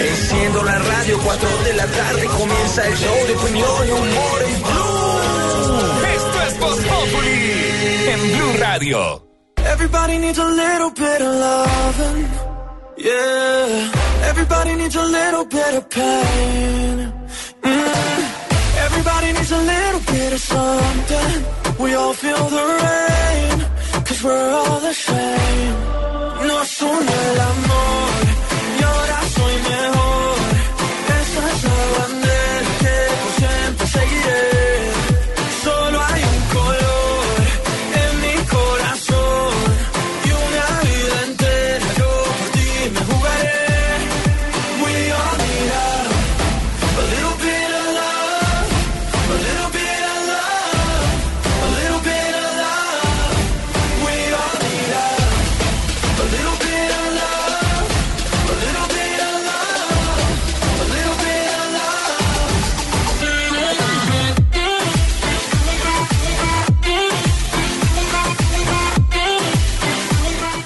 Enciendo la radio, 4 de la tarde comienza el show de opinión y humor en Blue. Esto es Voz Populi en Blue Radio. Everybody needs a little bit of loving. Yeah. Everybody needs a little bit of pain. Mm. Everybody needs a little bit of something. We all feel the rain. Cause we're all the same. Nos une el amor. Y ahora soy mejor. Esa es la bandera que por siempre seguiré.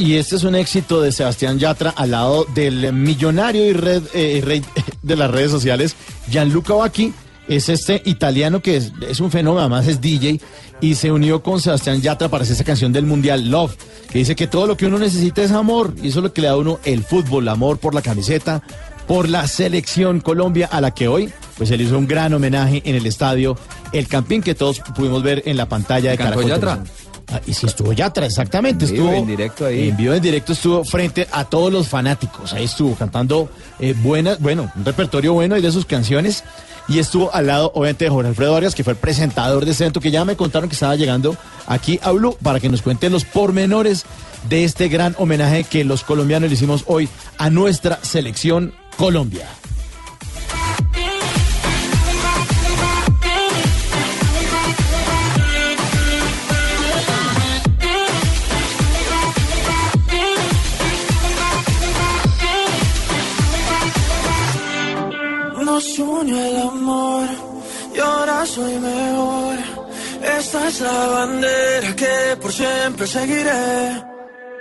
Y este es un éxito de Sebastián Yatra al lado del millonario y red, eh, rey de las redes sociales, Gianluca Vacchi. Es este italiano que es, es un fenómeno, además es DJ y se unió con Sebastián Yatra para hacer esa canción del Mundial Love, que dice que todo lo que uno necesita es amor y eso es lo que le da a uno el fútbol, amor por la camiseta, por la selección Colombia a la que hoy pues él hizo un gran homenaje en el estadio El Campín que todos pudimos ver en la pantalla de ¿Cantó Caracol Yatra? Ah, y sí estuvo Yatra, exactamente. Estuvo en directo ahí. En vivo, en directo estuvo frente a todos los fanáticos. Ahí estuvo cantando eh, buenas, bueno, un repertorio bueno y de sus canciones. Y estuvo al lado, obviamente, de Jorge Alfredo Vargas, que fue el presentador de este evento, que ya me contaron que estaba llegando aquí a Blue para que nos cuenten los pormenores de este gran homenaje que los colombianos le hicimos hoy a nuestra selección Colombia. Nos unió el amor y ahora soy mejor. Esta es la bandera que por siempre seguiré.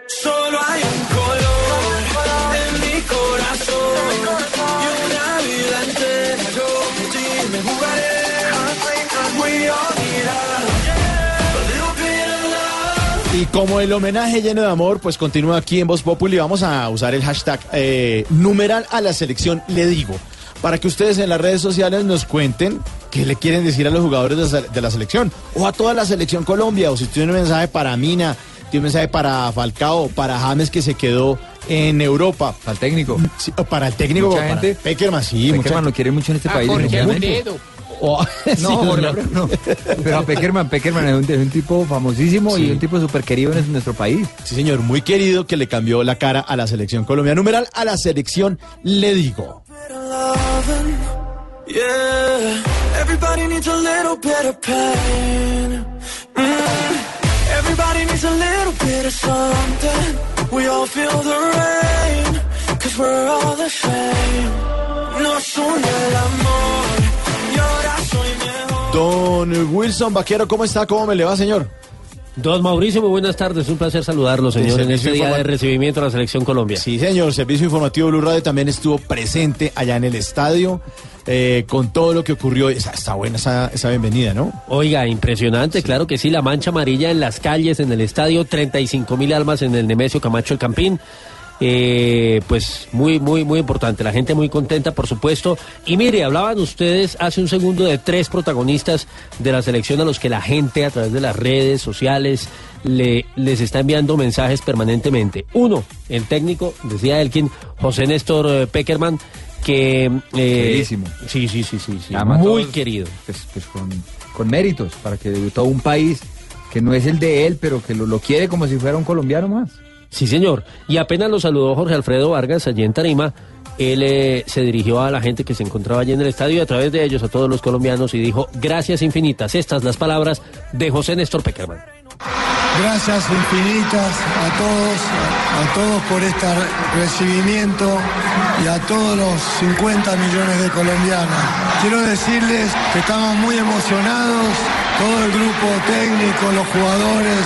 Solo hay un color en mi corazón y una vida entera yo por ti me jugaré. Y como el homenaje lleno de amor, pues continúa aquí en Voz Populi. Vamos a usar el hashtag eh, numeral a la selección, le digo, para que ustedes en las redes sociales nos cuenten qué le quieren decir a los jugadores de, la- selección o a toda la selección Colombia. O si tiene un mensaje para Mina, tiene un mensaje para Falcao, para James que se quedó en Europa. Al técnico. Sí, o para el técnico, Mucha para gente- Peckerman, sí, mucha Peckerman lo gente. quiere mucho en este país. Jorge definitivamente. Alfredo. O- sí, No, Jorge no. Pero a Peckerman, Peckerman es un, es un tipo famosísimo Sí. y un tipo súper querido en nuestro país. Sí, señor, muy querido que le cambió la cara a la selección colombiana. Numeral a la selección, le digo. bit of loving, yeah. Everybody needs a little bit of pain. Everybody needs a little bit of something. We all feel the rain, cause we're all the same. Nos une el amor, Don Wilson Vaquero, ¿cómo está? ¿Cómo me le va, señor? Don Mauricio, muy buenas tardes. Un placer saludarlo, señor, en este día de recibimiento a la Selección Colombia. Sí, señor. Servicio Informativo Blue Radio también estuvo presente allá en el estadio eh, con todo lo que ocurrió. Está, está buena esa, esa bienvenida, ¿no? Oiga, impresionante, claro que sí, la mancha amarilla en las calles, en el estadio, 35 mil almas en el Nemesio Camacho El Campín. Eh, pues muy, muy, muy importante. La gente muy contenta, por supuesto. Y mire, hablaban ustedes hace un segundo de tres protagonistas de la selección a los que la gente a través de las redes sociales le, les está enviando mensajes permanentemente. Uno, el técnico, decía Elkin, José Néstor eh, Peckerman, que... eh, Queridísimo. Sí, sí, sí, sí, muy querido. Pues, pues con, con méritos, para que debutó un país que no es el de él, pero que lo, lo quiere como si fuera un colombiano más. Sí, señor. Y apenas lo saludó Jorge Alfredo Vargas allí en Tarima, él eh, se dirigió a la gente que se encontraba allí en el estadio y a través de ellos a todos los colombianos y dijo gracias infinitas. Estas las palabras de José Néstor Peckerman. Gracias infinitas a todos, a todos por este recibimiento y a todos los 50 millones de colombianos. Quiero decirles que estamos muy emocionados, todo el grupo técnico, los jugadores,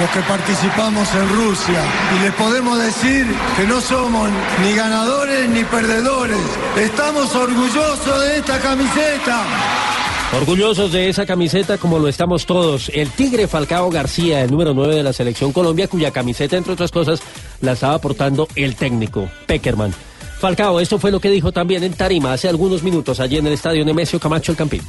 los que participamos en Rusia. Y les podemos decir que no somos ni ganadores ni perdedores. Estamos orgullosos de esta camiseta. Orgullosos de esa camiseta como lo estamos todos. El Tigre Falcao García, el número 9 de la selección Colombia, cuya camiseta, entre otras cosas, la estaba portando el técnico, Peckerman. Falcao, esto fue lo que dijo también en Tarima hace algunos minutos allí en el estadio Nemesio Camacho El Campín.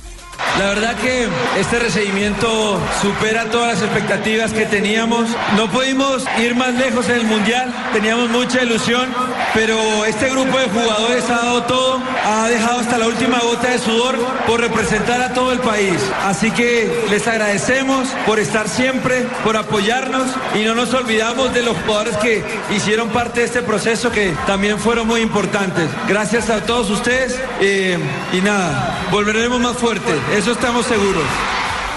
La verdad que este recibimiento supera todas las expectativas que teníamos. No pudimos ir más lejos en el Mundial, teníamos mucha ilusión, pero este grupo de jugadores ha dado todo, ha dejado hasta la última gota de sudor por representar a todo el país. Así que les agradecemos por estar siempre, por apoyarnos y no nos olvidamos de los jugadores que hicieron parte de este proceso que también fueron muy importantes. Gracias a todos ustedes eh, y nada, volveremos más fuertes. Eso estamos seguros.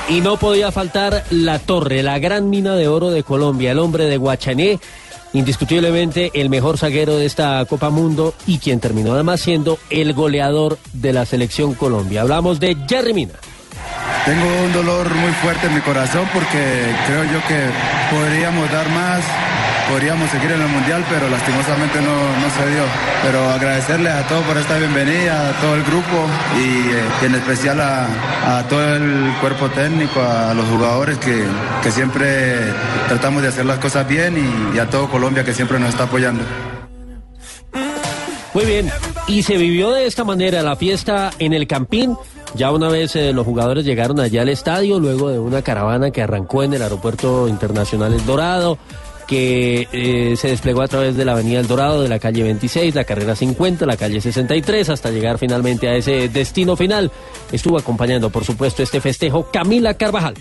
Y no podía faltar la torre, la gran mina de oro de Colombia, el hombre de Guachané, indiscutiblemente el mejor zaguero de esta Copa Mundo y quien terminó además siendo el goleador de la selección Colombia. Hablamos de Jerry Mina. Tengo un dolor muy fuerte en mi corazón porque creo yo que podríamos dar más, podríamos seguir en el Mundial, pero lastimosamente no, no se dio. Pero agradecerles a todos por esta bienvenida, a todo el grupo y, eh, en especial a, todo el cuerpo técnico, a los jugadores que, que siempre tratamos de hacer las cosas bien y, y a todo Colombia que siempre nos está apoyando. Muy bien, y se vivió de esta manera la fiesta en el Campín. Ya una vez eh, los jugadores llegaron allá al estadio, luego de una caravana que arrancó en el Aeropuerto Internacional El Dorado, que eh, se desplegó a través de la Avenida El Dorado, de la calle 26, la carrera 50, la calle 63, hasta llegar finalmente a ese destino final. Estuvo acompañando, por supuesto, este festejo Camila Carvajal.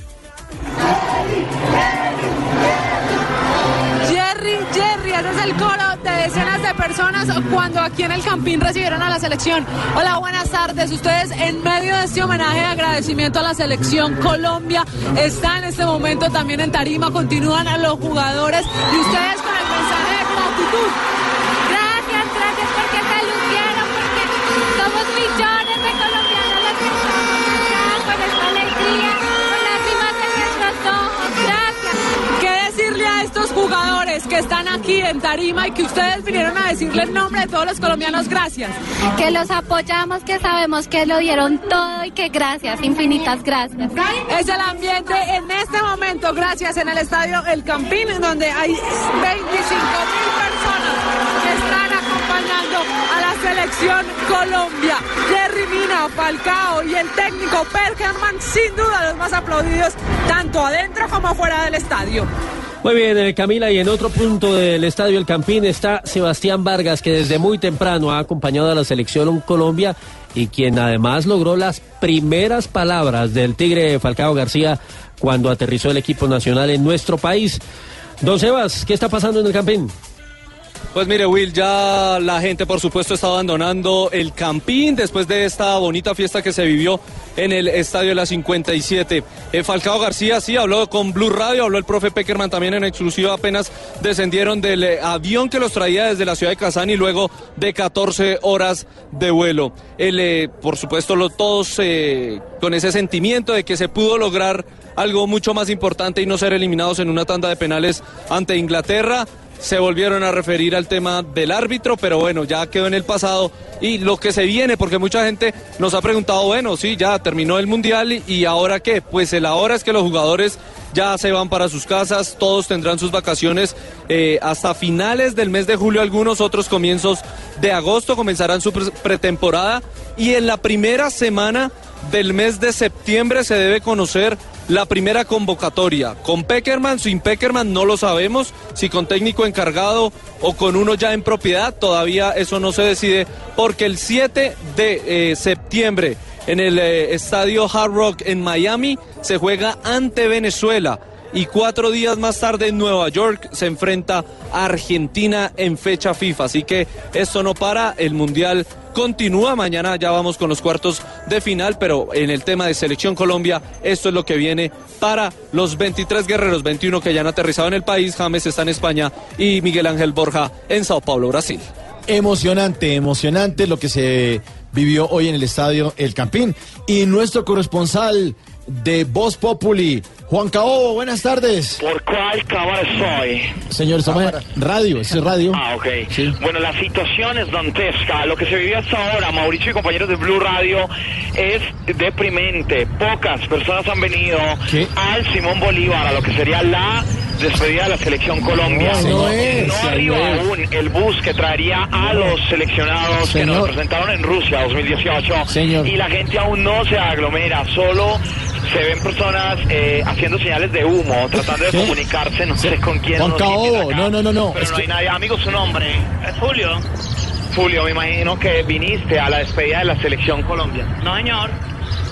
El coro de decenas de personas cuando aquí en el Campín recibieron a la selección. Hola, buenas tardes. Ustedes en medio de este homenaje y agradecimiento a la selección Colombia está en este momento también en Tarima, continúan los jugadores y ustedes con el mensaje de gratitud. Gracias, gracias porque se lucieron, porque somos millones de colombianos los que estamos con esta alegría, a estos jugadores que están aquí en Tarima y que ustedes vinieron a decirle en nombre de todos los colombianos gracias? Que los apoyamos, que sabemos que lo dieron todo y que gracias, infinitas gracias. Es el ambiente en este momento, gracias, en el estadio El Campín, donde hay 25 mil personas que están acompañando a la selección Colombia. Jerry Mina, Falcao y el técnico Perkerman, sin duda los más aplaudidos, tanto adentro como fuera del estadio. Muy bien, eh, Camila, y en otro punto del estadio El Campín está Sebastián Vargas, que desde muy temprano ha acompañado a la selección Colombia y quien además logró las primeras palabras del Tigre Falcao García cuando aterrizó el equipo nacional en nuestro país. Don Sebas, ¿qué está pasando en el Campín? Pues mire, Will, ya la gente, por supuesto, está abandonando el campín después de esta bonita fiesta que se vivió en el estadio de la 57. Eh, Falcao García sí habló con Blue Radio, habló el profe Peckerman también en exclusiva. Apenas descendieron del eh, avión que los traía desde la ciudad de Kazán y luego de 14 horas de vuelo. Él, eh, por supuesto, lo, todos con ese sentimiento de que se pudo lograr algo mucho más importante y no ser eliminados en una tanda de penales ante Inglaterra se volvieron a referir al tema del árbitro, pero bueno, ya quedó en el pasado. Y lo que se viene, porque mucha gente nos ha preguntado, bueno, sí, ya terminó el Mundial y ahora qué, pues el ahora es que los jugadores ya se van para sus casas, todos tendrán sus vacaciones eh, hasta finales del mes de julio, algunos otros comienzos de agosto comenzarán su pretemporada y en la primera semana del mes de septiembre se debe conocer la primera convocatoria. Con Peckerman, sin Peckerman no lo sabemos, si con técnico encargado o con uno ya en propiedad, todavía eso no se decide, porque el 7 de eh, septiembre en el eh, estadio Hard Rock en Miami se juega ante Venezuela. y cuatro días más tarde en Nueva York se enfrenta a Argentina en fecha FIFA. Así que esto no para, el Mundial continúa. Mañana ya vamos con los cuartos de final, pero en el tema de Selección Colombia, esto es lo que viene para los 23 guerreros, 21 que ya han aterrizado en el país. James está en España y Miguel Ángel Borja en Sao Paulo, Brasil. Emocionante, emocionante lo que se vivió hoy en el estadio El Campín. Y nuestro corresponsal de Voz Populi, Juan Caobo, buenas tardes. ¿Por cuál cámara soy? Señor, estamos en radio, es radio. Ah, ok. Bueno, la situación es dantesca. Lo que se vivió hasta ahora, Mauricio y compañeros de Blue Radio, es deprimente. Pocas personas han venido al Simón Bolívar, a lo que sería la despedida de la selección Colombia. No, no es, arriba no aún el bus que traería a los seleccionados que nos presentaron en Rusia 2018. Señor. Y la gente aún no se aglomera, solo se ven personas eh, haciendo señales de humo, tratando de ¿Qué? comunicarse, no sé con quién. Juan no Caobo, no, no, no, no. Pero es no que- hay nadie. Amigo, su nombre. Es Julio. Julio, me imagino que viniste a la despedida de la selección Colombia. No, señor.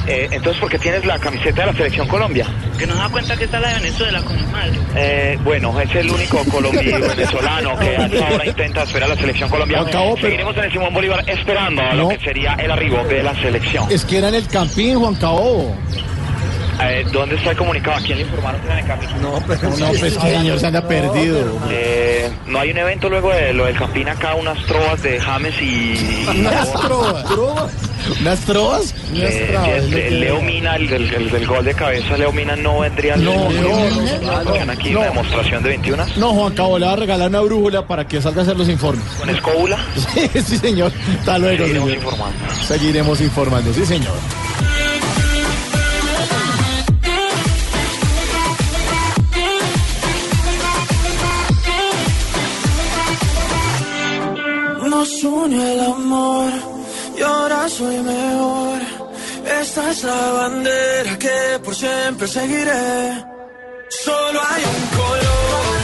Eh, entonces, ¿por qué tienes la camiseta de la selección Colombia? Que nos da cuenta que está la de Venezuela con el madre. Eh, bueno, es el único colombiano venezolano que hasta ahora intenta esperar a la selección Colombia. Pero- Seguiremos en el Simón Bolívar esperando a lo que sería el arribo de la selección. Es que era en el Campín, Juan Caobo. Eh, ¿Dónde está el comunicado? ¿A quién le informaron que era en el Campín? No, pero no, pues que señor se anda perdido. Eh, no hay un evento luego de lo del Campín acá, unas trovas de James y... Unas trovas. ¿Unas trovas? Eh, Leo Mina, el del, el del gol de cabeza, Leo Mina no vendría No, no, no, aquí no. una demostración de 21 No, Juan Cabo, le va a regalar una brújula para que salga a hacer los informes. con escóbula. Sí, sí, señor. Hasta luego, Seguiremos señor. informando. Seguiremos informando, sí, señor. Nos unió el amor y ahora soy mejor. Esta es la bandera que por siempre seguiré. Solo hay un color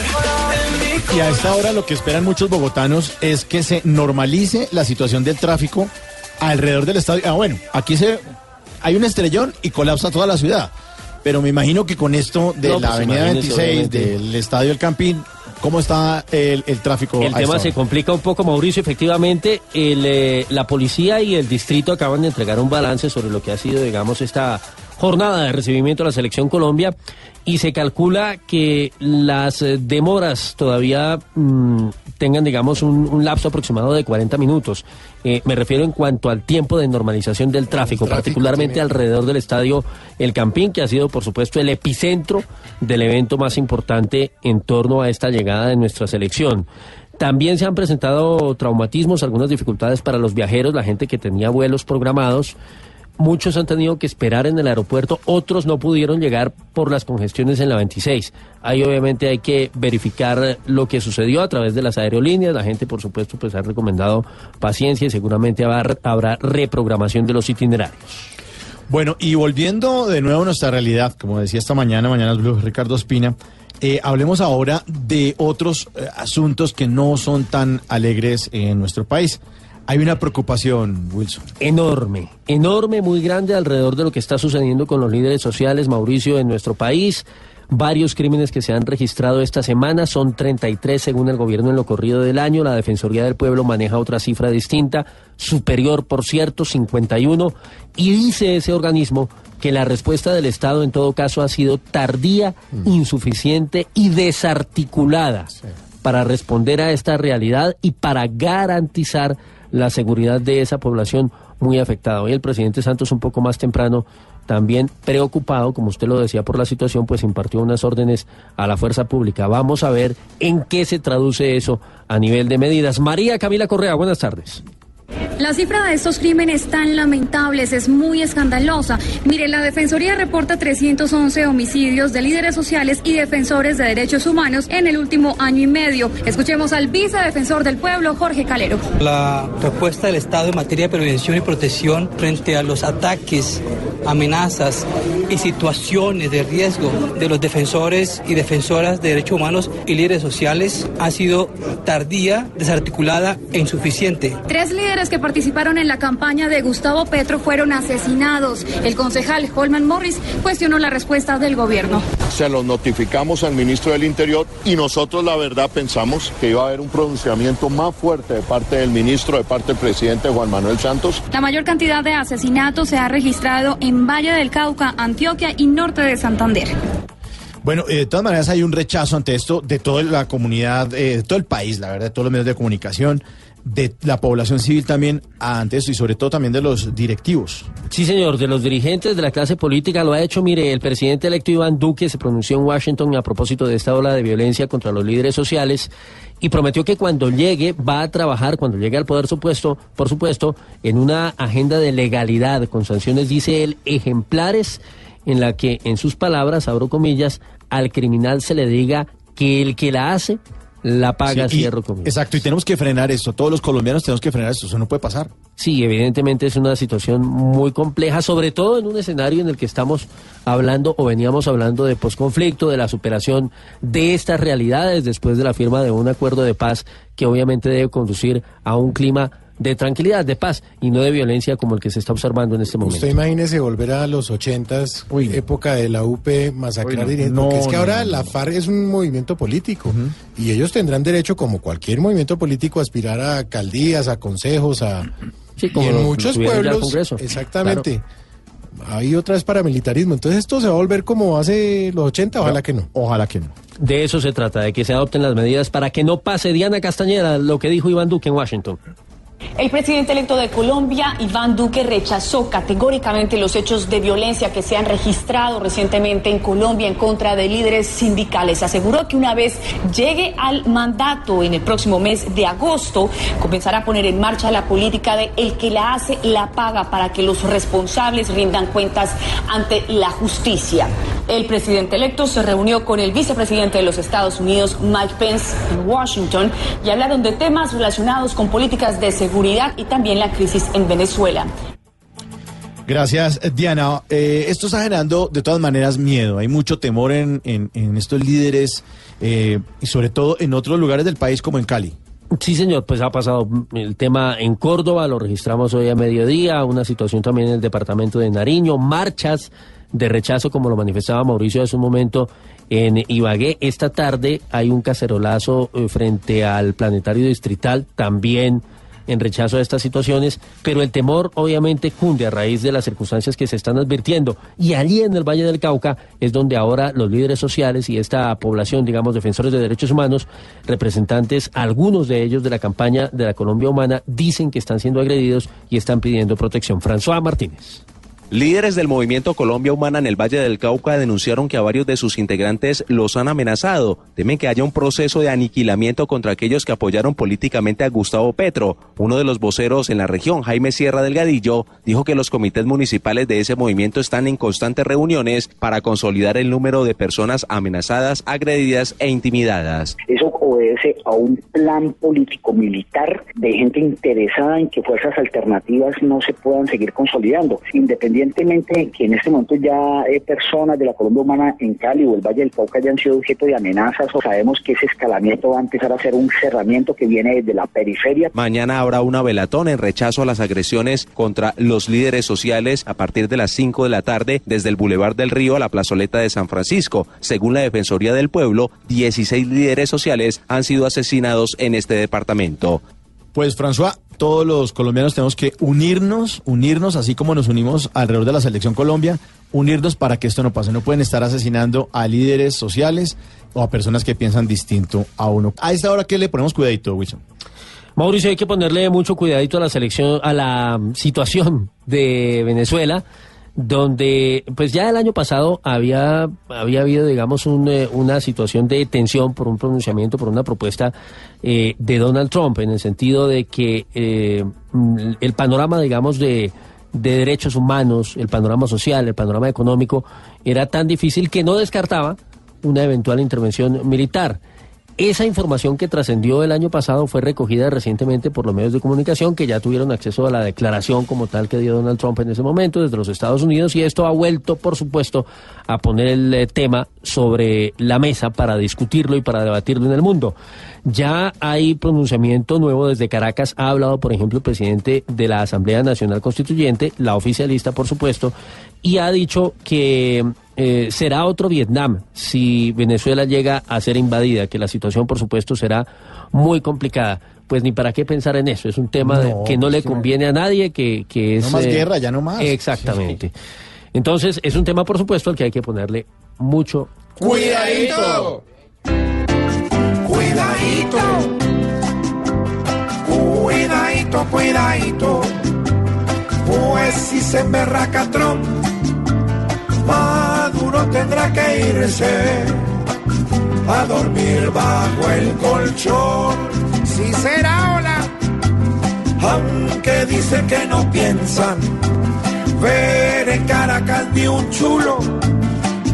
en mi Y a esta hora lo que esperan muchos bogotanos es que se normalice la situación del tráfico alrededor del estadio. Ah, bueno, aquí se hay un estrellón y colapsa toda la ciudad. Pero me imagino que con esto de No, la pues, avenida imagínese, 26, obviamente. del estadio El Campín, ¿cómo está el, el tráfico? El tema se hora? complica un poco, Mauricio. Efectivamente, el, eh, la policía y el distrito acaban de entregar un balance sobre lo que ha sido, digamos, esta jornada de recibimiento de la Selección Colombia y se calcula que las eh, demoras todavía mm, tengan, digamos, un, un lapso aproximado de 40 minutos. Eh, me refiero en cuanto al tiempo de normalización del tráfico, particularmente alrededor del estadio El Campín, que ha sido, por supuesto, el epicentro del evento más importante en torno a esta llegada de nuestra selección. También se han presentado traumatismos, algunas dificultades para los viajeros, la gente que tenía vuelos programados. Muchos han tenido que esperar en el aeropuerto, otros no pudieron llegar por las congestiones en la 26. Ahí obviamente hay que verificar lo que sucedió a través de las aerolíneas. La gente, por supuesto, pues ha recomendado paciencia y seguramente habrá, reprogramación de los itinerarios. Bueno, y volviendo de nuevo a nuestra realidad, como decía esta mañana, mañana Blue, Ricardo Espina, eh, hablemos ahora de otros eh, asuntos que no son tan alegres en nuestro país. Hay una preocupación, Wilson. enorme, enorme, muy grande alrededor de lo que está sucediendo con los líderes sociales, Mauricio, en nuestro país. Varios crímenes que se han registrado esta semana, son 33 según el gobierno en lo corrido del año. La Defensoría del Pueblo maneja otra cifra distinta, superior, por cierto, 51. Y dice ese organismo que la respuesta del Estado en todo caso ha sido tardía, insuficiente y desarticulada para responder a esta realidad y para garantizar la seguridad de esa población muy afectada. Hoy el presidente Santos un poco más temprano, también preocupado, como usted lo decía, por la situación, pues impartió unas órdenes a la fuerza pública. Vamos a ver en qué se traduce eso a nivel de medidas. María Camila Correa, buenas tardes. La cifra de estos crímenes tan lamentables es muy escandalosa. Mire, la Defensoría reporta 311 homicidios de líderes sociales y defensores de derechos humanos en el último año y medio. Escuchemos al vicedefensor del pueblo, Jorge Calero. La respuesta del Estado en materia de prevención y protección frente a los ataques amenazas y situaciones de riesgo de los defensores y defensoras de derechos humanos y líderes sociales ha sido tardía, desarticulada e insuficiente. Tres líderes que participaron en la campaña de Gustavo Petro fueron asesinados. El concejal Holman Morris cuestionó la respuesta del gobierno. Se lo notificamos al ministro del Interior y nosotros la verdad pensamos que iba a haber un pronunciamiento más fuerte de parte del ministro, de parte del presidente Juan Manuel Santos. La mayor cantidad de asesinatos se ha registrado en Valle del Cauca, Antioquia y norte de Santander. Bueno, eh, de todas maneras hay un rechazo ante esto de toda la comunidad, eh, de todo el país, la verdad, de todos los medios de comunicación, de la población civil también ante esto y sobre todo también de los directivos. Sí, señor, de los dirigentes de la clase política lo ha hecho. Mire, el presidente electo Iván Duque se pronunció en Washington a propósito de esta ola de violencia contra los líderes sociales y prometió que cuando llegue va a trabajar, cuando llegue al poder supuesto, por supuesto, en una agenda de legalidad con sanciones, dice él, ejemplares en la que, en sus palabras, abro comillas, al criminal se le diga que el que la hace la paga, Sí, cierro. Exacto, y tenemos que frenar esto. Todos los colombianos tenemos que frenar esto. Eso no puede pasar. Sí, evidentemente es una situación muy compleja, sobre todo en un escenario en el que estamos hablando o veníamos hablando de posconflicto, de la superación de estas realidades después de la firma de un acuerdo de paz que obviamente debe conducir a un clima de tranquilidad, de paz y no de violencia como el que se está observando en este momento. Usted imagínese volver a los ochentas, época de la UP, masacrar Uy, no. dirigentes, No, porque es que no, ahora no. la FARC es un movimiento político y ellos tendrán derecho, como cualquier movimiento político, a aspirar a alcaldías, a consejos, a... como y en muchos pueblos, Congreso. exactamente. Hay otra vez paramilitarismo. Entonces esto se va a volver como hace los 80, ojalá que no. Ojalá que no. De eso se trata, de que se adopten las medidas para que no pase Diana Castañeda lo que dijo Iván Duque en Washington. El presidente electo de Colombia, Iván Duque, rechazó categóricamente los hechos de violencia que se han registrado recientemente en Colombia en contra de líderes sindicales. Aseguró que una vez llegue al mandato en el próximo mes de agosto, comenzará a poner en marcha la política de el que la hace, la paga para que los responsables rindan cuentas ante la justicia. El presidente electo se reunió con el vicepresidente de los Estados Unidos, Mike Pence, en Washington y hablaron de temas relacionados con políticas de seguridad y también la crisis en Venezuela. Gracias, Diana. Eh, esto está generando de todas maneras miedo. Hay mucho temor en, en- en estos líderes eh, y sobre todo en otros lugares del país como en Cali. Sí, señor, pues ha pasado el tema en Córdoba, lo registramos hoy a mediodía, una situación también en el departamento de Nariño, marchas de rechazo, como lo manifestaba Mauricio hace un momento en Ibagué. Esta tarde hay un cacerolazo eh, frente al planetario distrital, también en rechazo a estas situaciones, pero el temor obviamente cunde a raíz de las circunstancias que se están advirtiendo. Y allí en el Valle del Cauca es donde ahora los líderes sociales y esta población, digamos, defensores de derechos humanos, representantes, algunos de ellos de la campaña de la Colombia Humana, dicen que están siendo agredidos y están pidiendo protección. François Martínez. Líderes del movimiento Colombia Humana en el Valle del Cauca denunciaron que a varios de sus integrantes los han amenazado. Temen que haya un proceso de aniquilamiento contra aquellos que apoyaron políticamente a Gustavo Petro. Uno de los voceros en la región, Jaime Sierra Delgadillo, dijo que los comités municipales de ese movimiento están en constantes reuniones para consolidar el número de personas amenazadas, agredidas e intimidadas. Eso obedece a un plan político militar de gente interesada en que fuerzas alternativas no se puedan seguir consolidando, independientemente de que en este momento ya eh, personas de la Colombia Humana en Cali o el Valle del Cauca hayan sido objeto de amenazas o sabemos que ese escalamiento va a empezar a ser un cerramiento que viene desde la periferia. Mañana habrá una velatón en rechazo a las agresiones contra los líderes sociales a partir de las 5 de la tarde desde el Boulevard del Río a la plazoleta de San Francisco. Según la Defensoría del Pueblo, 16 líderes sociales han sido asesinados en este departamento. Pues François, todos los colombianos tenemos que unirnos, unirnos, así como nos unimos alrededor de la selección Colombia, unirnos para que esto no pase. No pueden estar asesinando a líderes sociales o a personas que piensan distinto a uno. A esta hora, ¿qué le ponemos cuidadito, Wilson? Mauricio, hay que ponerle mucho cuidadito a la selección, a la situación de Venezuela, donde pues ya el año pasado había, había habido, digamos, un, eh, una situación de tensión por un pronunciamiento, por una propuesta eh, de Donald Trump, en el sentido de que eh, mm, el panorama, digamos, de, de derechos humanos, el panorama social, el panorama económico, era tan difícil que no descartaba una eventual intervención militar. Esa información que trascendió el año pasado fue recogida recientemente por los medios de comunicación que ya tuvieron acceso a la declaración como tal que dio Donald Trump en ese momento desde los Estados Unidos y esto ha vuelto, por supuesto, a poner el eh, tema sobre la mesa para discutirlo y para debatirlo en el mundo. Ya hay pronunciamiento nuevo desde Caracas. Ha hablado, por ejemplo, el presidente de la Asamblea Nacional Constituyente, la oficialista, por supuesto, y ha dicho que eh, será otro Vietnam si Venezuela llega a ser invadida, que la situación, por supuesto, será muy complicada. Pues ni para qué pensar en eso. Es un tema No, que no le es que no- conviene a nadie, que, que es... No más eh, guerra, ya no más. Exactamente. Entonces, es un tema, por supuesto, al que hay que ponerle mucho Cuidadito. Cuidadito. Cuidadito, cuidadito. Pues si se emberraca Trump, Maduro tendrá que irse a dormir bajo el colchón. Si será ola, aunque dice que no piensan ver en Caracas ni un chulo.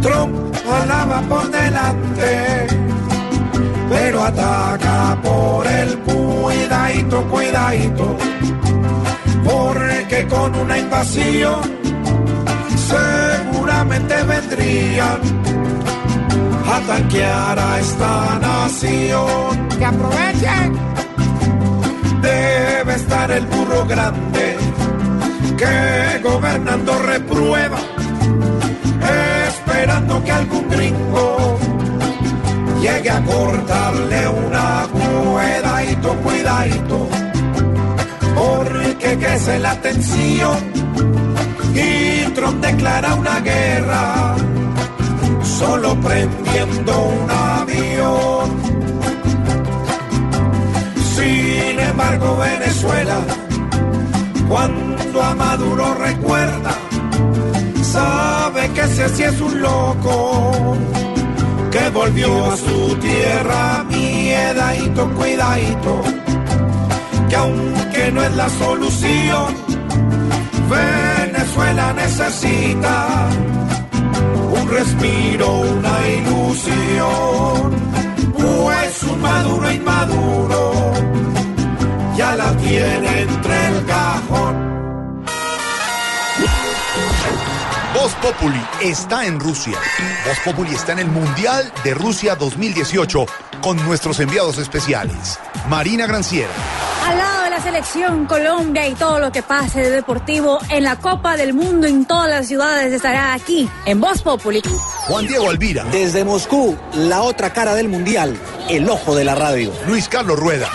Trump alaba por delante, pero ataca por el cuidadito, cuidadito, porque con una invasión seguramente vendrían a tanquear a esta nación. Que aprovechen. Debe estar el burro grande que gobernando reprueba esperando que algún gringo llegue a cortarle una cuidadito, cuidadito, porque crece la tensión y Trump declara una guerra solo prendiendo un avión. Sin embargo, Venezuela, cuando a Maduro recuerda, sabe que ese sí es un loco que volvió a su tierra miedadito, cuidadito, que aunque no es la solución, Venezuela necesita un respiro, una ilusión, pues un maduro inmaduro ya la tiene entre el cajón. Voz Populi está en Rusia. Voz Populi está en el Mundial de Rusia 2018 con nuestros enviados especiales. Marina Granciera, la selección Colombia y todo lo que pase de deportivo en la Copa del Mundo en todas las ciudades estará aquí en Voz Populi. Juan Diego Alvira. Desde Moscú, la otra cara del mundial, el ojo de la radio. Luis Carlos Rueda.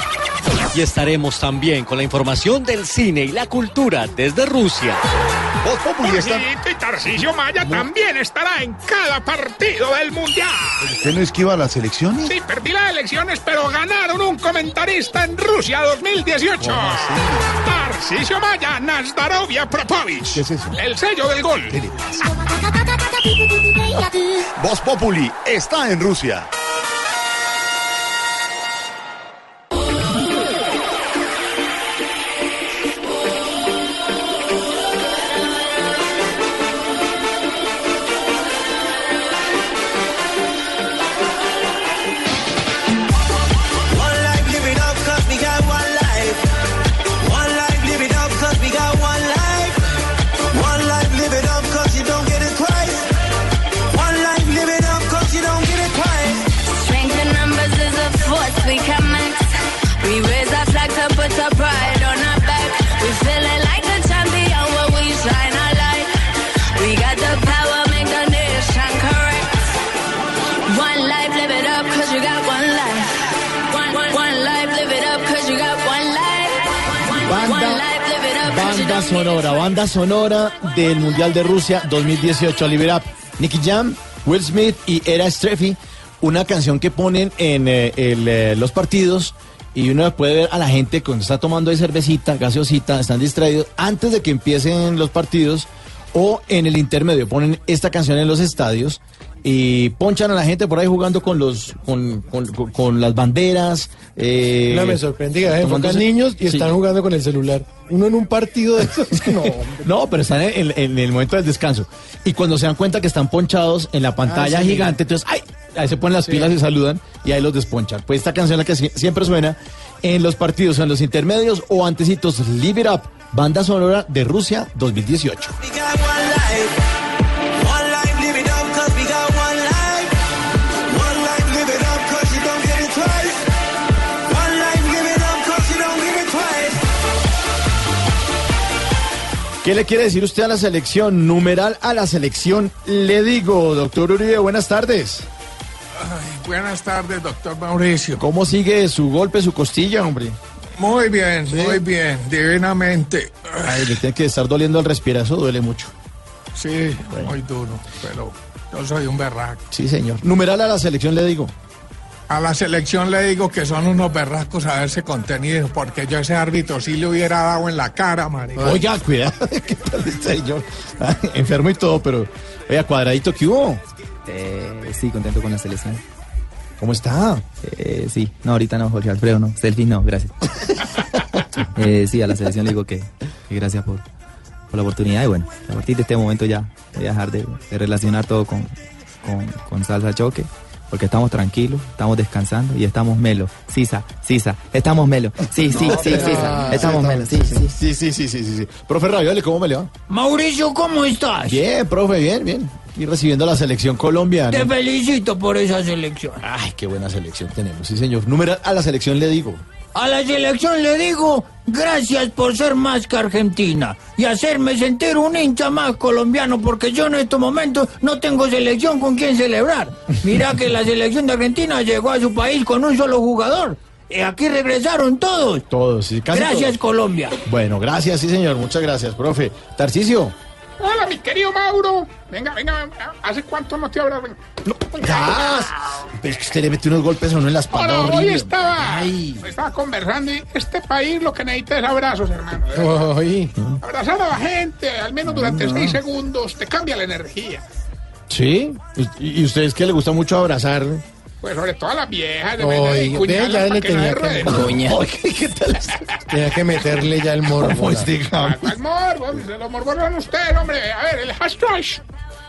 Y estaremos también con la información del cine y la cultura desde Rusia. Voz Populi está... Jorgito y Tarcisio Maya también estará en cada partido del Mundial. ¿Usted no esquiva las elecciones? Sí, perdí las elecciones, pero ganaron un comentarista en Rusia 2018. Tarcisio Maya, Nazdarovia Propovich. ¿Qué es eso? El sello del gol. Voz Populi está en Rusia. Sonora, banda sonora del Mundial de Rusia 2018. Live Up. Nicky Jam, Will Smith y Era Streffy. Una canción que ponen en eh, eh, los partidos y uno puede ver a la gente cuando está tomando ahí cervecita, gaseosita, están distraídos antes de que empiecen los partidos o en el intermedio. Ponen esta canción en los estadios y ponchan a la gente por ahí jugando con los con, con- con- con las banderas. Eh, No me sorprende que enfocan tomándose- niños y Sí. están jugando con el celular. Uno en un partido de esos. No, No, pero están en, en- en el momento del descanso. Y cuando se dan cuenta que están ponchados en la pantalla Ah, sí. gigante, entonces, ¡ay! ahí se ponen las pilas y saludan y ahí los desponchan. Pues esta canción la que sie- siempre suena en los partidos, en los intermedios o antecitos, Live It Up, banda sonora de Rusia 2018. ¿Qué le quiere decir usted a la selección? Numeral a la selección. Le digo, doctor Uribe, buenas tardes. Buenas tardes, doctor Mauricio. ¿Cómo sigue su golpe, su costilla, hombre? Muy bien, muy bien, divinamente. Ay, le tiene que estar doliendo el respirar, eso duele mucho. Sí, muy duro, pero yo soy un berraco. Sí, señor. Numeral a la selección, le digo. A la selección le digo que son unos berracos a verse contenidos, porque yo a ese árbitro sí le hubiera dado en la cara, marico. Oiga, cuidado. ¿Qué tal este señor? Ah, Enfermo y todo, pero. Oiga, cuadradito, ¿qué hubo? Eh, sí, contento con la selección. ¿Cómo está? Eh, sí, no, ahorita no, Jorge Alfredo, no. Selfie no, gracias. Eh, sí, a la selección le digo que, que gracias por, por la oportunidad y bueno, a partir de este momento ya voy a dejar de, de relacionar todo con, con, con salsa choque. Porque estamos tranquilos, estamos descansando y estamos melo. Sisa, Sisa, estamos melo. Sí, sí, No, sí, Sisa, estamos melo. Sí, sí. Sí, sí, sí, sí. Profe Ravioli, ¿cómo me le va? Mauricio, ¿cómo estás? Bien, profe, bien, bien. Y recibiendo la selección colombiana. Te felicito por esa selección. Ay, qué buena selección tenemos, sí, señor. Numeral a la selección le digo. A la selección le digo, gracias por ser más que Argentina y hacerme sentir un hincha más colombiano porque yo en estos momentos no tengo selección con quien celebrar. Mira que la selección de Argentina llegó a su país con un solo jugador. Y aquí regresaron todos. Todos, sí, casi Gracias todos. Colombia. Bueno, gracias, sí, señor. Muchas gracias, profe. Tarcicio. Hola, mi querido Mauro. Venga, venga, ¿hace cuánto no te? Ya. Pero es que usted le mete unos golpes a uno en la espalda Ahora, hoy estaba, Ay. estaba conversando y este país lo que necesita es abrazos, hermano. Ay. Abrazar a la gente, al menos durante No. seis segundos, te cambia la energía. ¿Sí? ¿Y y ustedes que le gusta mucho abrazar? Pues sobre todo a las viejas, de de ve, ya le tenía que ¿qué tal? Tenía que meterle ya el morbo. Pues digamos. ¿Cuál morbo? Se lo morbonan ustedes, hombre. A ver, el hashtag.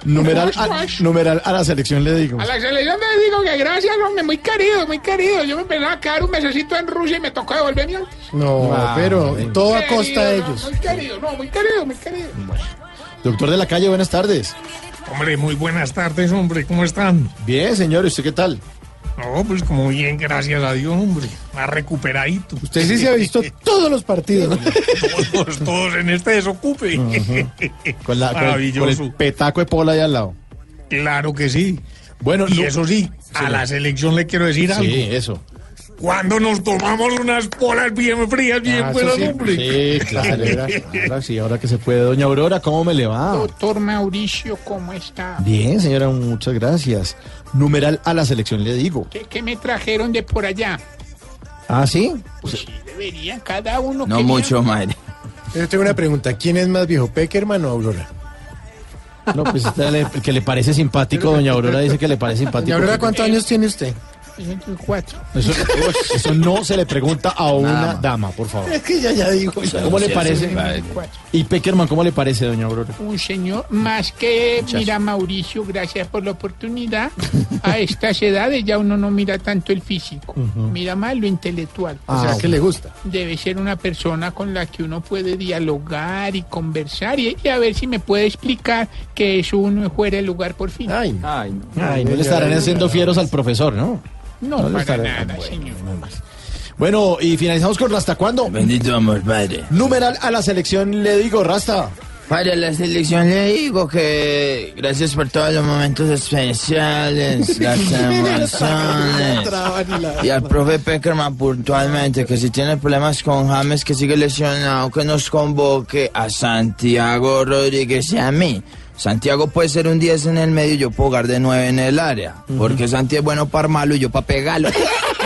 Numeral a, numeral a la selección le digo. A la selección le digo que gracias, hombre, muy querido, muy querido. Yo me pensaba quedar un mesecito en Rusia y me tocó devolverme antes. No, pero todo a costa de no, ellos. Muy querido, no, muy querido, muy querido. Doctor de la calle, buenas tardes. Hombre, muy buenas tardes, hombre, ¿cómo están? Bien, señor, ¿y usted qué tal? No, pues como bien, gracias a Dios, hombre. Más recuperadito. Usted sí se ha visto todos los partidos. todos, todos en este desocupe. Con, la, con, el, con Maravilloso. el petaco de pola ahí al lado. Claro que sí. Bueno, Y no- eso sí, a la selección le quiero decir algo. Sí, eso. Cuando nos tomamos unas polas bien frías, bien Ah, buenas, sí. hombre. Sí, claro. Ahora sí, ahora que se puede. Doña Aurora, ¿cómo me le va? Doctor Mauricio, ¿cómo está? Bien, señora, muchas gracias. Numeral a la selección le digo. ¿Qué, qué me trajeron de por allá? ¿Ah, sí? Pues sí, deberían cada uno. No quería- mucho, madre. Yo tengo una pregunta. ¿Quién es más viejo, Peckerman o Aurora? No, pues este le- el que le parece simpático, doña Aurora dice que le parece simpático. ¿Y Aurora cuántos años tiene usted? 64. Eso, eso no se le pregunta a una dama, por favor. Es que ya ya dijo. ya. ¿Cómo le parece? 64. Y Peckerman, ¿cómo le parece, doña Aurora? Un señor más que mira Mauricio, gracias por la oportunidad. A estas edades ya uno no mira tanto el físico, mira más lo intelectual. O sea, que le gusta. Debe ser una persona con la que uno puede dialogar y conversar y, y a ver si me puede explicar que eso uno fuera de lugar por fin. Ay, Ay, no. Ay, no le estarán haciendo fieros al profesor, ¿no? No, no para nada, señor. Bueno, y finalizamos con ¿Hasta cuándo? Bendito amor, padre. Numeral a la selección le digo, Rasta. Para la selección le digo que gracias por todos los momentos especiales, las emociones. Y al profe Peckerman puntualmente, que si tiene problemas con James, que sigue lesionado, que nos convoque a Santiago Rodríguez y a mí. Santiago puede ser un 10 en el medio y yo puedo jugar de 9 en el área. Porque Santi es bueno para armarlo y yo para pegarlo.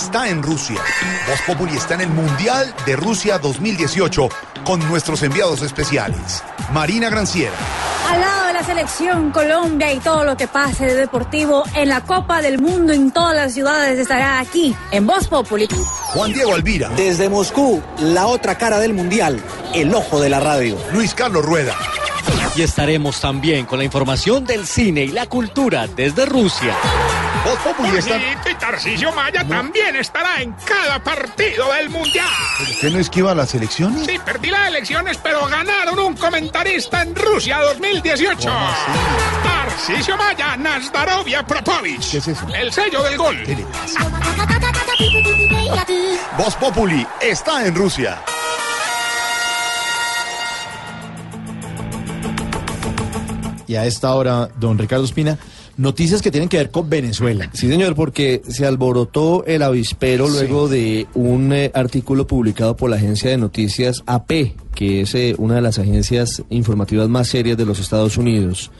está en Rusia. Voz Populi está en el Mundial de Rusia 2018 con nuestros enviados especiales. Marina Granciera, Al lado de la selección Colombia y todo lo que pase de deportivo en la Copa del Mundo en todas las ciudades estará aquí en Voz Populi. Juan Diego Alvira. Desde Moscú, la otra cara del mundial, el ojo de la radio. Luis Carlos Rueda. Y estaremos también con la información del cine y la cultura desde Rusia. Voz Populi está... Bonito y Tarcisio Maya también estará en cada partido del Mundial. ¿Usted no esquiva las elecciones? Sí, perdí las elecciones, pero ganaron un comentarista en Rusia 2018. Tarcisio Maya, Nazdarovia Propovich. ¿Qué es eso? El sello del gol. Voz Populi está en Rusia. Y a esta hora, don Ricardo Espina, noticias que tienen que ver con Venezuela. Sí, señor, porque se alborotó el avispero luego de un eh, artículo publicado por la agencia de noticias AP, que es eh, una de las agencias informativas más serias de los Estados Unidos,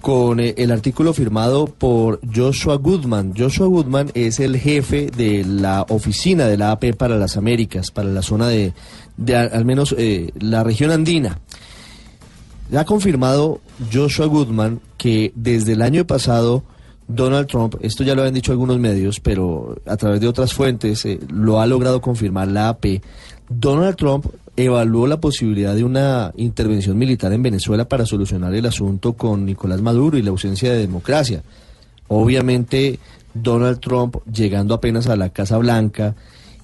con eh, el artículo firmado por Joshua Goodman. Joshua Goodman es el jefe de la oficina de la AP para las Américas, para la zona de, de al, al menos eh, la región andina. Ha confirmado Joshua Goodman que desde el año pasado Donald Trump, esto ya lo habían dicho algunos medios, pero a través de otras fuentes eh, lo ha logrado confirmar la AP, Donald Trump evaluó la posibilidad de una intervención militar en Venezuela para solucionar el asunto con Nicolás Maduro y la ausencia de democracia. Obviamente Donald Trump llegando apenas a la Casa Blanca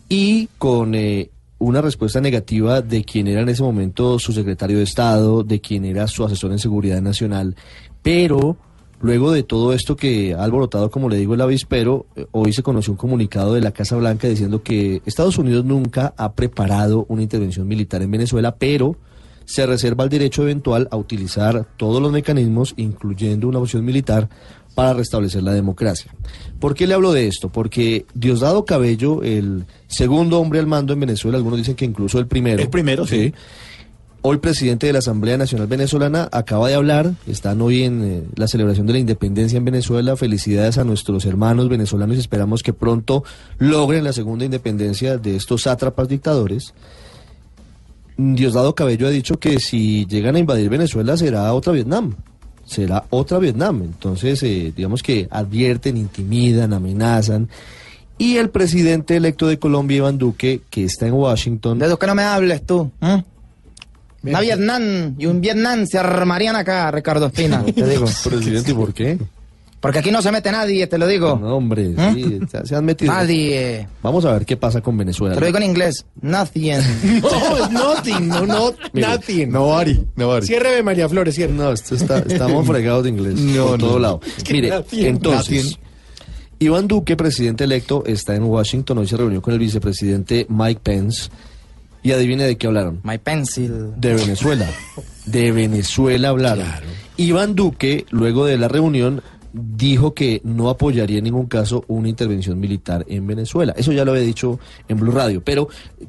y con eh, una respuesta negativa de quien era en ese momento su secretario de Estado, de quien era su asesor en seguridad nacional, pero luego de todo esto que ha alborotado, como le digo, el avispero, eh, hoy se conoció un comunicado de la Casa Blanca diciendo que Estados Unidos nunca ha preparado una intervención militar en Venezuela, pero se reserva el derecho eventual a utilizar todos los mecanismos, incluyendo una opción militar, para restablecer la democracia. ¿Por qué le hablo de esto? Porque Diosdado Cabello, el segundo hombre al mando en Venezuela, algunos dicen que incluso el primero. El primero, sí. Hoy presidente de la Asamblea Nacional Venezolana acaba de hablar, están hoy en eh, la celebración de la independencia en Venezuela, felicidades a nuestros hermanos venezolanos y esperamos que pronto logren la segunda independencia de estos sátrapas dictadores. Diosdado Cabello ha dicho que si llegan a invadir Venezuela será otra Vietnam, será otra Vietnam. Entonces, eh, digamos que advierten, intimidan, amenazan. Y el presidente electo de Colombia, Iván Duque, que está en Washington. De que no me hables tú. ¿eh? Una Vietnam y un Vietnam se armarían acá, Ricardo Espina, te digo. Presidente, ¿y por qué? Porque aquí no se mete nadie, te lo digo. No, hombre, sí, se, han metido. Nadie. Vamos a ver qué pasa con Venezuela. Te lo digo en inglés. Nothing. No, es nothing, no, no, Mire, nothing. No, Ari, no, Ari. Cierre María Flores, cierre. No, esto está, estamos fregados de inglés. No, por no, todo lado. Es que Mire, nothing, entonces, nothing. Iván Duque, presidente electo, está en Washington. Hoy se reunió con el vicepresidente Mike Pence. Y adivine de qué hablaron. My pencil. De Venezuela. De Venezuela hablaron. Iván Duque, luego de la reunión, dijo que no apoyaría en ningún caso una intervención militar en Venezuela. Eso ya lo había dicho en Blue Radio. Pero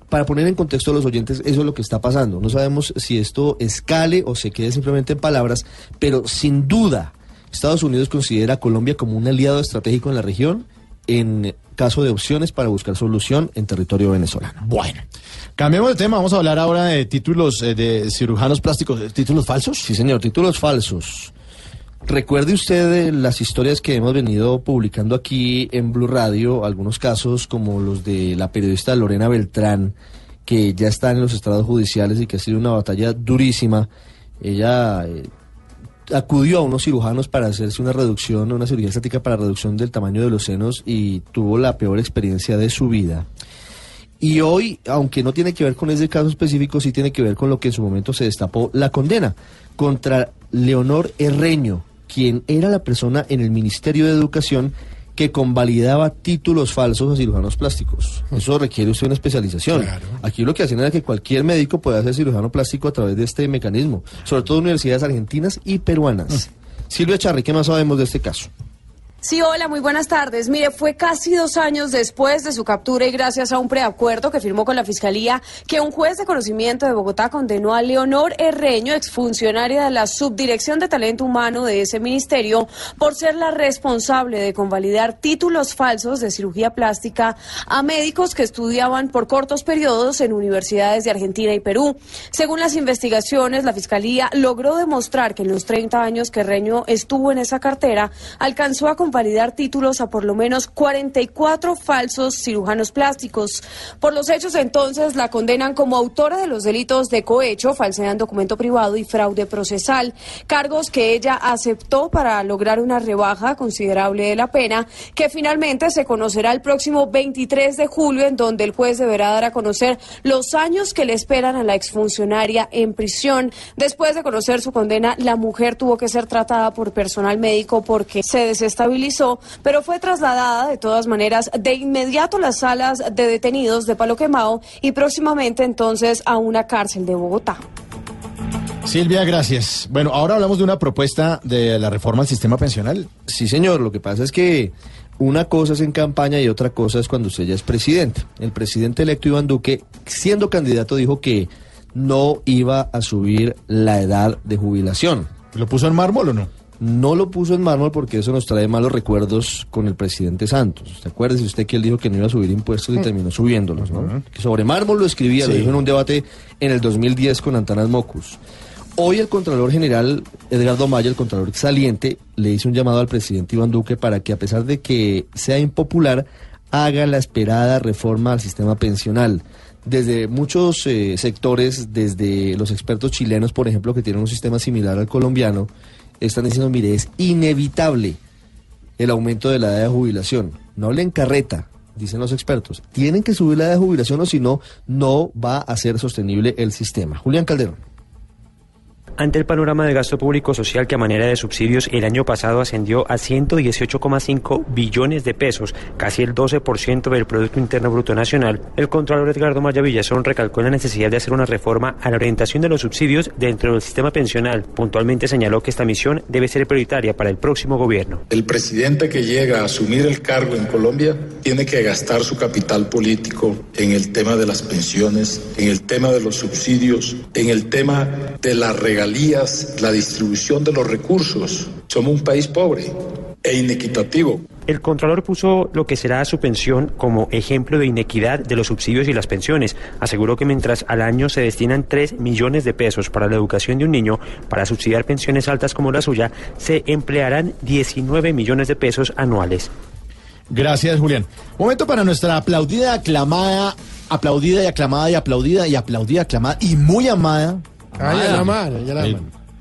para poner en contexto a los oyentes, eso es lo que está pasando. No sabemos si esto escale o se quede simplemente en palabras, pero sin duda Estados Unidos considera a Colombia como un aliado estratégico en la región en caso de opciones para buscar solución en territorio venezolano. Bueno, cambiemos de tema. Vamos a hablar ahora de títulos eh, de cirujanos plásticos. ¿eh, ¿Títulos falsos? Sí, señor, títulos falsos. Recuerde usted las historias que hemos venido publicando aquí en Blue Radio, algunos casos como los de la periodista Lorena Beltrán, que ya está en los estrados judiciales y que ha sido una batalla durísima. Ella eh, acudió a unos cirujanos para hacerse una reducción, una cirugía estética para reducción del tamaño de los senos y tuvo la peor experiencia de su vida. Y hoy, aunque no tiene que ver con ese caso específico, sí tiene que ver con lo que en su momento se destapó la condena contra Leonor Herreño, quien era la persona en el Ministerio de Educación que convalidaba títulos falsos a cirujanos plásticos. Eso requiere usted una especialización. Aquí lo que hacían era que cualquier médico pueda ser cirujano plástico a través de este mecanismo, sobre todo universidades argentinas y peruanas. Silvia Charri, ¿qué más sabemos de este caso? Sí, hola, muy buenas tardes. Mire, fue casi dos años después de su captura y gracias a un preacuerdo que firmó con la Fiscalía que un juez de conocimiento de Bogotá condenó a Leonor Herreño, exfuncionaria de la Subdirección de Talento Humano de ese ministerio, por ser la responsable de convalidar títulos falsos de cirugía plástica a médicos que estudiaban por cortos periodos en universidades de Argentina y Perú. Según las investigaciones, la Fiscalía logró demostrar que en los 30 años que Herreño estuvo en esa cartera, alcanzó a validar títulos a por lo menos 44 falsos cirujanos plásticos. Por los hechos entonces la condenan como autora de los delitos de cohecho, falsedad en documento privado y fraude procesal, cargos que ella aceptó para lograr una rebaja considerable de la pena, que finalmente se conocerá el próximo 23 de julio, en donde el juez deberá dar a conocer los años que le esperan a la exfuncionaria en prisión. Después de conocer su condena, la mujer tuvo que ser tratada por personal médico porque se desestabilizó pero fue trasladada de todas maneras de inmediato a las salas de detenidos de Palo Quemado y próximamente entonces a una cárcel de Bogotá. Silvia, gracias. Bueno, ahora hablamos de una propuesta de la reforma al sistema pensional. Sí, señor. Lo que pasa es que una cosa es en campaña y otra cosa es cuando usted ya es presidente. El presidente electo Iván Duque, siendo candidato, dijo que no iba a subir la edad de jubilación. ¿Lo puso en mármol o no? No lo puso en mármol porque eso nos trae malos recuerdos con el presidente Santos. ¿Se acuerda usted que él dijo que no iba a subir impuestos y terminó subiéndolos, ¿no? Que sobre mármol lo escribía, lo dijo en un debate en el 2010 con Antanas Mocus. Hoy el Contralor General Edgardo Maya, el Contralor saliente, le hizo un llamado al presidente Iván Duque para que a pesar de que sea impopular, haga la esperada reforma al sistema pensional desde muchos eh, sectores, desde los expertos chilenos, por ejemplo, que tienen un sistema similar al colombiano, están diciendo, mire, es inevitable el aumento de la edad de jubilación. No le encarreta, dicen los expertos. Tienen que subir la edad de jubilación o si no, no va a ser sostenible el sistema. Julián Calderón. Ante el panorama de gasto público social que a manera de subsidios el año pasado ascendió a 118,5 billones de pesos, casi el 12% del Producto Interno Bruto Nacional, el Contralor Edgardo Maya Villazón recalcó la necesidad de hacer una reforma a la orientación de los subsidios dentro del sistema pensional. Puntualmente señaló que esta misión debe ser prioritaria para el próximo gobierno. El presidente que llega a asumir el cargo en Colombia tiene que gastar su capital político en el tema de las pensiones, en el tema de los subsidios, en el tema de la regulación la distribución de los recursos. Somos un país pobre e inequitativo. El Contralor puso lo que será su pensión como ejemplo de inequidad de los subsidios y las pensiones. Aseguró que mientras al año se destinan 3 millones de pesos para la educación de un niño, para subsidiar pensiones altas como la suya, se emplearán 19 millones de pesos anuales. Gracias, Julián. Momento para nuestra aplaudida, aclamada, aplaudida y aclamada y aplaudida y aplaudida, aclamada y muy amada Ah, ya la ya la eh,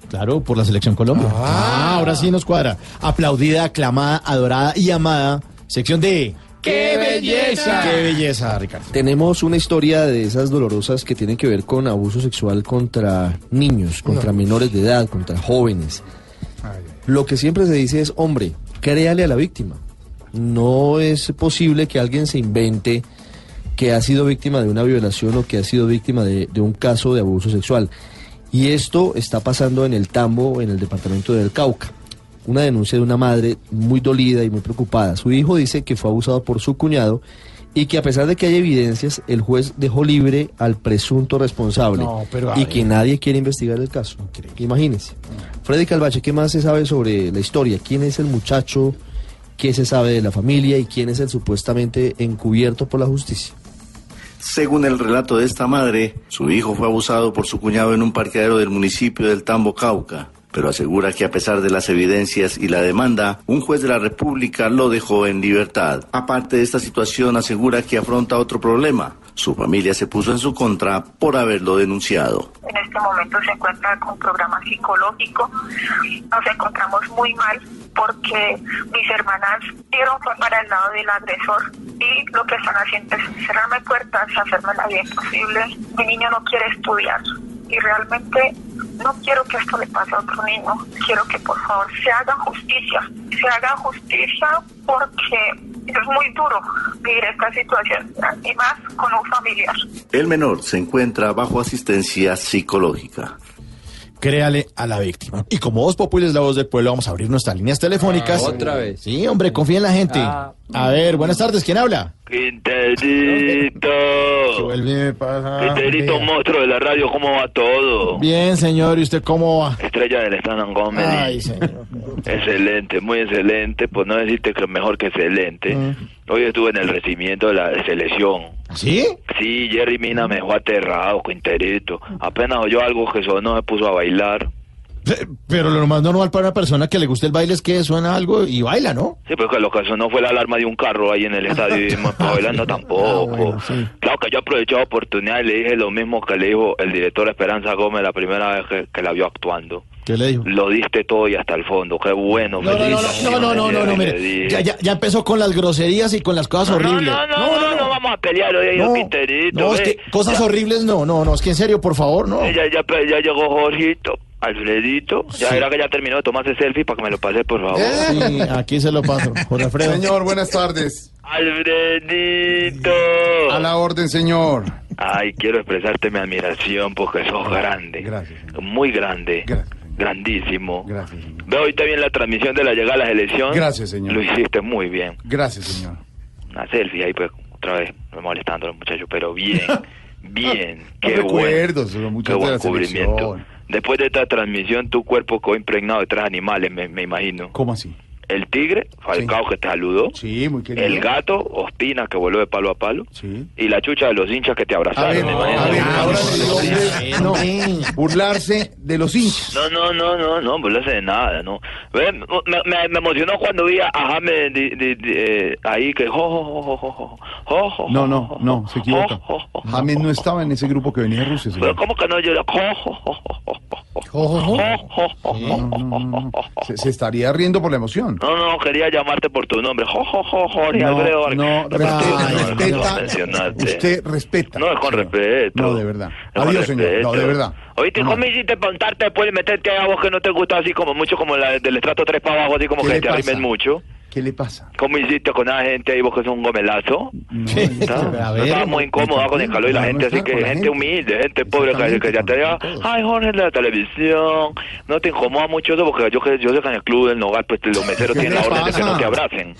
Claro, por la selección Colombia. Ah. ah, ahora sí nos cuadra. Aplaudida, aclamada, adorada y amada. Sección de ¡Qué belleza! ¡Qué belleza, Ricardo! Tenemos una historia de esas dolorosas que tienen que ver con abuso sexual contra niños, contra menores de edad, contra jóvenes. Lo que siempre se dice es, hombre, créale a la víctima. No es posible que alguien se invente que ha sido víctima de una violación o que ha sido víctima de un caso de abuso sexual. Y esto está pasando en el Tambo, en el departamento del Cauca. Una denuncia de una madre muy dolida y muy preocupada. Su hijo dice que fue abusado por su cuñado y que a pesar de que hay evidencias, el juez dejó libre al presunto responsable y que nadie quiere investigar el caso. Imagínense. Freddy Calvache, ¿qué más se sabe sobre la historia? ¿Quién es el muchacho? ¿Qué se sabe de la familia? ¿Y quién es el supuestamente encubierto por la justicia? Según el relato de esta madre, su hijo fue abusado por su cuñado en un parqueadero del municipio del Tambo Cauca pero asegura que a pesar de las evidencias y la demanda, un juez de la República lo dejó en libertad. Aparte de esta situación, asegura que afronta otro problema. Su familia se puso en su contra por haberlo denunciado. En este momento se encuentra con programa psicológico. Nos encontramos muy mal porque mis hermanas dieron fue para el lado del agresor y lo que están haciendo es cerrarme puertas, hacerme la vida imposible. Mi niño no quiere estudiar y realmente no quiero que esto le pase a otro niño. Quiero que por favor se haga justicia. Se haga justicia porque es muy duro vivir esta situación y más con un familiar. El menor se encuentra bajo asistencia psicológica. Créale a la víctima. Y como Voz Popular es la voz del pueblo, vamos a abrir nuestras líneas telefónicas. Ah, otra vez. Sí, hombre, confía en la gente. Ah. A ver, buenas tardes, ¿quién habla? Quinterito. Vuelve, pasa. Quinterito, monstruo de la radio, ¿cómo va todo? Bien, señor, ¿y usted cómo va? Estrella del stand comedy. Ay, señor. Excelente, muy excelente, pues no decirte que mejor que excelente. Mm. Hoy estuve en el recibimiento de la selección. ¿Sí? Sí, Jerry Mina me dejó aterrado, Quinterito. Apenas oyó algo que sonó, se puso a bailar. Pero lo más normal para una persona que le guste el baile es que suena algo y baila, ¿no? Sí, pues que lo que sonó fue la alarma de un carro ahí en el estadio y pues, bailando tampoco. Claro que yo aproveché la oportunidad y le dije lo mismo que le dijo el director Esperanza Gómez la primera vez que, que la vio actuando. ¿Qué le dijo? Lo diste todo y hasta el fondo. Qué bueno. No, no, no, no, no, no, no, mire. Ya, ya, ya, empezó con las groserías y con las cosas horribles. No, no, no, no, vamos a pelear hoy, no, Piterito. No, es que cosas horribles no, no, no. Es que en serio, por favor, no. Ya, ya, pues, ya llegó Jorgito. Alfredito, ya era que ya terminó de tomarse selfie para que me lo pase, por favor. Aquí se lo paso, Jorge Alfredo. Señor, buenas tardes. Alfredito. A la orden, señor. Ay, quiero expresarte mi admiración porque sos grande. Gracias. Muy grande. Gracias. Grandísimo. Gracias. Veo ahorita bien la transmisión de la llegada a la selección. Gracias, señor. Lo hiciste muy bien. Gracias, señor. Una selfie ahí, pues, otra vez, me molestando a los muchachos, pero bien, bien. No Qué buen, recuerdos, qué muchos de buen la cubrimiento. selección. Después de esta transmisión, tu cuerpo quedó impregnado de tres animales, me, me imagino. ¿Cómo así? El Tigre, Falcao sí. que te saludó. Sí, muy querido. El Gato, Ospina que volvió de palo a palo. Sí. Y la chucha de los hinchas que te abrazaron. no, burlarse de los hinchas. No, no, no, no, no, burlarse de nada, no. Me, me, me emocionó cuando vi a James di, di, di, eh, ahí que... Jo, jo, jo, no, no, no, se equivoca. James no estaba en ese grupo que venía de Rusia. Pero ¿cómo que no? Yo era... Se, se estaría riendo por la emoción. No, no, quería llamarte por tu nombre. Jo, jo, jo, Jorge No, Alfredo. no, respeta. Usted respeta. No, es con respeto. No, de verdad. Adiós, señor. No, de verdad. Oíste. ¿cómo hiciste preguntarte de meterte a vos que no te gusta así como mucho, como la del estrato 3 para abajo, así como ¿Qué que te arrimen mucho? ¿Qué le pasa? ¿Cómo hiciste con la gente ahí vos que sos un gomelazo? No ver, estaba muy incómoda con el calor y la no, gente no así que gente gente. humilde, gente pobre que, que ya te diga, ay Jorge de la televisión, no te incomoda mucho eso porque yo que yo sé que en el club del Nogal pues los meseros ¿Qué tienen la orden de que no te abracen,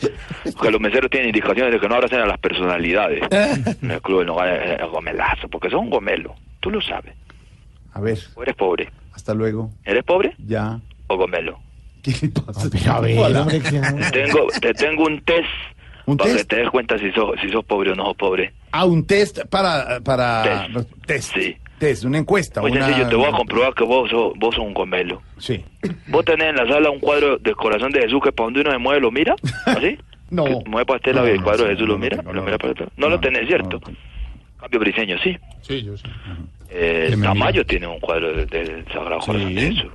porque los meseros tienen indicaciones de que no abracen a las personalidades. En el club del Nogal es es gomelazo, porque son un gomelo, tú lo sabes. A ver, O eres pobre, hasta luego. ¿eres pobre Ya. o gomelo? ¿Qué le pasa? A ver, Hola. hombre, que- Te tengo, te tengo un test ¿Un para que te des cuenta si sos, si sos pobre o no sos pobre. Ah, un test para... para Test. test. Sí. Test, una encuesta. Muy una... sencillo, te voy a comprobar que vos sos, vos sos un gomelo. Sí. Vos tenés en la sala un cuadro del corazón de Jesús que para donde uno se mueve lo mira, ¿así? No. Que mueve para este lado y el cuadro de Jesús lo mira, lo mira para este lado. No lo tenés, ¿cierto? Cambio briseño, sí. Sí, yo sé. Eh, Tamayo tiene un cuadro del del Sagrado Corazón de Jesús.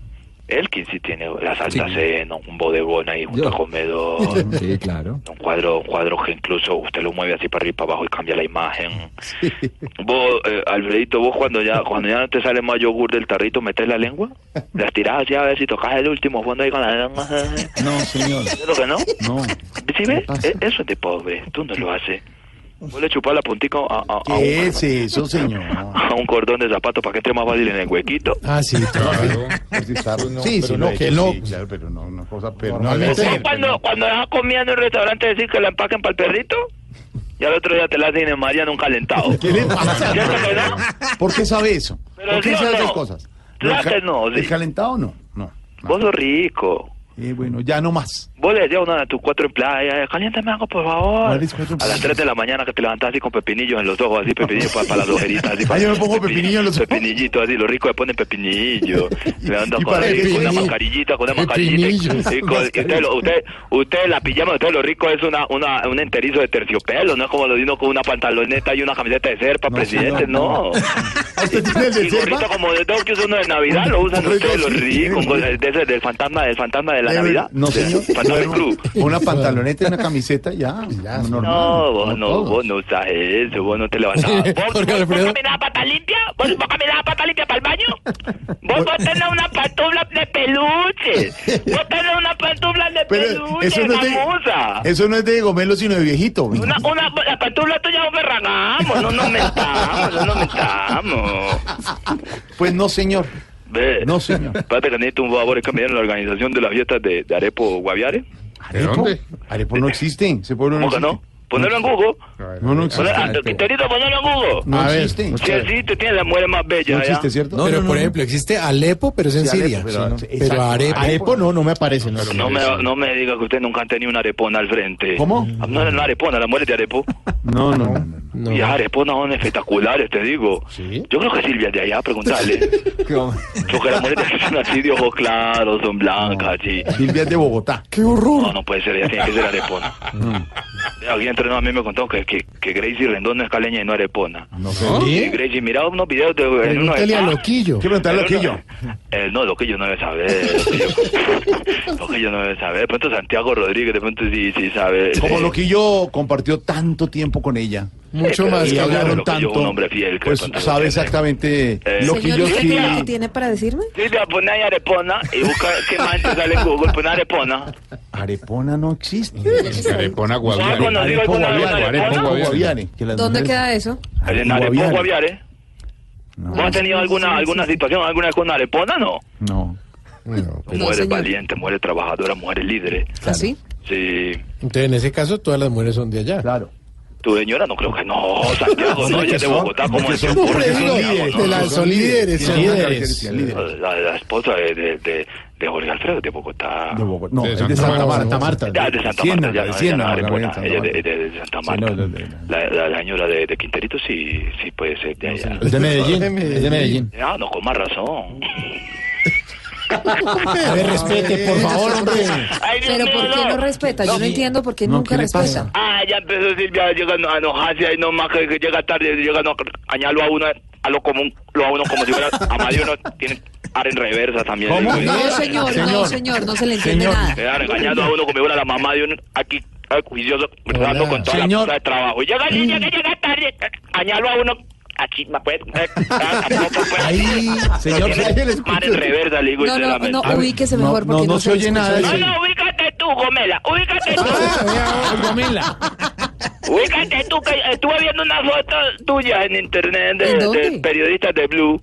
Elkin sí tiene la Santa Sí. Cena, un bodegón ahí junto Yo. al comedor. Sí, claro. Un cuadro, un cuadro que incluso usted lo mueve así para arriba y para abajo y cambia la imagen. Vos, eh, Alfredito, vos cuando ya cuando ya no te sale más yogur del tarrito, metes la lengua, las tirás así a ver si tocas el último fondo ahí con la lengua. No, señor. ¿Es lo que no? No. ¿Sí ves? Eh, Eso es de pobre, tú no lo haces. Vos le chupás la puntica a, a- a ¿Qué un, es eso, señor? a un cordón de zapato para que entre más fácil en el huequito. Ah, sí, claro. Pues no, sí, pero sí, no, no, que no. Sí, claro, pero no, una cosa, pero no Vos ser, cuando, cuando vas comiendo en un restaurante decir que la empaquen para el perrito, y al otro día te la hacen en María en un calentado. ¿Qué le pasa? ¿Cierto que no? ¿Por qué sabe eso? Pero ¿Por qué sabe no. esas cosas? Claro ¿El ca- que no, sí. ¿El calentado no? No. Vos sos rico. Eh, bueno, ya no más. Vos le decías a una de tus cuatro empleadas, caliéntame algo, por favor. ¿Cuáles cuatro A las 3 de la mañana que te levantás así con pepinillos en los ojos, así pepinillos para, las ojeritas. Así, yo me pongo pepinillo en los ojos. Pepinillito, así, los ricos le ponen pepinillo. Le andan y con, con una mascarillita, con una mascarillita. y- con- usted, usted, usted, la pijama de usted, lo rico es una, una, un enterizo de terciopelo, no es como lo de uno con una pantaloneta y una camiseta de serpa, presidente, no. no. ¿Usted tiene el de Y gorrito como de dos que usa uno de Navidad, lo usan ustedes los ricos, del fantasma, del fantasma de la De ver- Navidad. No, señor. Bueno, club. Una pantaloneta y una camiseta, ya. ya normal. No, vos no, todos. vos no usas eso, vos no te levantas. ¿Vos, vos, vos caminás a pata limpia? ¿Vos, vos caminás a pata limpia para el baño? Vos, vos tenés una pantufla de peluche. Vos tenés una pantufla de Pero peluche, eso no, es de, eso no es de gomelo, sino de viejito. Una, una, la pantufla tuya vos ferragamos, no nos mentamos, no nos mentamos. Pues no, señor. Ve. No, señor. Espérate que necesito un favor, es que me dieron la organización de las fiestas de, de Arepo Guaviare. ¿Arepo? Arepo no existe. Ese pueblo no ¿Cómo que existe. no? Ponelo en Google. No, no existe. Poner- Quinterito, ponelo en Google. No A ver, existe. Sí existe, tiene las mujeres más bellas No allá. existe, ¿cierto? No, pero, no, por no. ejemplo, existe Alepo, pero es en Sí, Alepo, Siria. pero- Sí, Arepo... Arepo no, no me aparece. No, No me, no me diga que usted nunca han tenido una arepona al frente. ¿Cómo? Ah, No, no arepona, las mujeres de Arepo. No, no. no. Y las areponas son espectaculares, te digo. Yo creo que Silvia es de allá, preguntarle. Porque las mujeres son así de ojos claros, son blancas, así. Silvia es de Bogotá. ¡Qué horror! No, no puede ser, ella tiene que ser arepona. Aquí entre nos a mí me contó que, que, que Gracie Rendón no es caleña y no arepona. No sé. Y Gracie, miraba unos videos de... Pregúntale a. Loquillo. ¿Qué preguntarle a Loquillo? Eh, no, lo que yo no debe saber. Lo que yo no debe saber. De pronto Santiago Rodríguez, de pronto sí, sí sabe. Como Sí. lo que yo compartió tanto tiempo con ella. Mucho pero más sí, que hablaron Loquillo, tanto. un hombre fiel. que Pues sabe exactamente Eh, lo que yo sí. ¿qué tiene para decirme? Silvia, pone ahí arepona y busca qué más te sale en Google. Pone arepona. Arepona no existe. Arepona ¿No ha conocido Guaviare. ¿Dónde queda eso? En Guaviare. Guaviare. ¿Vos has tenido alguna, alguna situación alguna vez con arepona? No. No. Mujeres señor. valientes, mujeres trabajadoras, mujeres líderes. ¿Así? Sí. Entonces, en ese caso, todas las mujeres son de allá. Claro. Tu señora no creo que no, Santiago, no, ella es de Bogotá, como es líderes, son líderes. La, la esposa de, de, de, de Jorge Alfredo, de Bogotá. De Bogotá. No, De es de Santa Marta. De Santa Siena, Marta, ya de Santa Marta. de, de Santa Sí, Marta. no, de- de- La, la, la señora de, de Quinterito sí, sí puede ser de allá. Es de Medellín. Es de Medellín. Ah, no, con más razón. A ver, respete, por favor, hombre. Pero ¿por qué no respeta? Yo no entiendo por qué nunca respeta. Ah, ya empezó Silvia llega a enojarse ahí nomás que, que llega tarde, llega no, añalo a uno a lo común, lo a uno como si fuera a Mario uno tiene ar en reversa también. ¿Cómo? No, señor, no, señor, no se le entiende Señor. nada. Engañado a uno como si fuera la mamá de uno aquí eh, juicioso, con toda Señor. la cosa de trabajo. Y llega que llega tarde, añalo a uno aquí, me puede, eh, tampoco, pues. Ahí, señor, Tiene ahí le escucho. mar en reversa, le digo No, no, ubíquese mejor no, porque no no, se oye nada. No, no, ubícate tú, Gomela, ubícate tú. Gomela. Ubícate tú, que estuve viendo una foto tuya en internet de, ¿En dónde? de periodistas de Blue.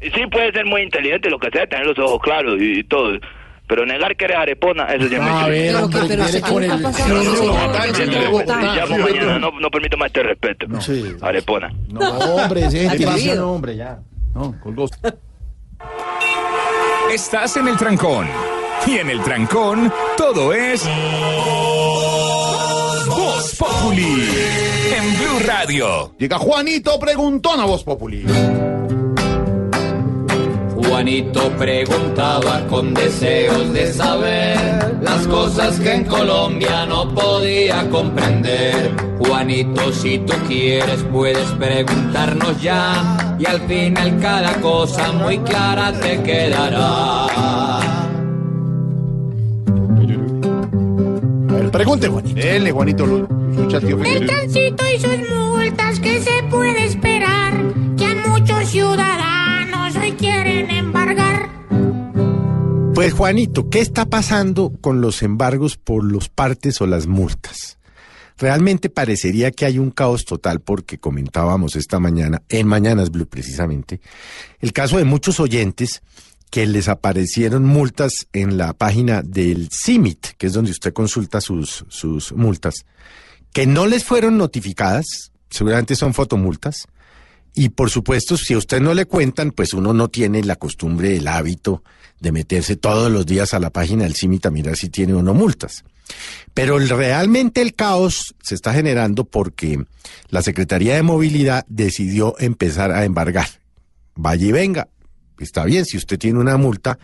Y sí, puede ser muy inteligente, lo que sea, tener los ojos claros y, y todo. Pero negar que eres arepona, eso ya es muy A ver, Pero, hombre, que- pero viene ¿qué con le está el- pasando? No, mañana, permito más este respeto. Sí. Arepona. No, hombre, pasa, no, hombre, ya. No, colgó. Estás en el trancón. Y en el trancón, todo es. Voz Populi. En Blue Radio. Llega Juanito Preguntón a Voz Populi. Juanito preguntaba con deseos de saber las cosas que en Colombia no podía comprender. Juanito, si tú quieres puedes preguntarnos ya y al final cada cosa muy clara te quedará. Pregunte, Juanito. Dele, Juanito, el tío El tránsito y sus multas que se puede esperar, Pues Juanito, ¿qué está pasando con los embargos por los partes o las multas? Realmente parecería que hay un caos total porque comentábamos esta mañana, en Mañanas Blue precisamente, el caso de muchos oyentes que les aparecieron multas en la página del CIMIT, que es donde usted consulta sus, sus multas, que no les fueron notificadas, seguramente son fotomultas, y por supuesto, si a usted no le cuentan, pues uno no tiene la costumbre, el hábito de meterse todos los días a la página del CIMIT a mirar si tiene o no multas. Pero realmente el caos se está generando porque la Secretaría de Movilidad decidió empezar a embargar. Vaya y venga. Está bien, si usted tiene una multa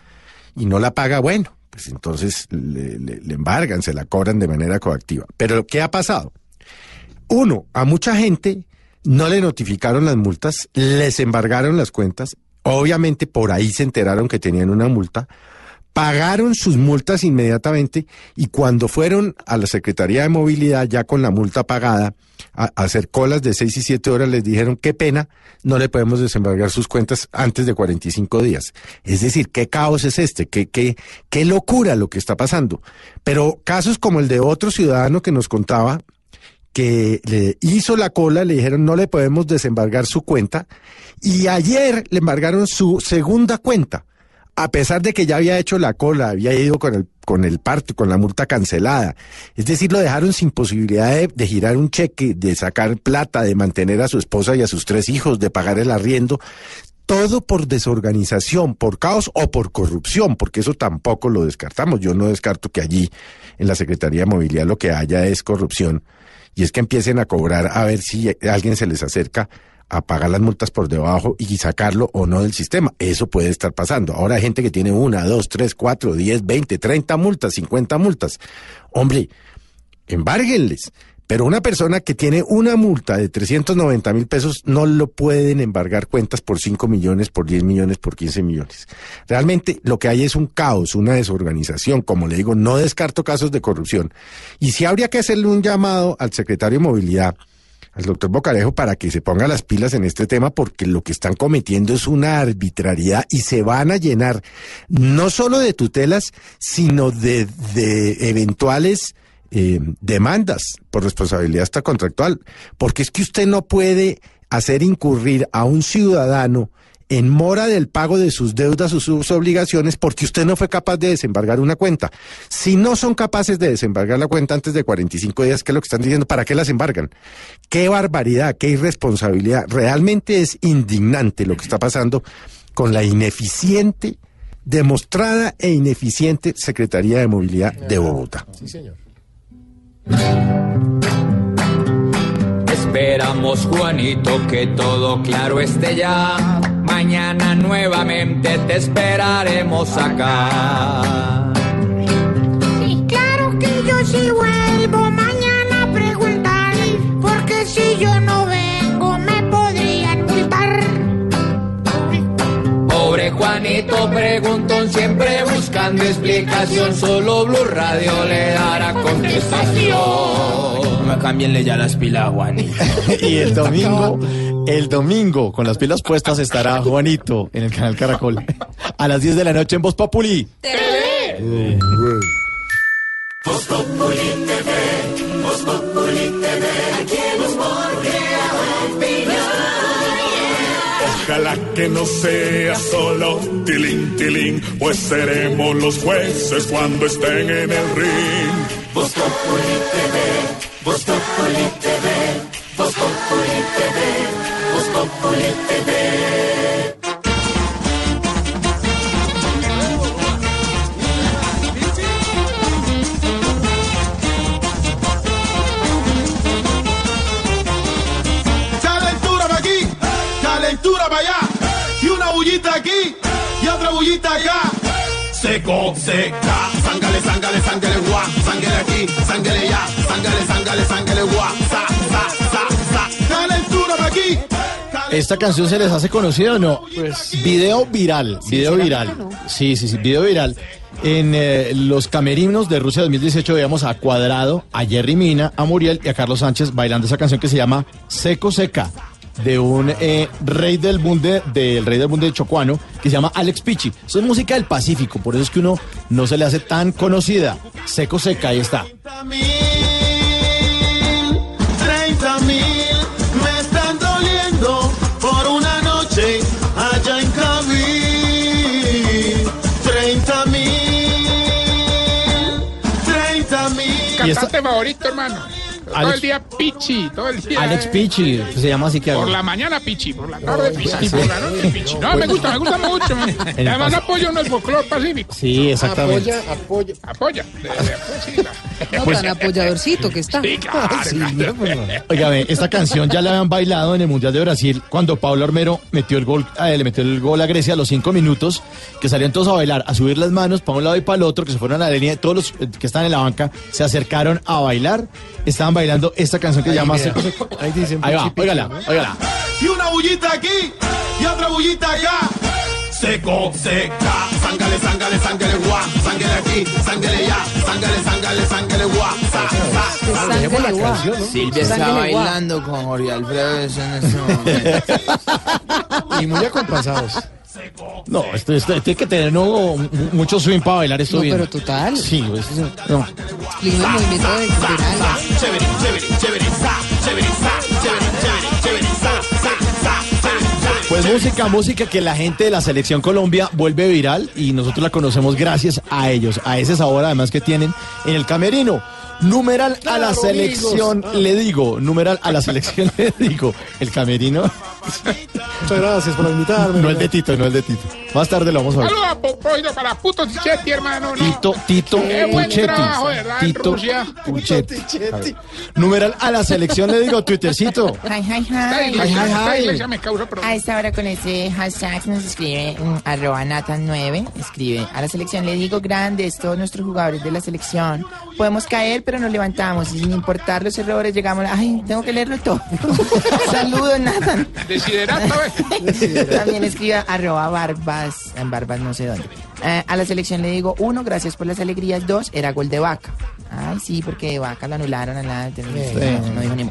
y no la paga, bueno, pues entonces le, le- le embargan, se la cobran de manera coactiva. Pero ¿qué ha pasado? Uno, a mucha gente no le notificaron las multas, les embargaron las cuentas, obviamente por ahí se enteraron que tenían una multa, pagaron sus multas inmediatamente y cuando fueron a la Secretaría de Movilidad ya con la multa pagada a, hacer colas de 6 y 7 horas les dijeron qué pena, no le podemos desembargar sus cuentas antes de 45 días. Es decir, qué caos es este, qué, qué, qué locura lo que está pasando. Pero casos como el de otro ciudadano que nos contaba que le hizo la cola, le dijeron no le podemos desembargar su cuenta y ayer le embargaron su segunda cuenta, a pesar de que ya había hecho la cola, había ido con el con el parto, con la multa cancelada. Es decir, lo dejaron sin posibilidad de, de girar un cheque, de sacar plata, de mantener a su esposa y a sus tres hijos, de pagar el arriendo. Todo por desorganización, por caos o por corrupción, porque eso tampoco lo descartamos. Yo no descarto que allí, en la Secretaría de Movilidad, lo que haya es corrupción. Y es que empiecen a cobrar a ver si alguien se les acerca a pagar las multas por debajo y sacarlo o no del sistema. Eso puede estar pasando. Ahora hay gente que tiene una, dos, tres, cuatro, diez, veinte, treinta multas, cincuenta multas. Hombre, embárguenles. Pero una persona que tiene una multa de 390 mil pesos no lo pueden embargar cuentas por 5 millones, por 10 millones, por 15 millones. Realmente lo que hay es un caos, una desorganización. Como le digo, no descarto casos de corrupción. Y si habría que hacerle un llamado al secretario de Movilidad, al doctor Bocarejo, para que se ponga las pilas en este tema, porque lo que están cometiendo es una arbitrariedad y se van a llenar no solo de tutelas, sino de, de eventuales eh, demandas por responsabilidad hasta contractual, porque es que usted no puede hacer incurrir a un ciudadano en mora del pago de sus deudas o sus obligaciones porque usted no fue capaz de desembargar una cuenta. Si no son capaces de desembargar la cuenta antes de 45 días, ¿qué es lo que están diciendo? ¿Para qué las embargan? Qué barbaridad, qué irresponsabilidad. Realmente es indignante lo que está pasando con la ineficiente, demostrada e ineficiente Secretaría de Movilidad de Bogotá. Sí, señor. Esperamos, Juanito, que todo claro esté ya. Mañana nuevamente te esperaremos acá. Pobre Juanito preguntón, siempre buscando explicación. Solo Blue Radio le dará contestación. No me cámbienle ya las pilas, Juanito. y el domingo, el domingo, con las pilas puestas, estará Juanito en el canal Caracol. A las 10 de la noche en Voz Populi. Eh, Voz Populi TV, Voz Populi TV, aquí en Ojalá que no sea solo tilín, tilín, pues seremos los jueces cuando estén en el ring. Voz Populi TV, Voz Populi TV, Voz Populi TV, Voz Populi TV. Acá. Seco, seca, sángale, sángale, sángale, guá, sángale aquí, sángale allá, sángale, sángale, sángale, guá, sa, sa, sa, sa. Para aquí. ¿Esta canción se les hace conocida o no? Pues video viral, video viral. Sí, sí, sí, video viral. En eh, los camerinos de Rusia 2018 veíamos a Cuadrado, a Jerry Mina, a Muriel y a Carlos Sánchez bailando esa canción que se llama Seco Seca de un eh, rey del bunde, del rey del bunde chocuano que se llama Alex Pichi. Eso es música del Pacífico, por eso es que uno no se le hace tan conocida. Seco Seca, ahí está. 30 mil me están doliendo por una noche allá en Cabí. 30 mil, 30 mil. Cantante favorito, hermano. Todo el día Pichi, todo el día. Alex Pichi, se llama así que Por la mañana Pichi, por la tarde Pichi, por la noche Pichi. No, me gusta, me gusta mucho. Además apoyo uno el folclore pacífico. Sí, exactamente. apoya. Apoya. La- No, Pues- tan apoyadorcito que está. Sí, claro, claro. Óigame, esta canción ya la habían bailado en el Mundial de Brasil cuando Pablo Armero metió el gol, eh, le metió el gol a Grecia a los cinco minutos, que salían todos a bailar, a subir las manos para un lado y para el otro, que se fueron a la línea, todos los eh, que están en la banca se acercaron a bailar, estaban bailando esta canción que se llama mira. Seco Seco. Ahí dicen Ahí va, óigala, ¿no? óigala. Y una bullita aquí y otra bullita acá. Seco, seca, sángale, sángale, sángale, guá, sángale aquí, sángale allá, sángale, sángale, sángale, guá, sa, sa, sa. Sángale, la guá. canción, ¿no? Silvia está Sángale, bailando con Jorge Alfredo en este momento. Y muy acompasados. No, esto, esto- tiene que tener no, mu- mucho swing para bailar esto No, bien. pero total. Sí, pues, no. movimiento de. Chévere, chévere, chévere, chévere, chévere, chévere. Pues música, música que la gente de la selección Colombia vuelve viral y nosotros la conocemos gracias a ellos, a ese sabor además que tienen en el camerino. Numeral a la selección, amigos. le digo, numeral a la selección, le digo, el camerino. Muchas gracias por invitarme. No el de Tito, no el de Tito. Más tarde lo vamos a ver. Saludos a Popoido para Puto Tichetti, hermano. ¿no? Tito, Tito Puchetti. Tito. Puchetti. Numeral a la selección, le digo, Twittercito. Ay, ay, ay. A esta hora con ese hashtag nos escribe mm, arroba Nathan9, escribe a la selección le digo grandes, todos nuestros jugadores de la selección. Podemos caer, pero nos levantamos y sin importar los errores llegamos, ay, tengo que leerlo todo. Saludos, Nathan. Desiderato. También escribe arroba barbas, en barbas no sé dónde. Eh, a la selección le digo, uno, gracias por las alegrías, dos, era gol de vaca. Ay, sí, porque de vaca lo anularon a la... No, no dijo ni.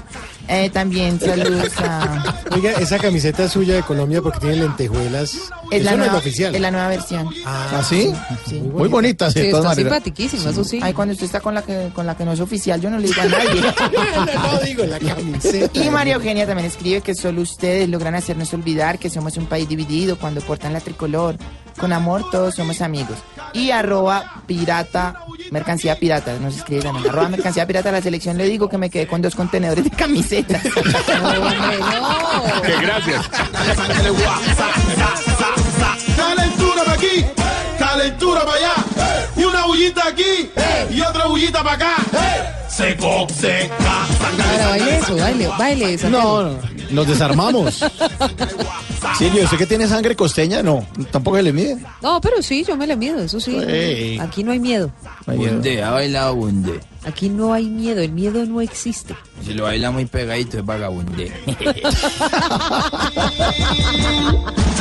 Eh, también saludos a... Oiga, esa camiseta es suya de Colombia porque tiene lentejuelas. Es la, Eso no es nueva, lo oficial. es la nueva versión. ¿Ah, sí? Sí. Muy bonita, sí, de todas maneras. eso sí. Ay, cuando usted está con la que con la que no es oficial, yo no le digo a nadie. no, no, digo, la camiseta. y María Eugenia también escribe que solo ustedes logran hacernos olvidar que somos un país dividido cuando portan la tricolor. Con amor todos somos amigos. Y arroba pirata, mercancía pirata, nos escribe también. Arroba mercancía pirata, la selección le digo que me quedé con dos contenedores de camisetas. Que gracias. Calentura para aquí, calentura para allá. Y una bullita aquí y otra bullita para acá. Seca, sángale, Ahora baile eso, baile, baile eso. No, no, nos desarmamos. Silvio, ¿usted que tiene sangre costeña? No, tampoco se le mide. No, pero sí, yo me le mido, eso sí. Ey. Aquí no hay miedo. Bunde, ha bailado bunde. Aquí no hay miedo, el miedo no existe. Si lo baila muy pegadito es vagabunde.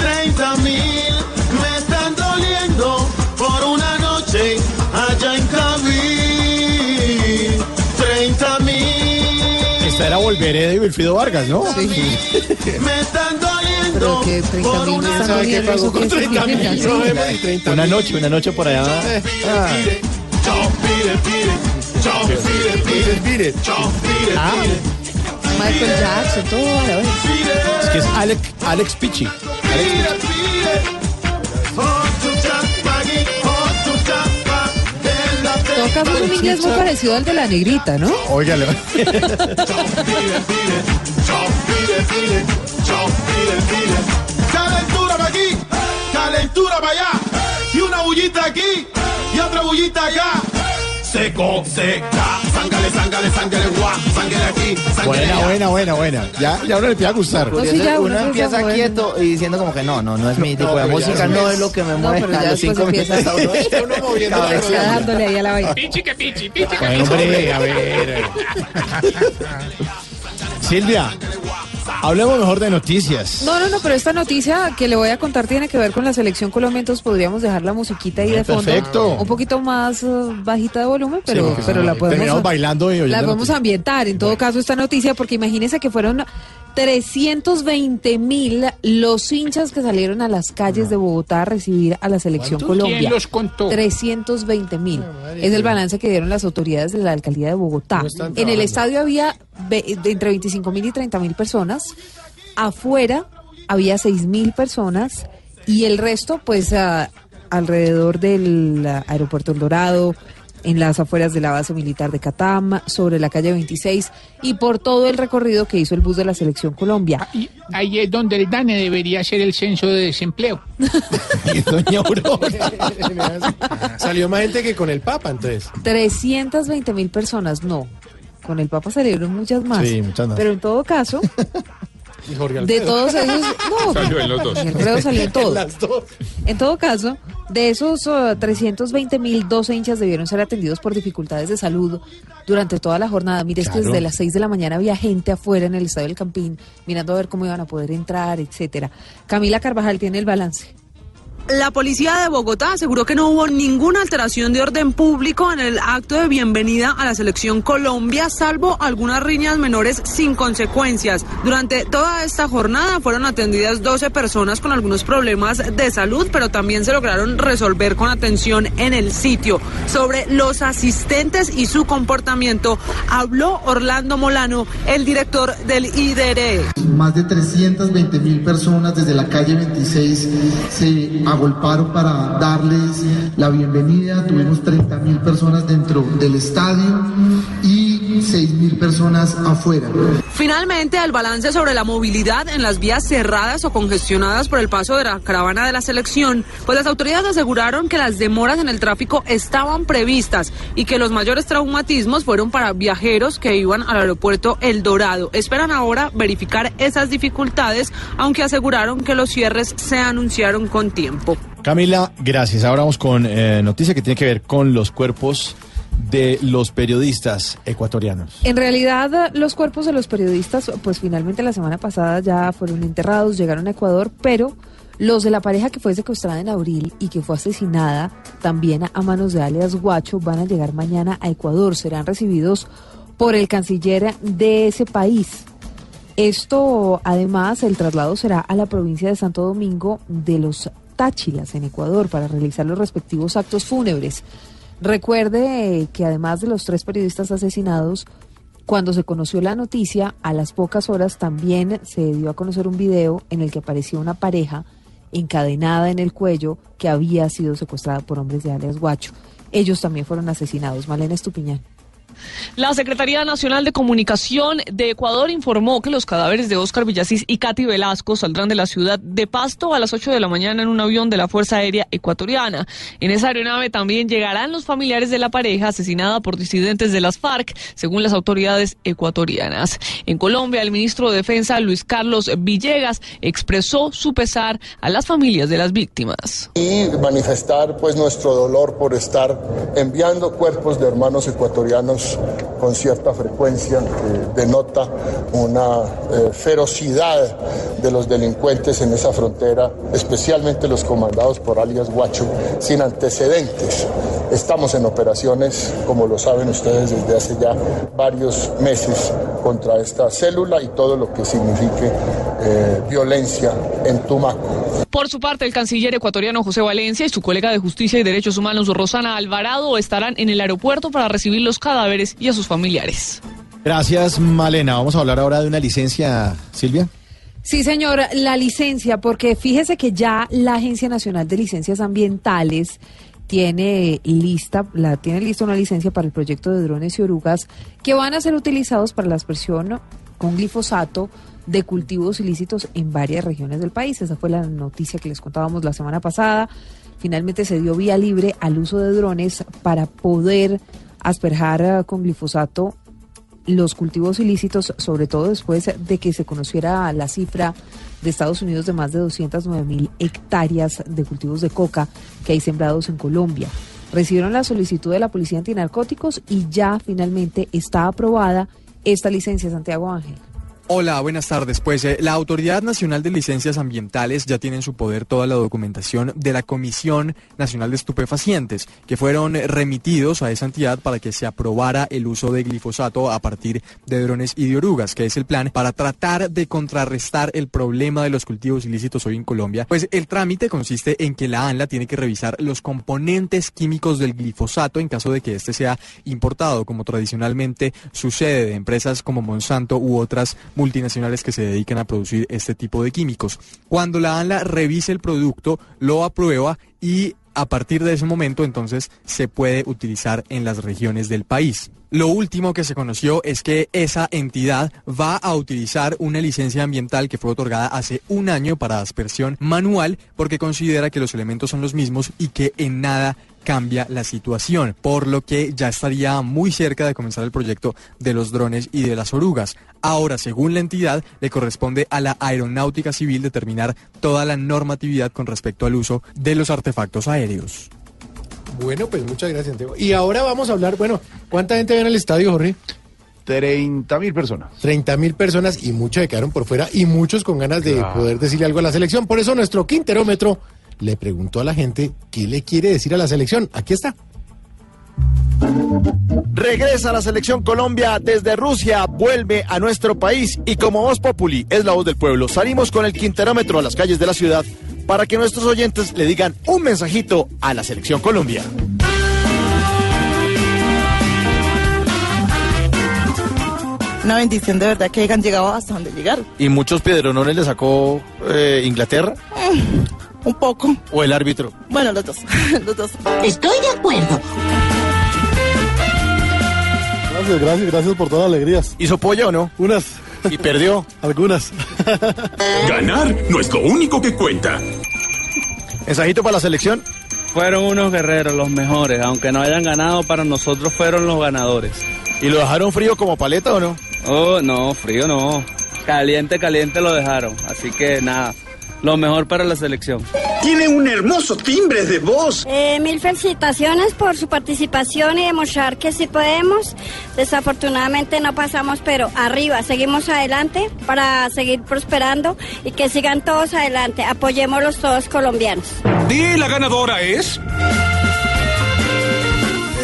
30 mil me están doliendo por una noche allá en Cabil. 30 mil Esta era Volveré de Wilfrido Vargas, ¿no? me están doliendo Pero que 30 por mil me una están ¿Sabe qué doliendo, pagó eso con que es 30 mil? significa, No sí. vemos ni 30 Una mil. noche, una noche por allá. Ah. Michael Jackson, todo a la vez. Es que es Alex, Alex Pichi. Alex todo caso es un inglés muy parecido al de la negrita, ¿no? Pire. Calentura para aquí, calentura para allá. Y una bullita aquí y otra bullita acá. Seco, seca, sángale, sángale, sángale, guá, sángale aquí, sángale Buena, allá. buena, buena, buena. Ya, ya uno le empieza a gustar. No, sí, ya, uno uno empieza a quieto y diciendo como que no, no, no es mi tipo de música, no no es. lo que me No, mueve pero a ya los cinco empieza minutos. uno moviendo la dándole ahí a la vaina. Pichi que pichi, pichi que pichi. hombre, a ver. Silvia, hablemos mejor de noticias. No, no, no, pero esta noticia que le voy a contar tiene que ver con la selección Colombia, entonces podríamos dejar la musiquita ahí de fondo. Perfecto. Un poquito más eh, bajita de volumen, pero, pero la podemos, terminamos bailando y oyendo la podemos ambientar en todo caso esta noticia, porque imagínense que fueron 320 mil los hinchas que salieron a las calles de Bogotá a recibir a la selección. Colombia. ¿Quién los contó? 320 mil. Es el balance que dieron las autoridades de la alcaldía de Bogotá. No en el estadio había entre 25 mil y 30 mil personas. Afuera había 6 mil personas y el resto, pues, alrededor del aeropuerto El Dorado, en las afueras de la base militar de Catam, sobre la calle 26 y por todo el recorrido que hizo el bus de la Selección Colombia. Y ahí es donde el DANE debería hacer el censo de desempleo. Y doña Aurora. Salió más gente que con el Papa, entonces. 320 mil personas, no. Con el Papa salieron muchas más. Sí, muchas más. Pero en todo caso, Y Jorge de todos esos. No, Salió en los dos. Jorge Alfredo salió en todos. Las dos. En todo caso, de esos uh, 320 mil, 12 hinchas debieron ser atendidos por dificultades de salud durante toda la jornada. Mire, es que Claro. desde las 6 de la mañana había gente afuera en el estadio del Campín, mirando a ver cómo iban a poder entrar, etcétera. Camila Carvajal tiene el balance. La policía de Bogotá aseguró que no hubo ninguna alteración de orden público en el acto de bienvenida a la selección Colombia, salvo algunas riñas menores sin consecuencias. Durante toda esta jornada fueron atendidas 12 personas con algunos problemas de salud, pero también se lograron resolver con atención en el sitio. Sobre los asistentes y su comportamiento, habló Orlando Molano, el director del IDRE. Más de 320 mil personas desde la calle 26 se agolparon para darles la bienvenida. Tuvimos 30 mil personas dentro del estadio y 6 mil personas afuera. Finalmente, el balance sobre la movilidad en las vías cerradas o congestionadas por el paso de la caravana de la selección, pues las autoridades aseguraron que las demoras en el tráfico estaban previstas y que los mayores traumatismos fueron para viajeros que iban al aeropuerto El Dorado. Esperan ahora verificar esas dificultades, aunque aseguraron que los cierres se anunciaron con tiempo. Camila, gracias. Ahora vamos con eh, noticia que tiene que ver con los cuerpos de los periodistas ecuatorianos. En realidad, los cuerpos de los periodistas, pues finalmente la semana pasada ya fueron enterrados, llegaron a Ecuador, pero los de la pareja que fue secuestrada en abril y que fue asesinada también a manos de alias Guacho van a llegar mañana a Ecuador. Serán recibidos por el canciller de ese país. Esto, además, el traslado será a la provincia de Santo Domingo de los Táchilas, en Ecuador, para realizar los respectivos actos fúnebres. Recuerde que además de los tres periodistas asesinados, cuando se conoció la noticia, a las pocas horas también se dio a conocer un video en el que aparecía una pareja encadenada en el cuello que había sido secuestrada por hombres de alias Guacho. Ellos también fueron asesinados. Malena Estupiñán. La Secretaría Nacional de Comunicación de Ecuador informó que los cadáveres de Óscar Villasís y Katy Velasco saldrán de la ciudad de Pasto a las 8 de la mañana en un avión de la Fuerza Aérea Ecuatoriana. En esa aeronave también llegarán los familiares de la pareja asesinada por disidentes de las FARC, según las autoridades ecuatorianas. En Colombia, el ministro de Defensa, Luis Carlos Villegas, expresó su pesar a las familias de las víctimas. Y manifestar pues nuestro dolor por estar enviando cuerpos de hermanos ecuatorianos con cierta frecuencia denota una eh, ferocidad de los delincuentes en esa frontera, especialmente los comandados por alias Guacho, sin antecedentes. Estamos en operaciones, como lo saben ustedes, desde hace ya varios meses contra esta célula y todo lo que signifique eh, violencia en Tumaco. Por su parte, el canciller ecuatoriano José Valencia y su colega de Justicia y Derechos Humanos Rosana Alvarado estarán en el aeropuerto para recibir los cadáveres y a sus familiares. Gracias, Malena. Vamos a hablar ahora de una licencia, Silvia. Sí, señor, la licencia, porque fíjese que ya la Agencia Nacional de Licencias Ambientales tiene lista, la tiene lista una licencia para el proyecto de drones y orugas que van a ser utilizados para la aspersión con glifosato de cultivos ilícitos en varias regiones del país. Esa fue la noticia que les contábamos la semana pasada. Finalmente se dio vía libre al uso de drones para poder asperjar eh, con glifosato los cultivos ilícitos, sobre todo después de que se conociera la cifra de Estados Unidos de más de 209 mil hectáreas de cultivos de coca que hay sembrados en Colombia. Recibieron la solicitud de la Policía Antinarcóticos y ya finalmente está aprobada esta licencia, Santiago Ángel. Hola, buenas tardes. Pues eh, la Autoridad Nacional de Licencias Ambientales ya tiene en su poder toda la documentación de la Comisión Nacional de Estupefacientes, que fueron eh, remitidos a esa entidad para que se aprobara el uso de glifosato a partir de drones y de orugas, que es el plan para tratar de contrarrestar el problema de los cultivos ilícitos hoy en Colombia. Pues el trámite consiste en que la ANLA tiene que revisar los componentes químicos del glifosato en caso de que éste sea importado, como tradicionalmente sucede de empresas como Monsanto u otras multinacionales que se dedican a producir este tipo de químicos. Cuando la ANLA revise el producto, lo aprueba y a partir de ese momento entonces se puede utilizar en las regiones del país. Lo último que se conoció es que esa entidad va a utilizar una licencia ambiental que fue otorgada hace un año para aspersión manual porque considera que los elementos son los mismos y que en nada cambia la situación, por lo que ya estaría muy cerca de comenzar el proyecto de los drones y de las orugas. Ahora, según la entidad, le corresponde a la Aeronáutica Civil determinar toda la normatividad con respecto al uso de los artefactos aéreos. Bueno, pues muchas gracias, Santiago. Y ahora vamos a hablar, bueno, ¿cuánta gente ve en el estadio, Jorge? 30 mil personas. 30 mil personas y muchos se quedaron por fuera y muchos con ganas de poder decirle algo a la selección. Por eso nuestro quinterómetro le preguntó a la gente qué le quiere decir a la selección. Aquí está. Regresa la selección Colombia desde Rusia, vuelve a nuestro país y como Voz Populi es la voz del pueblo, salimos con el quinterómetro a las calles de la ciudad para que nuestros oyentes le digan un mensajito a la selección Colombia. Una bendición de verdad que hayan llegado hasta donde llegaron. ¿Y muchos piedronones le sacó eh, Inglaterra? Un poco. ¿O el árbitro? Bueno, los dos. los dos. Estoy de acuerdo. Gracias, gracias, gracias por todas las alegrías. ¿Hizo pollo o no? Unas. ¿Y perdió? Algunas. Ganar no es lo único que cuenta. ¿Mensajito para la selección? Fueron unos guerreros los mejores, aunque no hayan ganado, para nosotros fueron los ganadores. ¿Y lo dejaron frío como paleta o no? Oh, no, frío no. Caliente, caliente lo dejaron. Así que nada, lo mejor para la selección. Tiene un hermoso timbre de voz. Eh, mil felicitaciones por su participación y demostrar que sí podemos. Desafortunadamente no pasamos, pero arriba, seguimos adelante para seguir prosperando y que sigan todos adelante. Apoyémoslos todos colombianos. Y la ganadora es...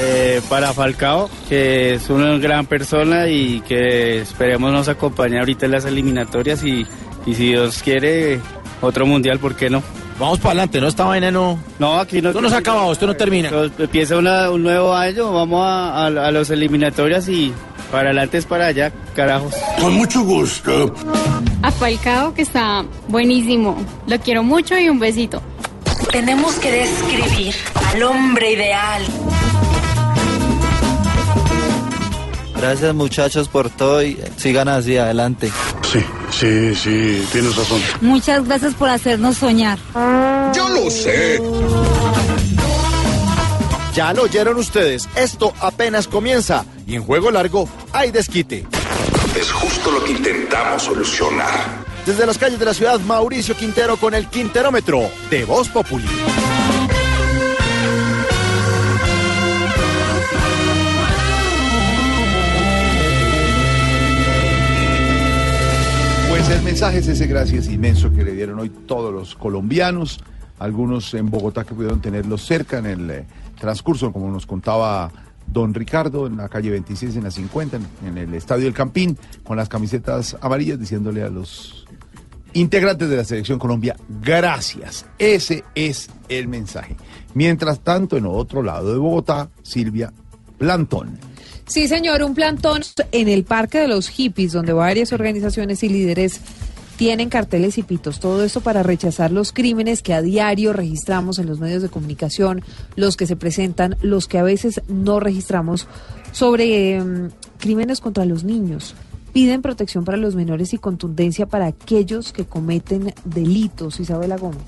Eh, para Falcao, que es una gran persona y que esperemos nos acompañe ahorita en las eliminatorias y, y si Dios quiere, otro mundial, ¿por qué no? Vamos para adelante, ¿no? Esta vaina no... No, aquí no... Esto no se ha acabado, esto no termina. Empieza una- un nuevo año, vamos a, a, a las eliminatorias y para adelante es para allá, carajos. Con mucho gusto. A Falcao, que está buenísimo. Lo quiero mucho y un besito. Tenemos que describir al hombre ideal. Gracias muchachos por todo y sigan así adelante. Sí, sí, sí, tienes razón. Muchas gracias por hacernos soñar. Yo lo sé. Ya lo oyeron ustedes, esto apenas comienza y en juego largo hay desquite. Es justo lo que intentamos solucionar. Desde las calles de la ciudad, Mauricio Quintero con el Quinterómetro de Voz Populi. El mensaje es ese gracias inmenso que le dieron hoy todos los colombianos, algunos en Bogotá que pudieron tenerlos cerca en el eh, transcurso, como nos contaba don Ricardo, en la calle 26, en la 50, en, en el Estadio del Campín, con las camisetas amarillas, diciéndole a los integrantes de la Selección Colombia, gracias. Ese es el mensaje. Mientras tanto, en otro lado de Bogotá, Silvia Plantón. Sí, señor, un plantón en el Parque de los Hippies, donde varias organizaciones y líderes tienen carteles y pitos. Todo esto para rechazar los crímenes que a diario registramos en los medios de comunicación, los que se presentan, los que a veces no registramos, sobre mm, crímenes contra los niños. Piden protección para los menores y contundencia para aquellos que cometen delitos. Isabela Gómez.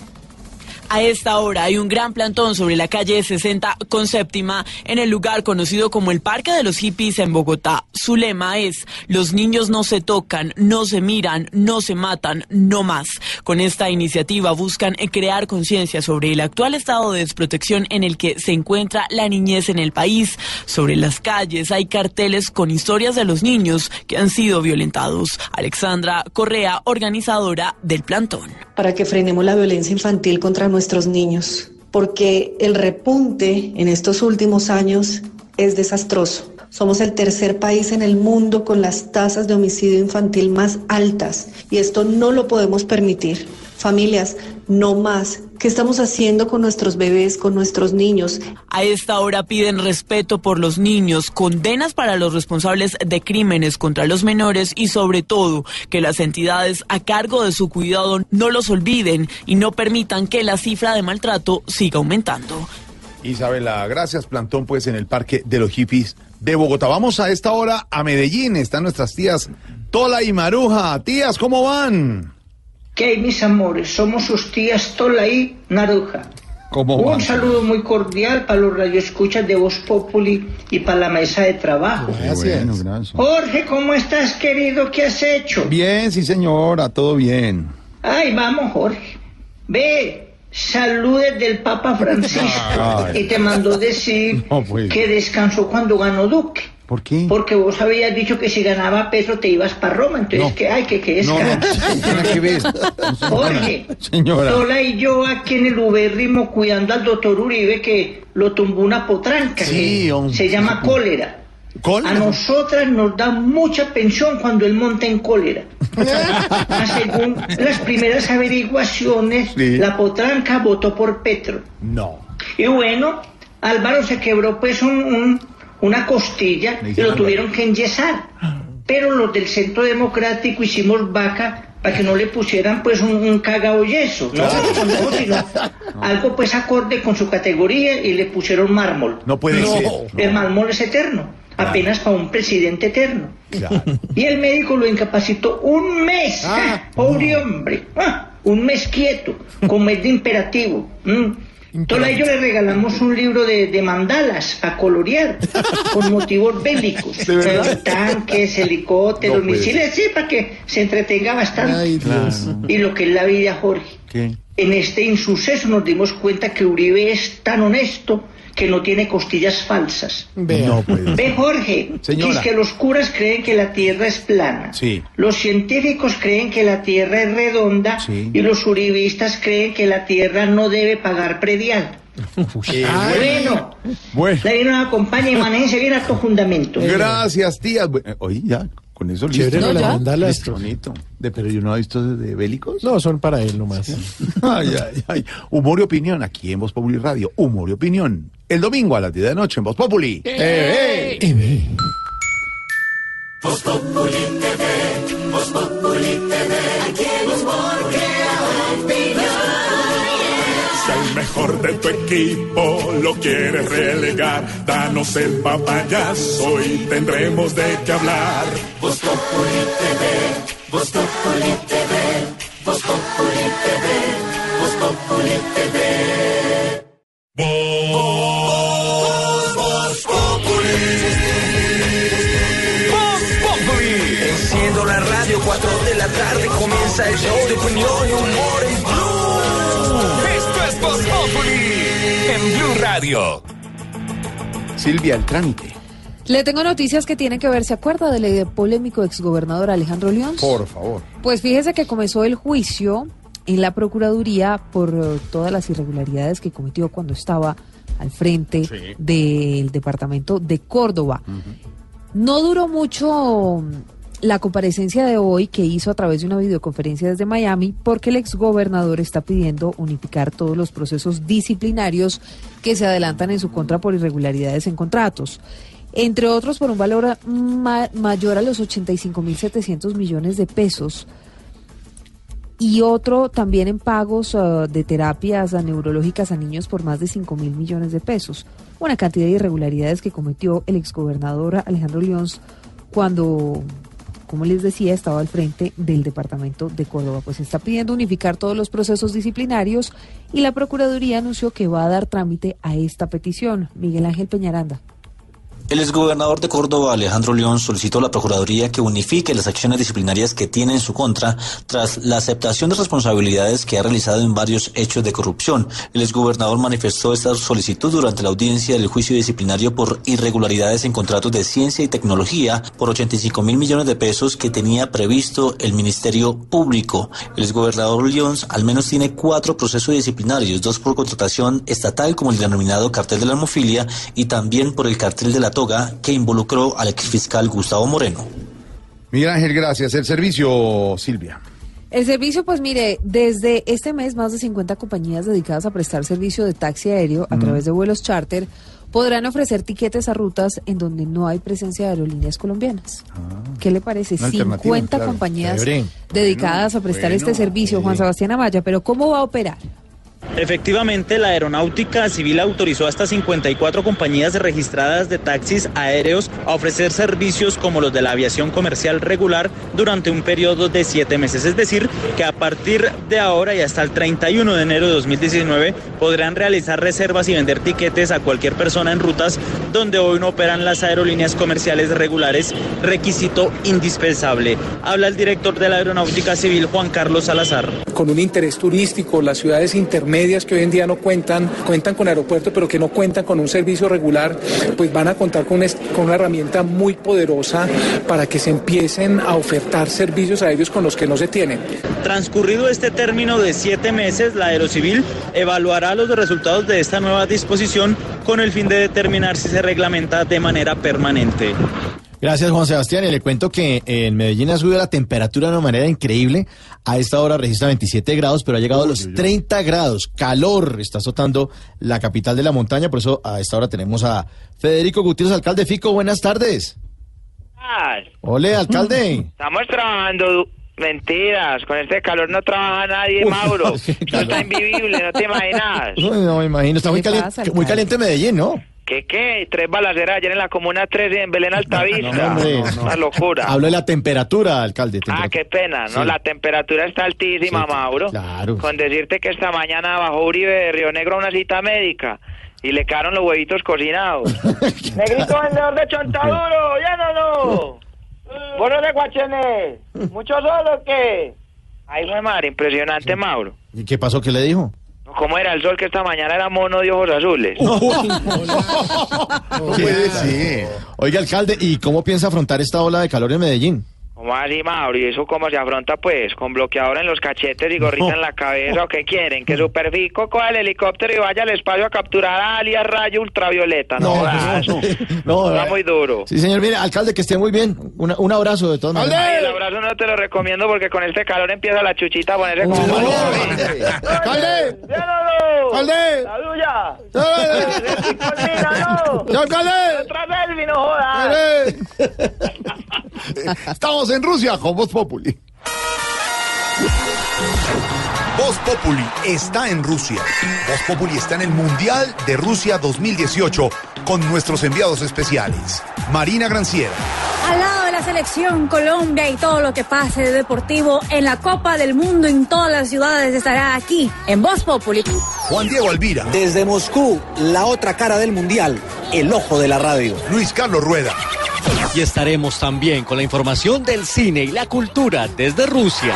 A esta hora hay un gran plantón sobre la calle 60 con séptima en el lugar conocido como el Parque de los Hippies en Bogotá. Su lema es, los niños no se tocan, no se miran, no se matan, no más. Con esta iniciativa buscan crear conciencia sobre el actual estado de desprotección en el que se encuentra la niñez en el país. Sobre las calles hay carteles con historias de los niños que han sido violentados. Alexandra Correa, organizadora del plantón. para que frenemos la violencia infantil contra nuestros niños, porque el repunte en estos últimos años es desastroso. Somos el tercer país en el mundo con las tasas de homicidio infantil más altas y esto no lo podemos permitir. Familias, no más. ¿Qué estamos haciendo con nuestros bebés, con nuestros niños? A esta hora piden respeto por los niños, condenas para los responsables de crímenes contra los menores y sobre todo que las entidades a cargo de su cuidado no los olviden y no permitan que la cifra de maltrato siga aumentando. Isabela, gracias. Plantón, pues, en el Parque de los Hippies de Bogotá. Vamos a esta hora a Medellín. Están nuestras tías Tola y Maruja. Tías, ¿cómo van? ¿Qué hay, mis amores? Somos sus tías Tola y Naruja. ¿Cómo Un van? saludo muy cordial para los radioescuchas de Voz Populi y para la mesa de trabajo. Bueno, gracias. Jorge, ¿cómo estás, querido? ¿Qué has hecho? Bien, sí, señora, todo bien. Ay, vamos, Jorge. Ve, saludes del Papa Francisco. Ay. Y te mandó decir No, pues. que descansó cuando ganó Duque. ¿Por qué? Porque vos habías dicho que si ganaba Petro te ibas para Roma. Entonces, No. ¿qué hay? ¿Qué, qué es? No, no, nada que ver. Jorge, Señora. sola y yo aquí en el ubérrimo cuidando al doctor Uribe que lo tumbó una potranca Sí, que hombre. se llama cólera. ¿Cólera? A nosotras nos da mucha pensión cuando él monta en cólera. Según las primeras averiguaciones, Sí. la potranca votó por Petro. No. Y bueno, Álvaro se quebró pues un- un- una costilla y lo tuvieron que enyesar. Pero los del Centro Democrático hicimos vaca para que no le pusieran pues un, un cagao yeso, ¿no? No, sino algo pues acorde con su categoría y le pusieron mármol. No puede ser. El mármol es eterno, apenas para un presidente eterno. Y el médico lo incapacitó un mes. ¡Ja! Pobre hombre. ¡Ah! Un mes quieto, con mes de imperativo. Mm. Entonces a ellos le regalamos un libro de, de mandalas para colorear, con motivos bélicos. ¿De verdad? Tanques, helicópteros, No misiles, sí, para que se entretenga bastante. Ay, Dios. Y lo que es la vida, Jorge. ¿Qué? En este insuceso nos dimos cuenta que Uribe es tan honesto que no tiene costillas falsas. No puede Ve. Jorge, Señora. que es que los curas creen que la Tierra es plana. Sí. Los científicos creen que la Tierra es redonda Sí. y los uribistas creen que la Tierra no debe pagar predial. Eh, bueno, Bueno. la acompaña y manéjense bien a tu fundamento. Gracias, tía. Oye, ya, con eso listo. Chévere mandalas. Listo, bonito. De, pero yo no he visto de, bélicos. No, son para él nomás. Ay, ay, ay. Humor y opinión aquí en Voz Populi Radio. Humor y opinión. El domingo a las 10 de la noche en Voz Populi. Eh, eh. Si al mejor de tu equipo lo quieres relegar, danos el papayazo y tendremos de qué hablar. Voz Populi TV, Voz Populi TV, Voz Populi TV, Voz Populi TV. Voz, Voz Populi. Voz Populi. Enciendo la radio, 4 de la tarde comienza el show de opinión y humor en Blue. En Blue Radio. Silvia, el trámite. Le tengo noticias que tienen que ver, ¿se acuerda del polémico exgobernador Alejandro León? Por favor. Pues fíjese que comenzó el juicio en la Procuraduría por eh, todas las irregularidades que cometió cuando estaba al frente del departamento de Córdoba. No duró mucho la comparecencia de hoy que hizo a través de una videoconferencia desde Miami porque el exgobernador está pidiendo unificar todos los procesos disciplinarios que se adelantan en su contra por irregularidades en contratos. Entre otros, por un valor ma- mayor a los 85.700 millones de pesos y otro también en pagos eh, de terapias neurológicas a niños por más de 5 mil millones de pesos. Una cantidad de irregularidades que cometió el exgobernador Alejandro León cuando, como les decía, estaba al frente del departamento de Córdoba. Pues está pidiendo unificar todos los procesos disciplinarios y la Procuraduría anunció que va a dar trámite a esta petición. Miguel Ángel Peñaranda. El exgobernador de Córdoba, Alejandro León, solicitó a la Procuraduría que unifique las acciones disciplinarias que tiene en su contra tras la aceptación de responsabilidades que ha realizado en varios hechos de corrupción. El exgobernador manifestó esta solicitud durante la audiencia del juicio disciplinario por irregularidades en contratos de ciencia y tecnología por 85 mil millones de pesos que tenía previsto el Ministerio Público. El exgobernador León al menos tiene cuatro procesos disciplinarios, dos por contratación estatal como el denominado cartel de la hemofilia y también por el cartel de la toga que involucró al exfiscal Gustavo Moreno. Miguel Ángel, gracias. El servicio, Silvia. El servicio, pues mire, desde este mes más de 50 compañías dedicadas a prestar servicio de taxi aéreo a Mm. través de vuelos charter podrán ofrecer tiquetes a rutas en donde no hay presencia de aerolíneas colombianas. ¿Qué le parece? Ah. Una alternativa, 50 claro. compañías dedicadas a prestar este servicio, Juan Sebastián Amaya, pero ¿cómo va a operar? Efectivamente, la Aeronáutica Civil autorizó hasta 54 compañías registradas de taxis aéreos a ofrecer servicios como los de la aviación comercial regular durante un periodo de siete meses. Es decir, que a partir de ahora y hasta el 31 de enero de 2019 podrán realizar reservas y vender tiquetes a cualquier persona en rutas donde hoy no operan las aerolíneas comerciales regulares, requisito indispensable. Habla el director de la Aeronáutica Civil, Juan Carlos Salazar. con un interés turístico, las ciudades internacionales intermedias que hoy en día no cuentan, cuentan con aeropuerto, pero que no cuentan con un servicio regular, pues van a contar con, con una herramienta muy poderosa para que se empiecen a ofertar servicios a ellos con los que no se tienen. Transcurrido este término de siete meses, la Aerocivil evaluará los resultados de esta nueva disposición con el fin de determinar si se reglamenta de manera permanente. Gracias, Juan Sebastián. Y le cuento que en Medellín ha subido la temperatura de una manera increíble. A esta hora registra 27 grados, pero ha llegado a los 30 grados. Calor está azotando la capital de la montaña. Por eso a esta hora tenemos a Federico Gutiérrez, alcalde Fico. Buenas tardes. Ole, alcalde. Estamos trabajando. Mentiras, con este calor no trabaja nadie, Uy, Mauro. Esto calor. está invivible, no te imaginas. Uy, no me imagino. Está muy, ¿Qué cali- pasa, muy caliente Medellín, ¿no? ¿Qué qué? Tres balaceras ayer en la Comuna 13 en Belén Altavista. No, hombre. Una locura. Hablo de la temperatura, alcalde. Ah, qué pena, ¿no? Sí. La temperatura está altísima, Sí, Mauro. claro. Con decirte que esta mañana bajó Uribe de Río Negro a una cita médica y le quedaron los huevitos cocinados. Negrito vendedor de chontaduro, ya no, no. Bueno de Guachené, ¿mucho solo o qué? Ay, fue madre, impresionante, Mauro. ¿Y qué pasó? ¿Qué le dijo? ¿Cómo era el sol que esta mañana era mono de ojos azules? ¿Qué? Oiga, alcalde, ¿y cómo piensa afrontar esta ola de calor en Medellín? ¿Cómo así, Mauro? ¿Y eso cómo se afronta, pues? ¿Con bloqueador en los cachetes y gorrita en la cabeza o qué quieren? ¿Que Superfico coja el helicóptero y vaya al espacio a capturar a alias rayo ultravioleta? No, jodas. No, Está muy duro. Sí, señor, mire, alcalde, que esté muy bien. Una- un abrazo de todas maneras. El abrazo no te lo recomiendo porque con este calor empieza la chuchita a ponerse como... ¡Alcalde! ¡Alcalde! ¡La duya! ¡Ya, alcalde! ¡Otra selfie, no jodas! Estamos en Rusia con Voz Populi. Voz Populi está en Rusia. Voz Populi está en el Mundial de Rusia 2018 con nuestros enviados especiales. Marina Granciera, selección Colombia y todo lo que pase de deportivo en la Copa del Mundo en todas las ciudades estará aquí en Voz Populi. Juan Diego Alvira, Desde Moscú, la otra cara del mundial, el ojo de la radio. Luis Carlos Rueda. Y estaremos también con la información del cine y la cultura desde Rusia.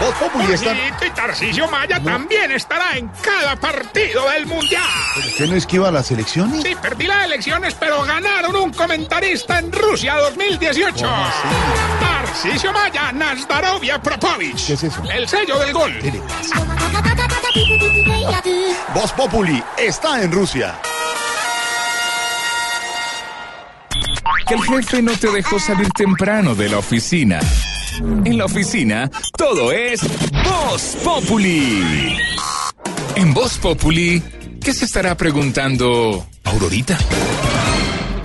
Voz Populi está... y Tarcisio Maya también estará en cada partido del Mundial. ¿Usted no esquiva las elecciones? Sí, perdí las elecciones, pero ganaron un comentarista en Rusia 2018. Tarcisio Maya, Nazdarovia Propovich. ¿Qué es eso? El sello del gol. Voz Populi está en Rusia. Que el jefe no te dejó salir temprano de la oficina. En la oficina, todo es Voz Populi. En Voz Populi, ¿qué se estará preguntando Aurorita?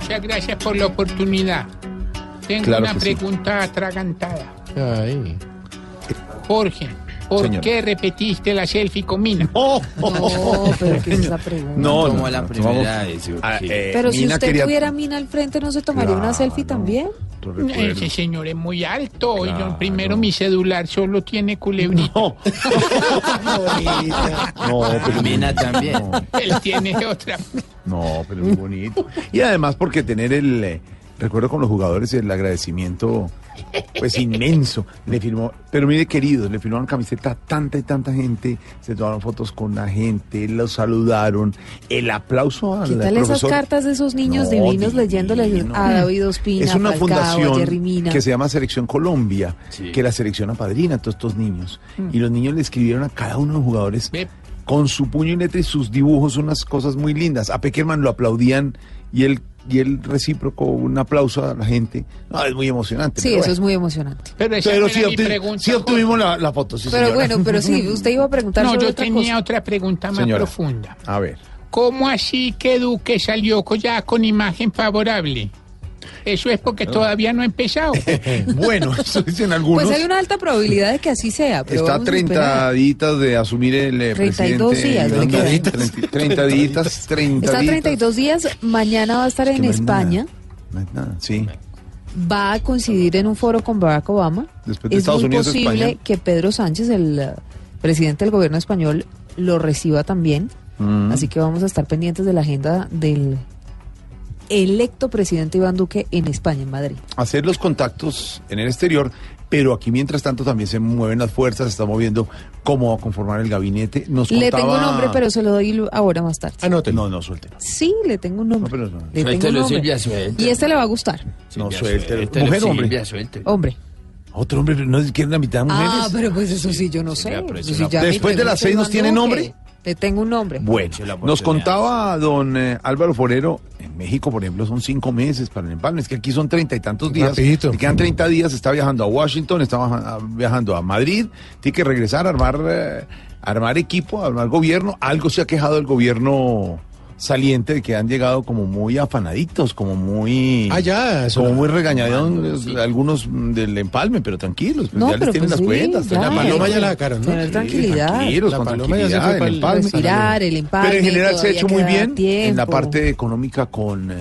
Muchas gracias por la oportunidad. Tengo Claro una sí. pregunta atragantada. Jorge, ¿por Señor. qué repetiste la selfie con Mina? No, pero ¿qué es esa pregunta? No, Como no, la no, primera Ah, eh, Pero si Mina usted quería- tuviera mina al frente, ¿no se tomaría una selfie también? Ese señor es muy alto. y yo, primero, mi celular solo tiene culebrita. No, pero Mina también. Él tiene otra. No, pero muy bonito. Y además porque tener el eh, recuerdo con los jugadores el agradecimiento pues inmenso. Le firmó, pero mire queridos, le firmaron camiseta a tanta y tanta gente, se tomaron fotos con la gente, los saludaron, el aplauso al ¿Qué tal esas profesor. cartas de esos niños No, divinos leyéndoles a David Ospina, es una Falcao, a fundación que se llama Selección Colombia, que la selección apadrina a todos estos niños. Mm. Y los niños le escribieron a cada uno de los jugadores con su puño y letra y sus dibujos unas cosas muy lindas. A Peckerman lo aplaudían y él, y él recíproco un aplauso a la gente. No, es muy emocionante. Sí, eso bueno. es muy emocionante. Pero, Pero sí, obtu- pregunta, sí obtuvimos la, la foto, sí, Pero señora. bueno, pero sí, usted iba a preguntar No, sobre yo otra tenía cosa. otra pregunta más Señora. profunda. A ver. ¿Cómo así que Duque salió ya con imagen favorable? Eso es porque todavía no ha empezado. bueno, eso dicen algunos. Pues hay una alta probabilidad de que así sea. Pero Está a vamos a 30 esperar. días de asumir el eh, 32 presidente. días, Iván le quedan. Duque. 30, 30 días, 30 Está a días. 32 días, mañana va a estar en no España, No es nada, sí. va a coincidir en un foro con Barack Obama. Después de es Estados muy Unidos, posible España. que Pedro Sánchez, el eh, presidente del gobierno español, lo reciba también. Mm. Así que vamos a estar pendientes de la agenda del electo presidente Iván Duque en España, en Madrid. hacer los contactos en el exterior, pero aquí mientras tanto también se mueven las fuerzas, se está moviendo cómo va a conformar el gabinete. Nos Le contaba- tengo un nombre, pero se lo doy ahora más tarde. No, no, suéltelo. Sí, le tengo un nombre. No, pero no. Le tengo un Suéltelo, nombre. Silvia, suéltelo. Y este le va a gustar. No, suéltelo. suéltelo, Mujer, Silvia, hombre. suéltelo. Hombre. Otro hombre, ¿no quiere la mitad de mujeres? Ah, pero pues eso sí, yo no sé. Silvia, es sí, ya Después de las seis, ¿nos tiene nombre? Le tengo un nombre. Bueno, nos contaba don eh, Álvaro Forero, en México, por ejemplo, son cinco meses para el empalme, es que aquí son treinta y tantos días. Rapidito. Le quedan 30 días, está viajando a Washington, está baja- viajando a Madrid, tiene que regresar a armar, eh, armar equipo, a armar gobierno. Algo se ha quejado el gobierno saliente de que han llegado como muy afanaditos, como muy... Ah, ya, eso- Como muy regañados algunos mm, del empalme, pero tranquilos, pues No, ya les tienen pues las sí, cuentas. ya, la hay que Tener tranquilidad. Tranquilos, La con paloma ya se tranquilidad, fue el empalme. respirar, el empalme, Pero en general se ha hecho muy bien en la tiempo. parte económica con eh,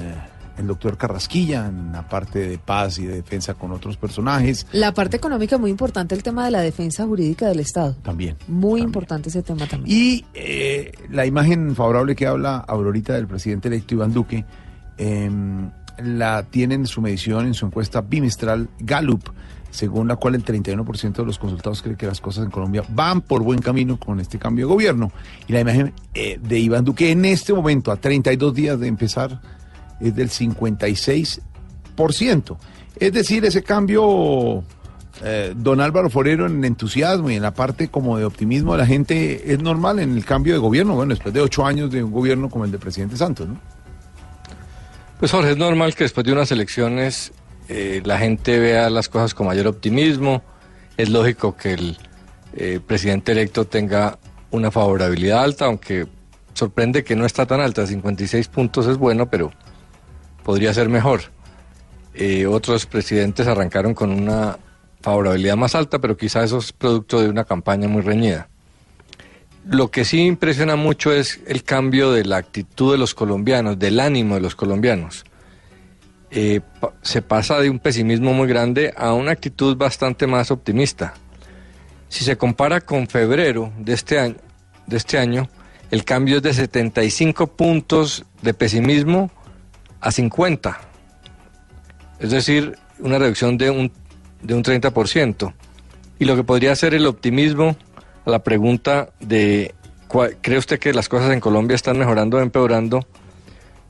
el doctor Carrasquilla, en la parte de paz y de defensa con otros personajes. La parte económica muy importante, el tema de la defensa jurídica del Estado. También. Muy importante ese tema también. Y eh, la imagen favorable que habla Aurorita del presidente electo Iván Duque, eh, la tiene en su medición, en su encuesta bimestral Gallup, según la cual el 31% de los consultados cree que las cosas en Colombia van por buen camino con este cambio de gobierno. Y la imagen eh, de Iván Duque en este momento, a 32 días de empezar, es del 56%. Es decir, ese cambio, eh, don Álvaro Forero, en entusiasmo y en la parte como de optimismo de la gente, es normal en el cambio de gobierno, bueno, después de ocho años de un gobierno como el del presidente Santos, ¿no? Pues Jorge, es normal que después de unas elecciones eh, la gente vea las cosas con mayor optimismo. Es lógico que el eh, presidente electo tenga una favorabilidad alta, aunque sorprende que no está tan alta. 56 puntos es bueno, pero podría ser mejor. Eh, otros presidentes arrancaron con una favorabilidad más alta, pero quizá eso es producto de una campaña muy reñida. Lo que sí impresiona mucho es el cambio de la actitud de los colombianos, del ánimo de los colombianos. Eh, se pasa de un pesimismo muy grande a una actitud bastante más optimista. Si se compara con febrero de este año, de este año el cambio es de 75 puntos de pesimismo a 50. Es decir, una reducción de un, de un 30%. Y lo que podría ser el optimismo a la pregunta de ¿cuál- ¿cree usted que las cosas en Colombia están mejorando o empeorando?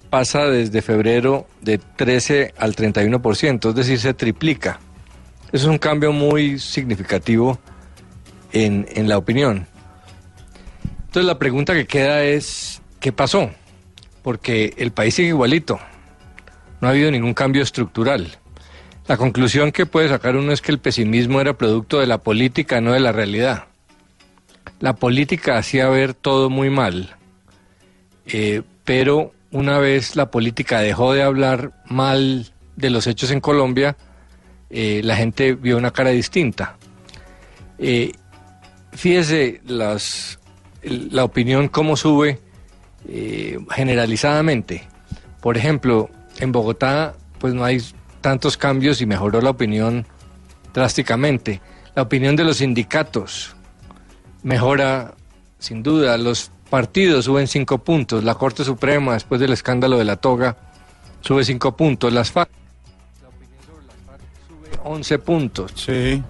pasa desde febrero de 13 al 31%, es decir, se triplica. Eso es un cambio muy significativo en, en la opinión. Entonces la pregunta que queda es, ¿qué pasó? Porque el país sigue igualito, no ha habido ningún cambio estructural. La conclusión que puede sacar uno es que el pesimismo era producto de la política, no de la realidad. La política hacía ver todo muy mal, eh, pero una vez la política dejó de hablar mal de los hechos en Colombia, eh, la gente vio una cara distinta. Eh, fíjese las, la opinión cómo sube generalizadamente. Por ejemplo, en Bogotá pues no hay tantos cambios y mejoró la opinión drásticamente. La opinión de los sindicatos mejora sin duda. Los partidos suben cinco puntos. La Corte Suprema, después del escándalo de la toga, sube cinco puntos. Las FARC, la opinión sobre las FARC sube 11 puntos. Sí.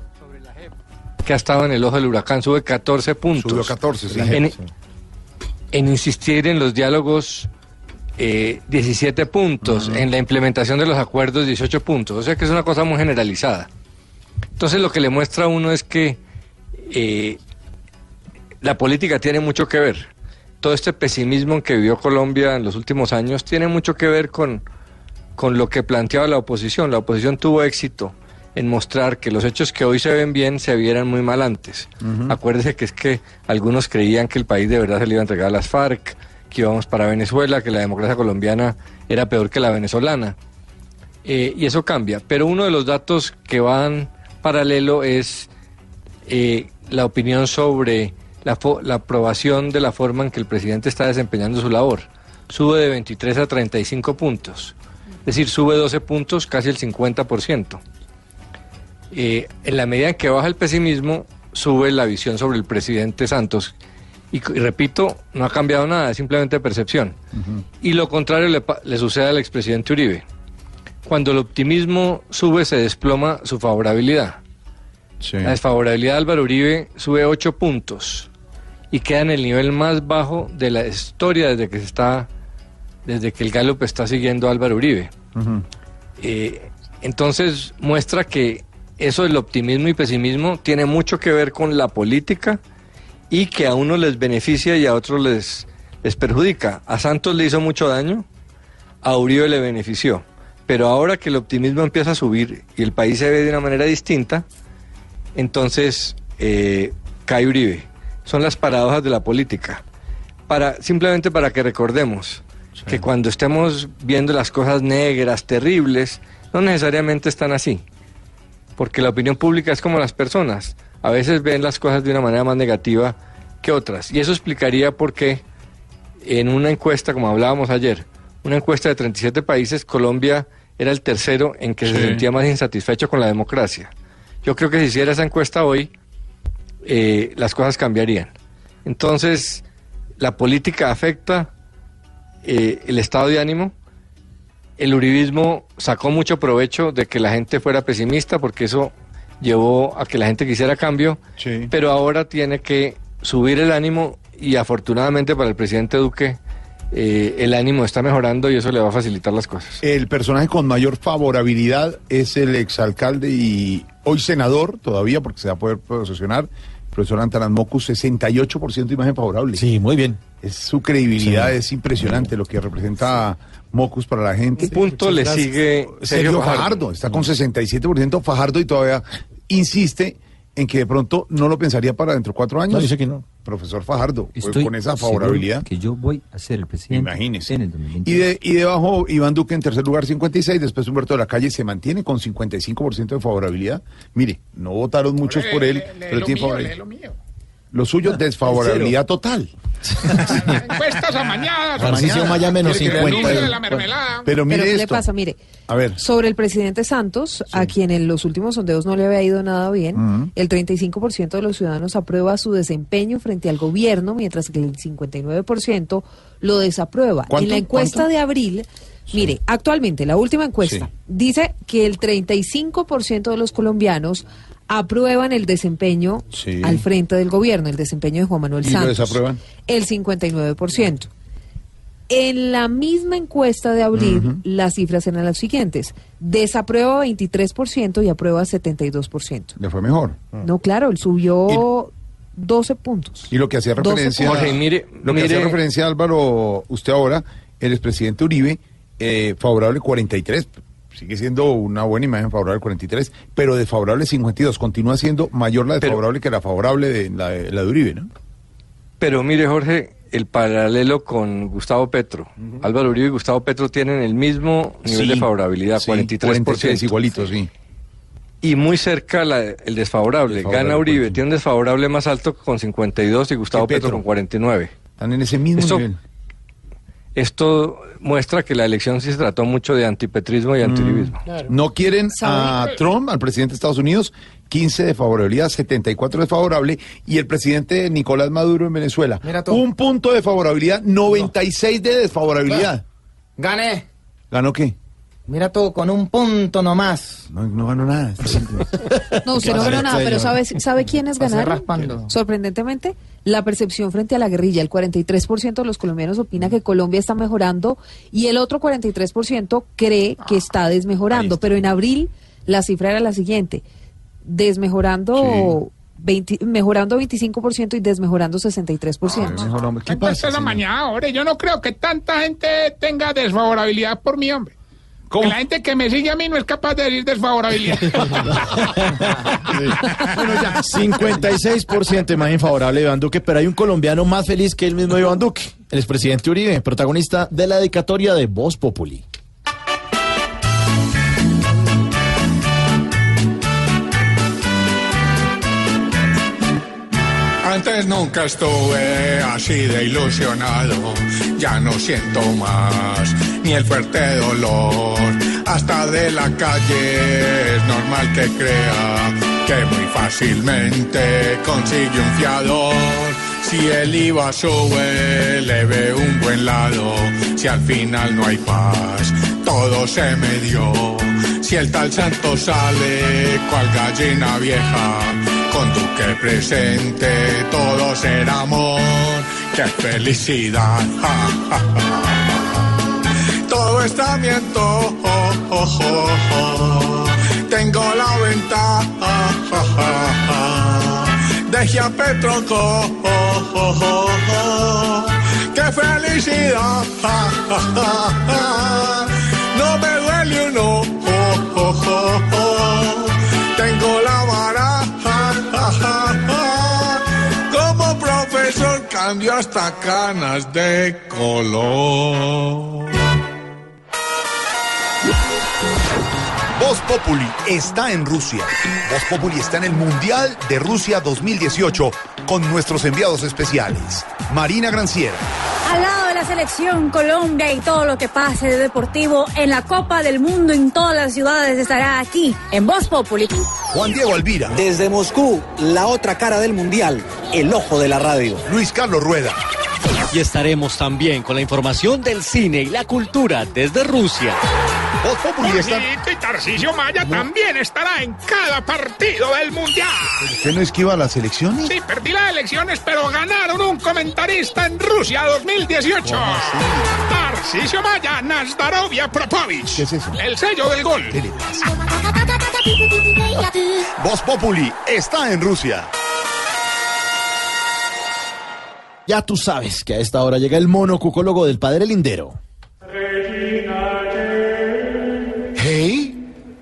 Que ha estado en el ojo del huracán, sube 14 puntos. Subió 14, sí. En, Sí. en insistir en los diálogos, eh, 17 puntos. En la implementación de los acuerdos, 18 puntos. O sea que es una cosa muy generalizada. Entonces lo que le muestra a uno es que eh, la política tiene mucho que ver. Todo este pesimismo que vivió Colombia en los últimos años tiene mucho que ver con, con lo que planteaba la oposición. La oposición tuvo éxito en mostrar que los hechos que hoy se ven bien se vieran muy mal antes. Acuérdese que es que algunos creían que el país de verdad se le iba a entregar a las FARC, que íbamos para Venezuela, que la democracia colombiana era peor que la venezolana. Eh, y eso cambia. Pero uno de los datos que van paralelo es eh, la opinión sobre la, la aprobación de la forma en que el presidente está desempeñando su labor. Sube de 23 a 35 puntos. Es decir, sube 12 puntos, casi el 50%. Eh, en la medida en que baja el pesimismo, sube la visión sobre el presidente Santos, Y, repito, no ha cambiado nada, es simplemente percepción. Y lo contrario le, le sucede al expresidente Uribe. Cuando el optimismo sube, se desploma su favorabilidad. La desfavorabilidad de Álvaro Uribe sube 8 puntos y queda en el nivel más bajo de la historia desde que se está, desde que el Gallup está siguiendo a Álvaro Uribe. Eh, entonces muestra que eso del optimismo y pesimismo tiene mucho que ver con la política y que a unos les beneficia y a otros les, les perjudica. A Santos le hizo mucho daño, a Uribe le benefició. Pero ahora que el optimismo empieza a subir y el país se ve de una manera distinta, entonces eh, cae Uribe. Son las paradojas de la política. Para, simplemente para que recordemos que cuando estemos viendo las cosas negras, terribles, no necesariamente están así. Porque la opinión pública es como las personas. A veces ven las cosas de una manera más negativa que otras. Y eso explicaría por qué en una encuesta, como hablábamos ayer, una encuesta de 37 países, Colombia era el tercero en que se sentía más insatisfecho con la democracia. Yo creo que si hiciera esa encuesta hoy, eh, las cosas cambiarían. Entonces, la política afecta eh, el estado de ánimo. El uribismo sacó mucho provecho de que la gente fuera pesimista porque eso llevó a que la gente quisiera cambio, pero ahora tiene que subir el ánimo y afortunadamente para el presidente Duque eh, el ánimo está mejorando y eso le va a facilitar las cosas. El personaje con mayor favorabilidad es el exalcalde y hoy senador, todavía, porque se va a poder posesionar, profesor Antanas Mocus, 68% de imagen favorable. Sí, muy bien. Es su credibilidad, Sí. es impresionante lo que representa Mocus para la gente. Un punto le sigue Sergio Sergio Fajardo, Fajardo. está con 67% Fajardo y todavía insiste en que de pronto no lo pensaría para dentro de cuatro años. No, dice que no. Profesor Fajardo, Estoy con esa favorabilidad. que yo voy a ser el presidente Imagínese. en el 2021. Y, de, y debajo Iván Duque en tercer lugar 56, después Humberto de la Calle se mantiene con 55% de favorabilidad. Mire, no votaron muchos por él, pero tiene favorabilidad. Lo suyo, desfavorabilidad total. Encuestas amañadas. Tarcisio Maya menos Quiere que le 50. anuncie la mermelada. Pero mire ¿qué le esto. pasa? Mire, A ver. sobre el presidente Santos, a quien en los últimos sondeos no le había ido nada bien, el 35% de los ciudadanos aprueba su desempeño frente al gobierno, mientras que el 59% lo desaprueba. ¿Cuánto? En la encuesta ¿Cuánto? de abril, mire, actualmente la última encuesta Sí. dice que el 35% de los colombianos aprueban el desempeño Sí. al frente del gobierno, el desempeño de Juan Manuel ¿Y lo Santos. desaprueban? El 59%. En la misma encuesta de abril, las cifras eran las siguientes. Desaprueba 23% y aprueba 72%. Le fue mejor. No, claro, él subió 12 puntos. Y lo que hacía 12 referencia. Jorge, mire- lo que mire- hacía referencia Álvaro, usted ahora, el expresidente Uribe, eh, favorable 43, sigue siendo una buena imagen favorable 43, pero desfavorable 52, continúa siendo mayor la desfavorable que la favorable de la, de la de Uribe, ¿no? Pero mire, Jorge, el paralelo con Gustavo Petro. Álvaro Uribe y Gustavo Petro tienen el mismo nivel Sí, de favorabilidad, sí, 43%. 43 igualitos, sí. Y muy cerca la- el desfavorable. Desfavorable, Gana Uribe, tiene un desfavorable más alto con 52 y Gustavo Petro. Petro. con 49. Están en ese mismo Esto- nivel. Esto muestra que la elección sí se trató mucho de antipetrismo y antiuribismo. No quieren a. Trump, al presidente de Estados Unidos, 15 de favorabilidad, 74 de favorable, y el presidente Nicolás Maduro en Venezuela, un punto de favorabilidad, 96 de desfavorabilidad. Gané. ¿Ganó qué? Mira tú, con un punto nomás. No, no ganó nada. No, usted no Claro, ganó nada, pero. ¿sabe, ¿sabe quiénes ganaron? raspando. Sorprendentemente, la percepción frente a la guerrilla. El 43% de los colombianos opina que Colombia está mejorando y el otro 43% cree que está desmejorando. Pero en abril la cifra era la siguiente, desmejorando... 20 mejorando 25% y desmejorando 63%. ¿Qué Encuestas amañadas, hombre. Yo no creo que tanta gente tenga desfavorabilidad por mi hombre. Que la gente que me sigue a mí no es capaz de decir desfavorabilidad. 56% imagen favorable de Iván Duque, pero hay un colombiano más feliz que el mismo Iván Duque, el expresidente Uribe, protagonista de la dedicatoria de Voz Populi. Antes nunca estuve así de ilusionado, ya no siento más ni el fuerte dolor. Hasta de la calle es normal que crea que muy fácilmente consigue un fiador. Si el IVA sube, le ve un buen lado. Si al final no hay paz, todo se me dio. Si el tal santo sale, cual gallina vieja, con Duque presente, todo será amor. ¡Qué felicidad! Ja, ja, ja. Todo está miento. oh, oh, oh, oh. Tengo la ventaja. Deje a Petro oh, oh, oh, oh. ¡Qué felicidad! No me duele uno. Cambio hasta canas de color. Voz Populi está en Rusia. Voz Populi está en el Mundial de Rusia 2018 con nuestros enviados especiales. Marina Granciera, la selección Colombia y todo lo que pase de deportivo en la Copa del Mundo en todas las ciudades estará aquí en Voz Populi. Juan Diego Alvira, Desde Moscú, la otra cara del mundial, el ojo de la radio. Luis Carlos Rueda, Y estaremos también con la información del cine y la cultura desde Rusia. Voz Populi está... Jorgito y Tarcisio Maya también estará en cada partido del Mundial. ¿Usted no esquiva las elecciones? Sí, perdí las elecciones, pero ganaron un comentarista en Rusia 2018. Tarcisio Maya, Nazdarovia Propovich. ¿Qué es eso? El sello del gol. ¿Qué le pasa? Voz Populi está en Rusia. Ya tú sabes que a esta hora llega el monocucólogo del padre Lindero. Hey,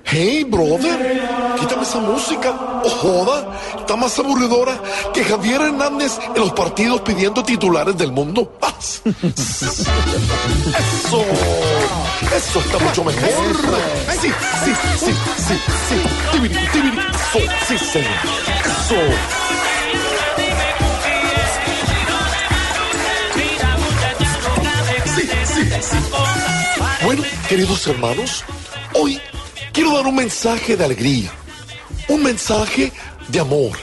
hey, brother, quítame esa música. O joda, está más aburridora que Javier Hernández en los partidos pidiendo titulares del mundo. Eso, eso está mucho mejor. Sí, sí, sí, sí, sí. Tibiri, tibiri, eso, sí, señor. Eso. Sí, queridos hermanos, hoy quiero dar un mensaje de alegría, un mensaje de amor,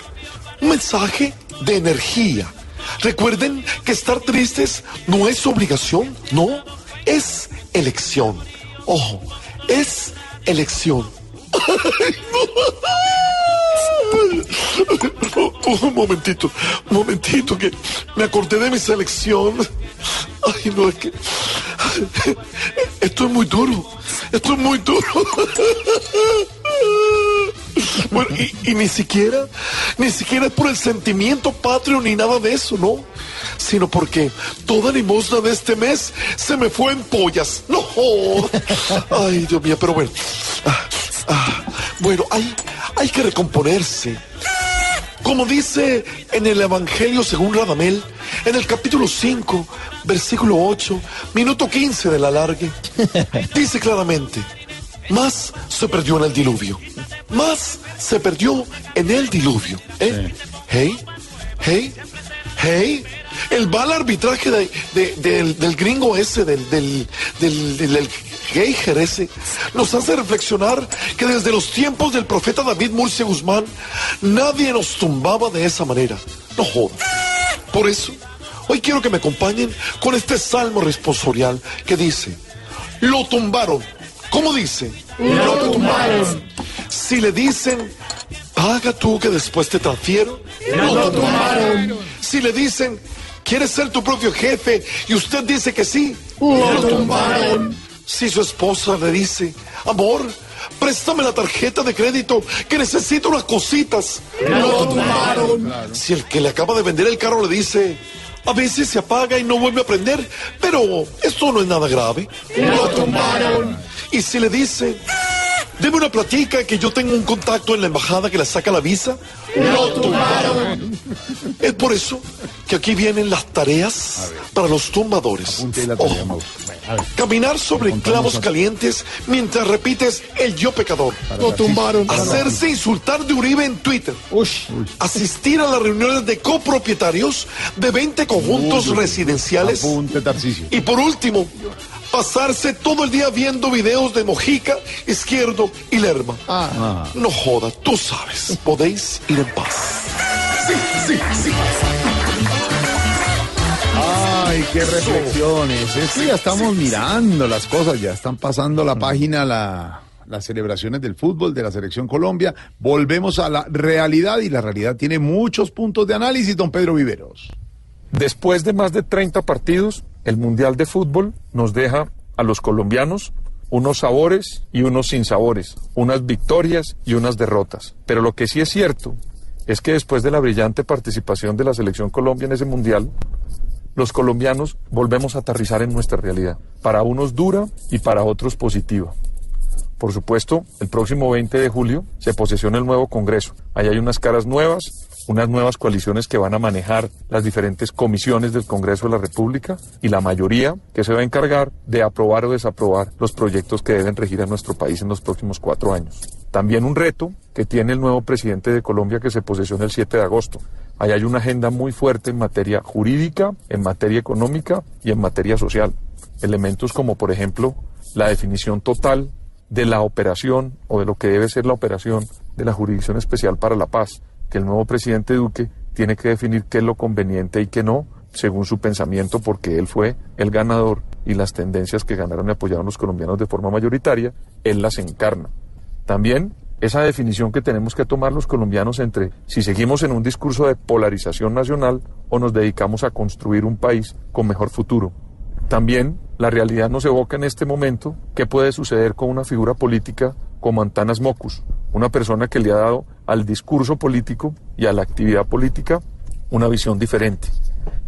un mensaje de energía. Recuerden que estar tristes no es obligación, no, es elección. Ojo, es elección. Un momentito, un momentito, que me acordé de mi selección. Ay, no, es que. Esto es muy duro. Esto es muy duro. Bueno, y, ni siquiera, ni siquiera es por el sentimiento patrio ni nada de eso, ¿no? Sino porque toda limosna de este mes se me fue en pollas. No. Ay, Dios mío, pero bueno. Ah, ah, bueno, hay, hay que recomponerse. Como dice en el Evangelio según Radamel, en el capítulo 5, versículo 8, minuto 15 de la largue, dice claramente, más se perdió en el diluvio, más se perdió en el diluvio. ¿eh? Hey, hey, hey, el mal arbitraje de- de- del, del gringo ese, del, del, del, del- Geiger ese, nos hace reflexionar que desde los tiempos del profeta David Murcia Guzmán, nadie nos tumbaba de esa manera. No joda. Por eso, hoy quiero que me acompañen con este salmo responsorial que dice, lo tumbaron. ¿Cómo dice? Lo tumbaron. Si le dicen, paga tú que después te transfiero. Lo tumbaron. Si le dicen, ¿quieres ser tu propio jefe? Y usted dice que sí. Lo tumbaron. Si su esposa le dice, amor, préstame la tarjeta de crédito que necesito unas cositas. Lo tumbaron. Si el que le acaba de vender el carro le dice, a veces se apaga y no vuelve a prender, pero esto no es nada grave. Lo tumbaron. Y si le dice, deme una platica que yo tengo un contacto en la embajada que le saca la visa. Lo tumbaron. Es por eso que aquí vienen las tareas para los tumbadores. Ojo. Caminar sobre clavos calientes mientras repites el yo pecador. Lo tumbaron. Hacerse insultar de Uribe en Twitter. Asistir a las reuniones de copropietarios de 20 conjuntos residenciales. Y por último, pasarse todo el día viendo videos de Mojica, Izquierdo y Lerma. Ah. No joda, tú sabes. Podéis ir en paz. Sí, sí, sí. Ay, qué reflexiones. Es que ya estamos mirando las cosas, ya están pasando la página la, las celebraciones del fútbol de la selección Colombia. Volvemos a la realidad y la realidad tiene muchos puntos de análisis, don Pedro Viveros. Después de más de 30 partidos, el Mundial de Fútbol nos deja a los colombianos unos sabores y unos sinsabores, unas victorias y unas derrotas. Pero lo que sí es cierto es que después de la brillante participación de la selección Colombia en ese Mundial, los colombianos volvemos a aterrizar en nuestra realidad. Para unos dura y para otros positiva. Por supuesto, el próximo 20 de julio se posesiona el nuevo Congreso. Ahí hay unas caras nuevas, unas nuevas coaliciones que van a manejar las diferentes comisiones del Congreso de la República y la mayoría que se va a encargar de aprobar o desaprobar los proyectos que deben regir a nuestro país en los próximos cuatro años. También un reto que tiene el nuevo presidente de Colombia que se posesiona el 7 de agosto. Ahí hay una agenda muy fuerte en materia jurídica, en materia económica y en materia social. Elementos como, por ejemplo, la definición total de la operación o de lo que debe ser la operación de la Jurisdicción Especial para la Paz, que el nuevo presidente Duque tiene que definir qué es lo conveniente y qué no, según su pensamiento, porque él fue el ganador y las tendencias que ganaron y apoyaron los colombianos de forma mayoritaria, él las encarna. También esa definición que tenemos que tomar los colombianos entre si seguimos en un discurso de polarización nacional o nos dedicamos a construir un país con mejor futuro. También la realidad nos evoca en este momento qué puede suceder con una figura política como Antanas Mocus, una persona que le ha dado al discurso político y a la actividad política una visión diferente.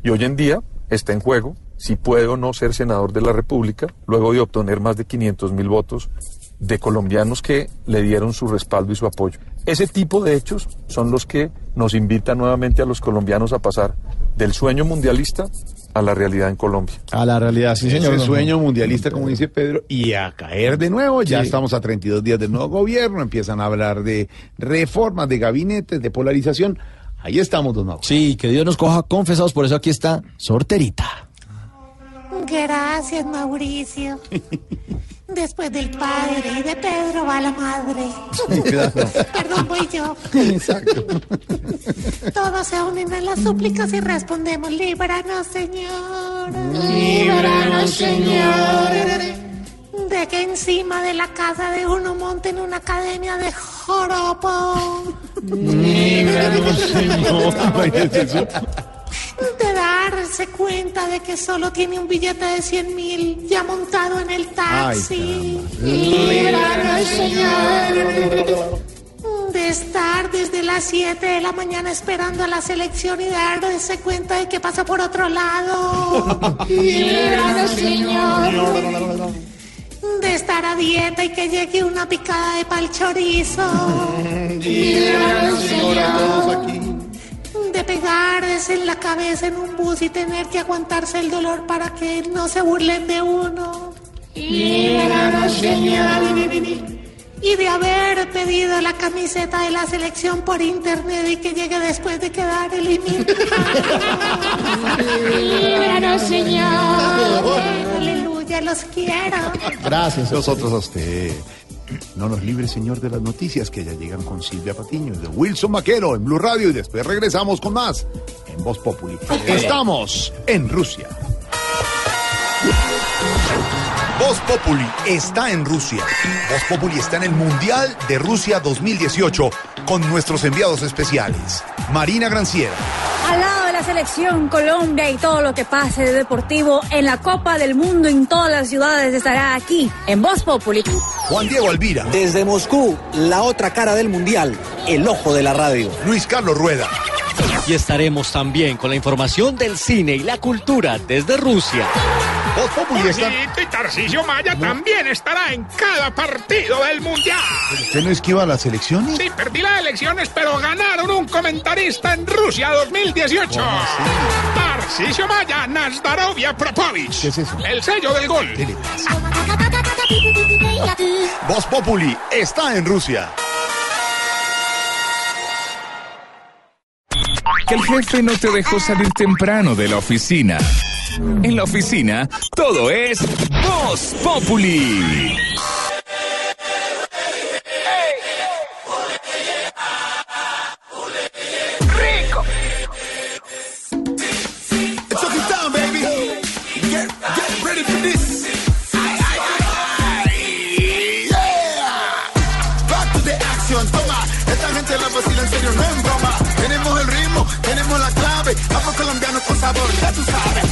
Y hoy en día está en juego si puede o no ser senador de la República, luego de obtener más de 500 mil votos de colombianos que le dieron su respaldo y su apoyo. Ese tipo de hechos son los que nos invitan nuevamente a los colombianos a pasar del sueño mundialista a la realidad en Colombia. A la realidad, sí, señor. Ese sueño mundialista, como dice Pedro, y a caer de nuevo. Ya Sí. estamos a 32 días del nuevo gobierno, empiezan a hablar de reformas, de gabinetes, de polarización. Ahí estamos, don Mauro. Sí, que Dios nos coja confesados, por eso aquí está Sorterita. Gracias, Mauricio. Después del padre y de Pedro va la madre. Perdón, voy yo. Exacto. Todos se unen a las súplicas y respondemos, líbranos, Señor. Líbranos, Señor. De que encima de la casa de uno monten una academia de joropo. Líbranos, Señor. De darse cuenta de que solo tiene un billete de 100 mil ya montado en el taxi. Líbranos, Señor. De estar desde las 7 de la mañana esperando a la selección y darse cuenta de que pasa por otro lado. Líbranos, Señor. De estar a dieta y que llegue una picada de pal chorizo. Líbranos, Señor. De pegarse en la cabeza en un bus y tener que aguantarse el dolor para que no se burlen de uno. Líbranos, Señor. Y de haber pedido la camiseta de la selección por internet y que llegue después de quedar eliminado. Líbranos, Señor. Aleluya, los quiero. Gracias. Nosotros a usted. No nos libre, señor, de las noticias que ya llegan con Silvia Patiño, de Wilson Maquero en Blue Radio y después regresamos con más en Voz Populi. Estamos en Rusia. Voz Populi está en Rusia. Voz Populi está en el Mundial de Rusia 2018 con nuestros enviados especiales. Marina Granciera, selección Colombia y todo lo que pase de deportivo en la Copa del Mundo en todas las ciudades estará aquí en Voz Populi. Juan Diego Alvira, Desde Moscú, la otra cara del mundial, el ojo de la radio. Luis Carlos Rueda. Y estaremos también con la información del cine y la cultura desde Rusia. Voz Populi está... Jorgito y Tarcisio Maya también estará en cada partido del Mundial. ¿Usted no esquiva las elecciones? Sí, perdí las elecciones, pero ganaron un comentarista en Rusia 2018. Tarcisio Maya, Nazdarovia Propovich. ¿Qué es eso? El sello del gol. Voz Populi está en Rusia. que el jefe no te dejó salir temprano de la oficina. En la oficina, todo es Voz Populi. Toma, Esta gente la vacila en serio, no en broma. El ritmo, tenemos la clave. Vamos colombianos con sabor, ya tú sabes.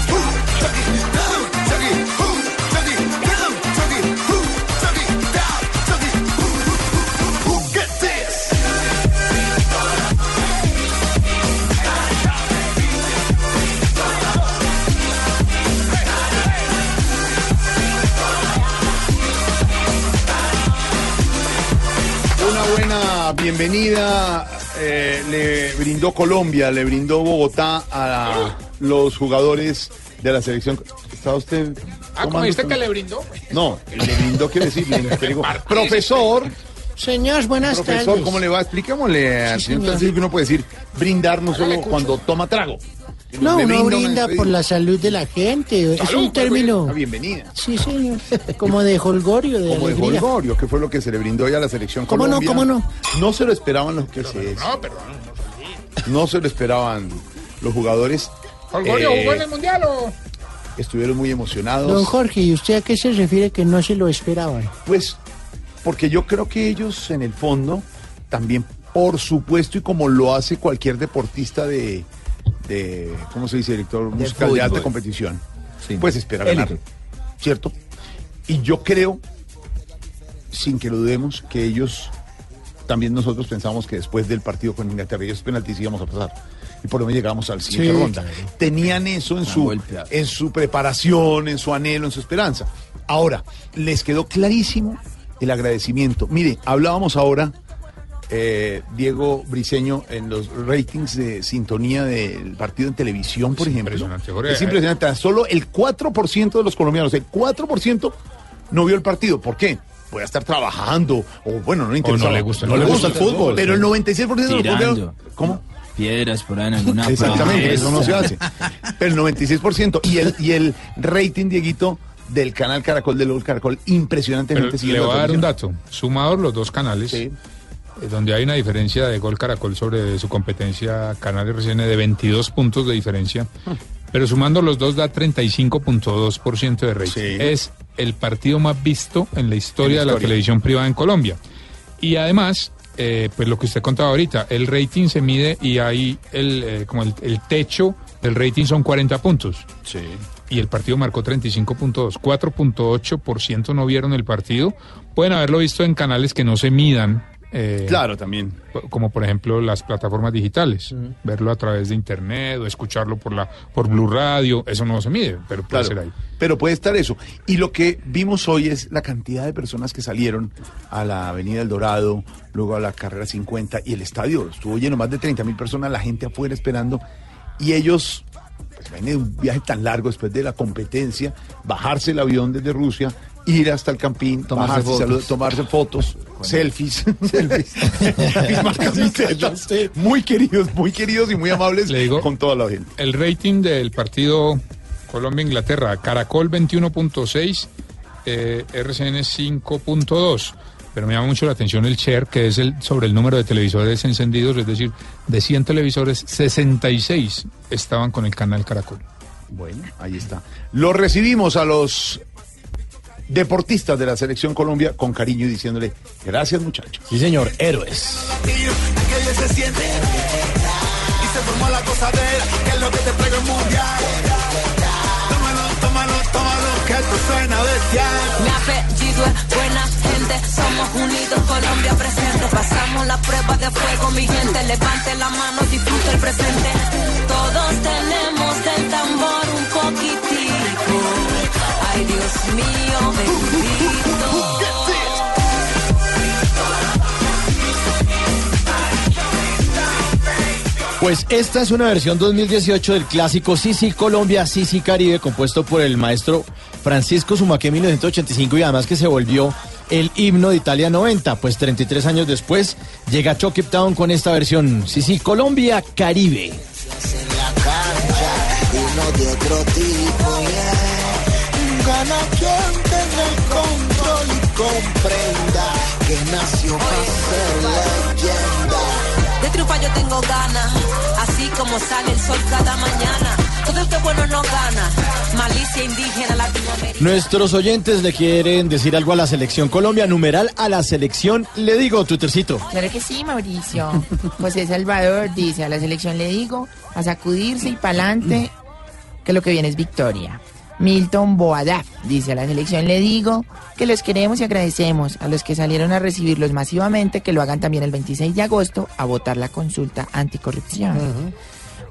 Una buena bienvenida eh, le brindó Colombia, le brindó Bogotá a los jugadores de la selección. ¿Está usted? Ah, ¿cómo tomando viste con- que le brindó? No, le brindó, quiere decir, le entregó. Profesor, Señor, buenas profesor, tardes. ¿cómo le va? Expliquémosle al Sí, señor señor. Tarcisio que uno puede decir brindar no solo cuando toma trago. No, uno brinda por la salud de la gente. es un término. Una bienvenida. Sí, señor. Como de holgorio, de Como de alegría. Holgorio, que fue lo que se le brindó ya a la selección ¿Cómo no, cómo no? No se lo esperaban los que se... No, perdón. No se lo esperaban los jugadores. ¿Holgorio Eh, jugó en el mundial o.? Estuvieron muy emocionados. Don Jorge, ¿y usted a qué se refiere que no se lo esperaban? Pues porque yo creo que ellos en el fondo también, por supuesto, y como lo hace cualquier deportista de, de ¿cómo se dice? Director musical de alta competición, pues espera ganar, Élite. ¿cierto? Y yo creo, sin que lo dudemos, que ellos, también nosotros pensamos que después del partido con Inglaterra, ellos penaltis íbamos a pasar. Y por lo menos llegamos al siguiente Sí, ronda. claro. Tenían eso en su, en su preparación, en su anhelo, en su esperanza. Ahora, les quedó clarísimo el agradecimiento. Mire, hablábamos ahora, eh, Diego Briseño, en los ratings de sintonía del partido en televisión, por ejemplo. Jorge. Es impresionante. Solo el 4% de los colombianos, el 4% no vio el partido. ¿Por qué? Puede estar trabajando, o bueno, no le interesa. no le gusta el no le fútbol. gusta el fútbol. Pero el 96% de los Tirando. colombianos. ¿Cómo? Piedras por ahí en alguna Exactamente, eso no se hace. Pero el 96%. Y el, y el rating, Dieguito, del canal Caracol, del Gol Caracol, impresionantemente Pero le voy a dar un dato. Sumados los dos canales, eh, donde hay una diferencia de Gol Caracol sobre su competencia Canal RCN de 22 puntos de diferencia, pero sumando los dos da 35.2% de rating. Es el partido más visto en la historia de la historia. televisión privada en Colombia. Y además, eh, pues lo que usted contaba ahorita, el rating se mide y ahí el, eh, como el, el techo del rating son 40 puntos. Sí. Y el partido marcó 35.2. 4.8% no vieron el partido. Pueden haberlo visto en canales que no se midan. Eh, Claro, también. Como por ejemplo las plataformas digitales. Verlo a través de internet o escucharlo por la por Blue Radio. Eso no se mide, pero puede Claro, ser ahí. Pero puede estar eso. Y lo que vimos hoy es la cantidad de personas que salieron a la Avenida El Dorado, luego a la Carrera 50 y el estadio estuvo lleno, más de 30 mil personas, la gente afuera esperando. Y ellos, pues ven de un viaje tan largo después de la competencia, bajarse el avión desde Rusia, ir hasta el campín, Tomarse bajarse, fotos. salud- tomarse fotos, selfies, selfies, muy queridos, muy queridos y muy amables con toda la gente. El rating del partido Colombia-Inglaterra, Caracol 21.6, eh, RCN 5.2. Pero me llama mucho la atención el share, que es el sobre el número de televisores encendidos, es decir, de 100 televisores, 66 estaban con el canal Caracol. Bueno, ahí está. Lo recibimos a los deportistas de la selección Colombia con cariño y diciéndole gracias muchachos. Sí, señor, héroes. Aquello se siente y se formó la gozadera, que es lo que te traigo el mundial. Tómalo, tómalo, tómalo, que esto suena bestial. Mi apellido es buena gente, somos unidos, Colombia presente. Pasamos la prueba de fuego, mi gente. Levante la mano, disfrute el presente. Todos tenemos del tambor un poquitico. Ay, Dios mío, bendito. Pues esta es una versión 2018 del clásico Sisi Colombia, Sisi Caribe, compuesto por el maestro Francisco Sumaque en 1985 y además que se volvió el himno de Italia 90. Pues 33 años después llega Chucky Town con esta versión Sisi Colombia Caribe. En la cancha, uno de otro tipo, yeah. Gana quien tenga el control y comprenda que nació para ser leyenda. De triunfar yo tengo ganas, así como sale el sol cada mañana. Todo el que bueno no gana. Malicia indígena Latinoamérica. Nuestros oyentes le quieren decir algo a la selección Colombia, numeral a la selección, le digo, Twittercito. Claro que sí, Mauricio. José Salvador dice, a la selección le digo, a sacudirse y pa'lante, que lo que viene es victoria. Milton Boadaf dice, a la selección le digo que los queremos y agradecemos a los que salieron a recibirlos masivamente, que lo hagan también el 26 de agosto a votar la consulta anticorrupción.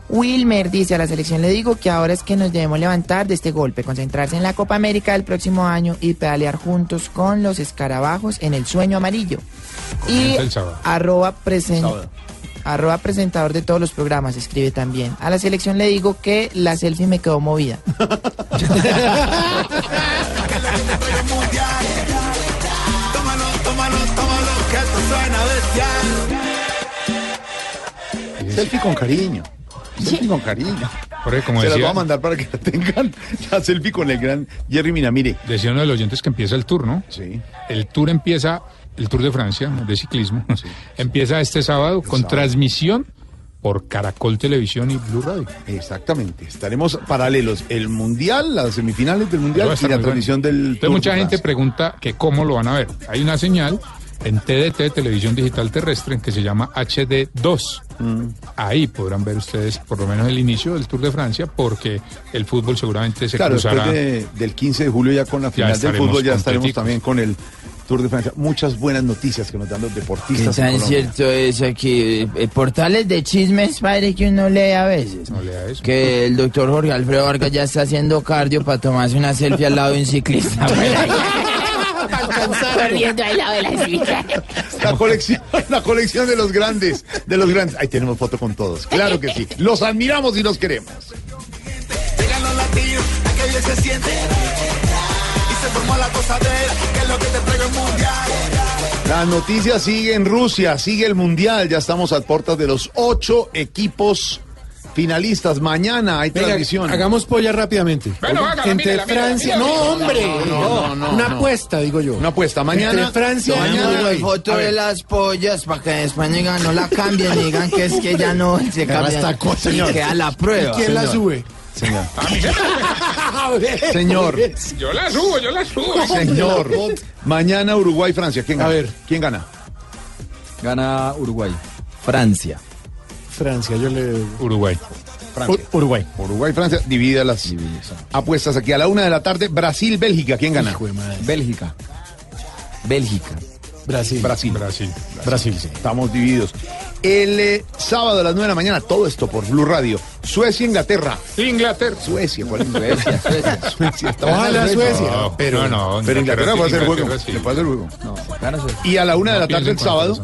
Wilmer dice a la selección le digo que ahora es que nos debemos levantar de este golpe, concentrarse en la Copa América del próximo año y pedalear juntos con los escarabajos en el sueño amarillo. Y el arroba, presen- arroba presentador de todos los programas escribe también. A la selección le digo que la selfie me quedó movida. Tómalo, tómalo, tómalo, que esto suena bestial. Selfie con cariño. Selfie con cariño. Jorge, como Se las decía- voy a mandar para que la tengan. La selfie con el gran Jerry Minamire. Decía uno de los oyentes que empieza el tour, ¿no? Sí. El tour empieza, el Tour de Francia, de ciclismo, empieza este sábado con transmisión por Caracol Televisión y Blue Radio. Exactamente. Estaremos paralelos. El Mundial, las semifinales del Mundial y la transmisión bueno. del Entonces Tour mucha de gente pregunta que cómo lo van a ver. Hay una señal en TDT, Televisión Digital Terrestre, que se llama HD2. Mm. Ahí podrán ver ustedes por lo menos el inicio del Tour de Francia, porque el fútbol seguramente se Claro, cruzará. después de- del 15 de julio ya con la final del fútbol ya estaremos también con el Tour de Francia. Muchas buenas noticias que nos dan los ¿Qué deportistas. en tan cierto es aquí? Eh, portales de chismes, padre, que uno lee a veces. No lea eso. Que el doctor Jorge Alfredo Vargas ya está haciendo cardio para tomarse una selfie al lado de un ciclista. Corriendo al lado de la colección, la colección de los grandes, de los grandes. Ahí tenemos foto con todos. Claro que sí. Los admiramos y los queremos. Llegan los latinos, aquello se siente. Y se formó la que es lo que te traigo el mundial. La noticia sigue en Rusia, sigue el Mundial. Ya estamos a puertas de los ocho equipos finalistas. Mañana hay Venga, transmisión. hagamos polla rápidamente. Bueno, hágala, Entre Francia. no, hombre. No, no, no, Una no. apuesta, digo yo. Una apuesta. Mañana. Entre Francia y mañana Mañana hay- foto de las pollas para que después digan, no la cambien y digan que es que ya no se cambia. esta cosa, y señor. queda la prueba. ¿Y quién la sube? Señor. A ver. Señor. Yo la subo, yo la subo. Señor. Mañana Uruguay-Francia. ¿Quién gana? A ver. ¿Quién gana? Gana Uruguay. Francia. Francia, yo le. Uruguay. Francia. Uruguay. Uruguay-Francia. Divide las apuestas aquí. A la una de la tarde, Brasil-Bélgica. ¿Quién gana? Hijo de madre. Bélgica. Bélgica. Brasil. Brasil. Brasil. Brasil, sí. Estamos divididos. El eh, sábado a las 9 de la mañana, todo esto por Blue Radio. Suecia, Inglaterra. Inglaterra. Suecia, ¿cuál es Suecia? Suecia, Suecia. Estamos Ojalá Suecia. No, pero, no, no, Pero Inglaterra puede hacer juego. Inglaterra sí. Le puede hacer juego. No, gana Suecia. Y a la una de No la tarde el sábado,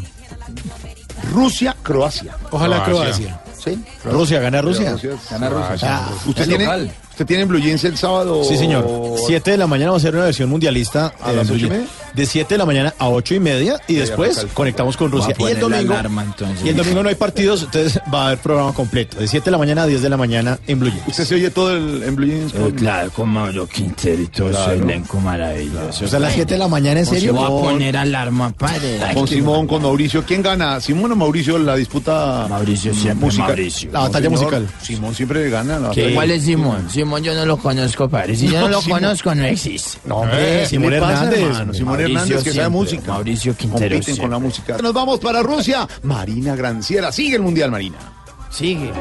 Rusia, Croacia. Ojalá Croacia. Croacia. ¿Sí? Rusia, gana Rusia. Gana Rusia. Ah, ¿Usted Es tiene, local. ¿Usted tiene en Blue Jeans el sábado? Sí, señor. 7 de la mañana va a ser una versión mundialista. ¿A eh, las Blue ocho y Jeans. media? De 7 de la mañana a 8 y media y después conectamos con Rusia. Y el domingo. alarma, entonces. Y el domingo no hay partidos, entonces va a haber programa completo. De 7 de la mañana a 10 de la mañana en Blue Jeans. ¿Usted se oye todo el, en Blue Jeans? Eh, claro, con Mauro Quintero y todo Claro. ese elenco maravilloso. O sea, a las 7 de la mañana, ¿en serio? Voy a poner alarma, padre. Con Simón, con Mauricio. ¿Quién gana? ¿Simón o Mauricio la disputa? Mauricio siempre, musical? Mauricio. La batalla señor. musical. Simón siempre gana. La. ¿Cuál es Simón? Simón yo no lo conozco, padre. Si yo no, No, lo Simón. conozco, no existe. No, hombre, ¿Qué Simón Hernández. hermano? Simón Mauricio Hernández que sabe música. Mauricio Quintero Compiten con la música. Nos vamos para Rusia. Marina Granciera. Sigue el Mundial, Marina. Sigue.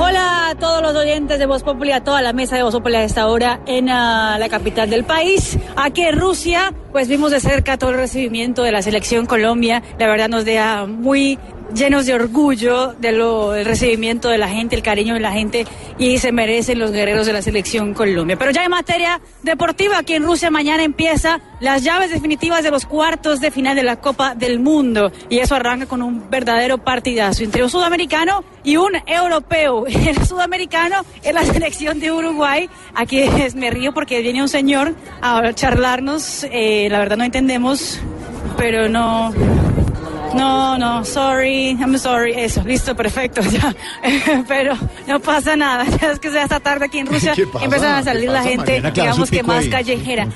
Hola a todos los oyentes de Voz Populi, a toda la mesa de Voz Populi a esta hora en ah, la capital del país. Aquí en Rusia, pues vimos de cerca todo el recibimiento de la selección Colombia. La verdad nos deja muy llenos de orgullo de lo, del recibimiento de la gente, el cariño de la gente y se merecen los guerreros de la selección Colombia. Pero ya en materia deportiva, aquí en Rusia mañana empieza las llaves definitivas de los cuartos de final de la Copa del Mundo y eso arranca con un verdadero partidazo entre un sudamericano y un europeo. El sudamericano es la selección de Uruguay. Aquí me río porque viene un señor a charlarnos. eh, la verdad no entendemos, pero no. No, no, sorry, I'm sorry. Eso, listo, perfecto, ya. Pero no pasa nada. Ya es que sea esta tarde aquí en Rusia empiezan a salir ¿Qué la gente, Mariana? Digamos que más ahí. callejera.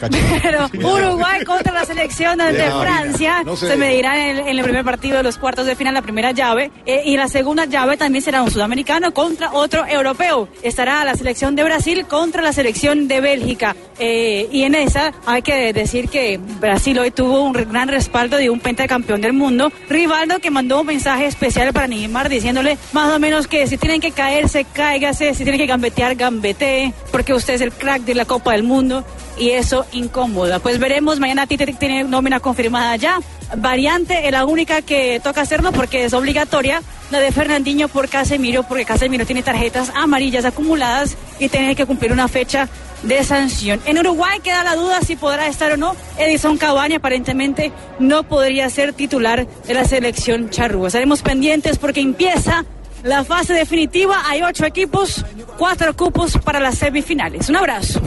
Pero Uruguay contra la selección de Francia no se medirán en, el- en el primer partido de los cuartos de final, la primera llave. eh, y la segunda llave también será un sudamericano contra otro europeo. Estará la selección de Brasil contra la selección de Bélgica. Eh, y en esa hay que decir que Brasil hoy tuvo un gran respaldo de un pentacampeón del mundo, Rivaldo, que mandó un mensaje especial para Neymar diciéndole más o menos que si tienen que caerse, cáigase, si tienen que gambetear, gambetee, porque usted es el crack de la Copa del Mundo y eso incomoda. Pues veremos, mañana Tite tiene nómina confirmada ya. Variante es la única que toca hacerlo porque es obligatoria, la de Fernandinho por Casemiro, porque Casemiro tiene tarjetas amarillas acumuladas y tiene que cumplir una fecha de sanción. En Uruguay queda la duda si podrá estar o no. Edison Cavani aparentemente no podría ser titular de la selección charrúa. Estaremos pendientes porque empieza la fase definitiva. Hay ocho equipos, cuatro cupos para las semifinales. Un abrazo.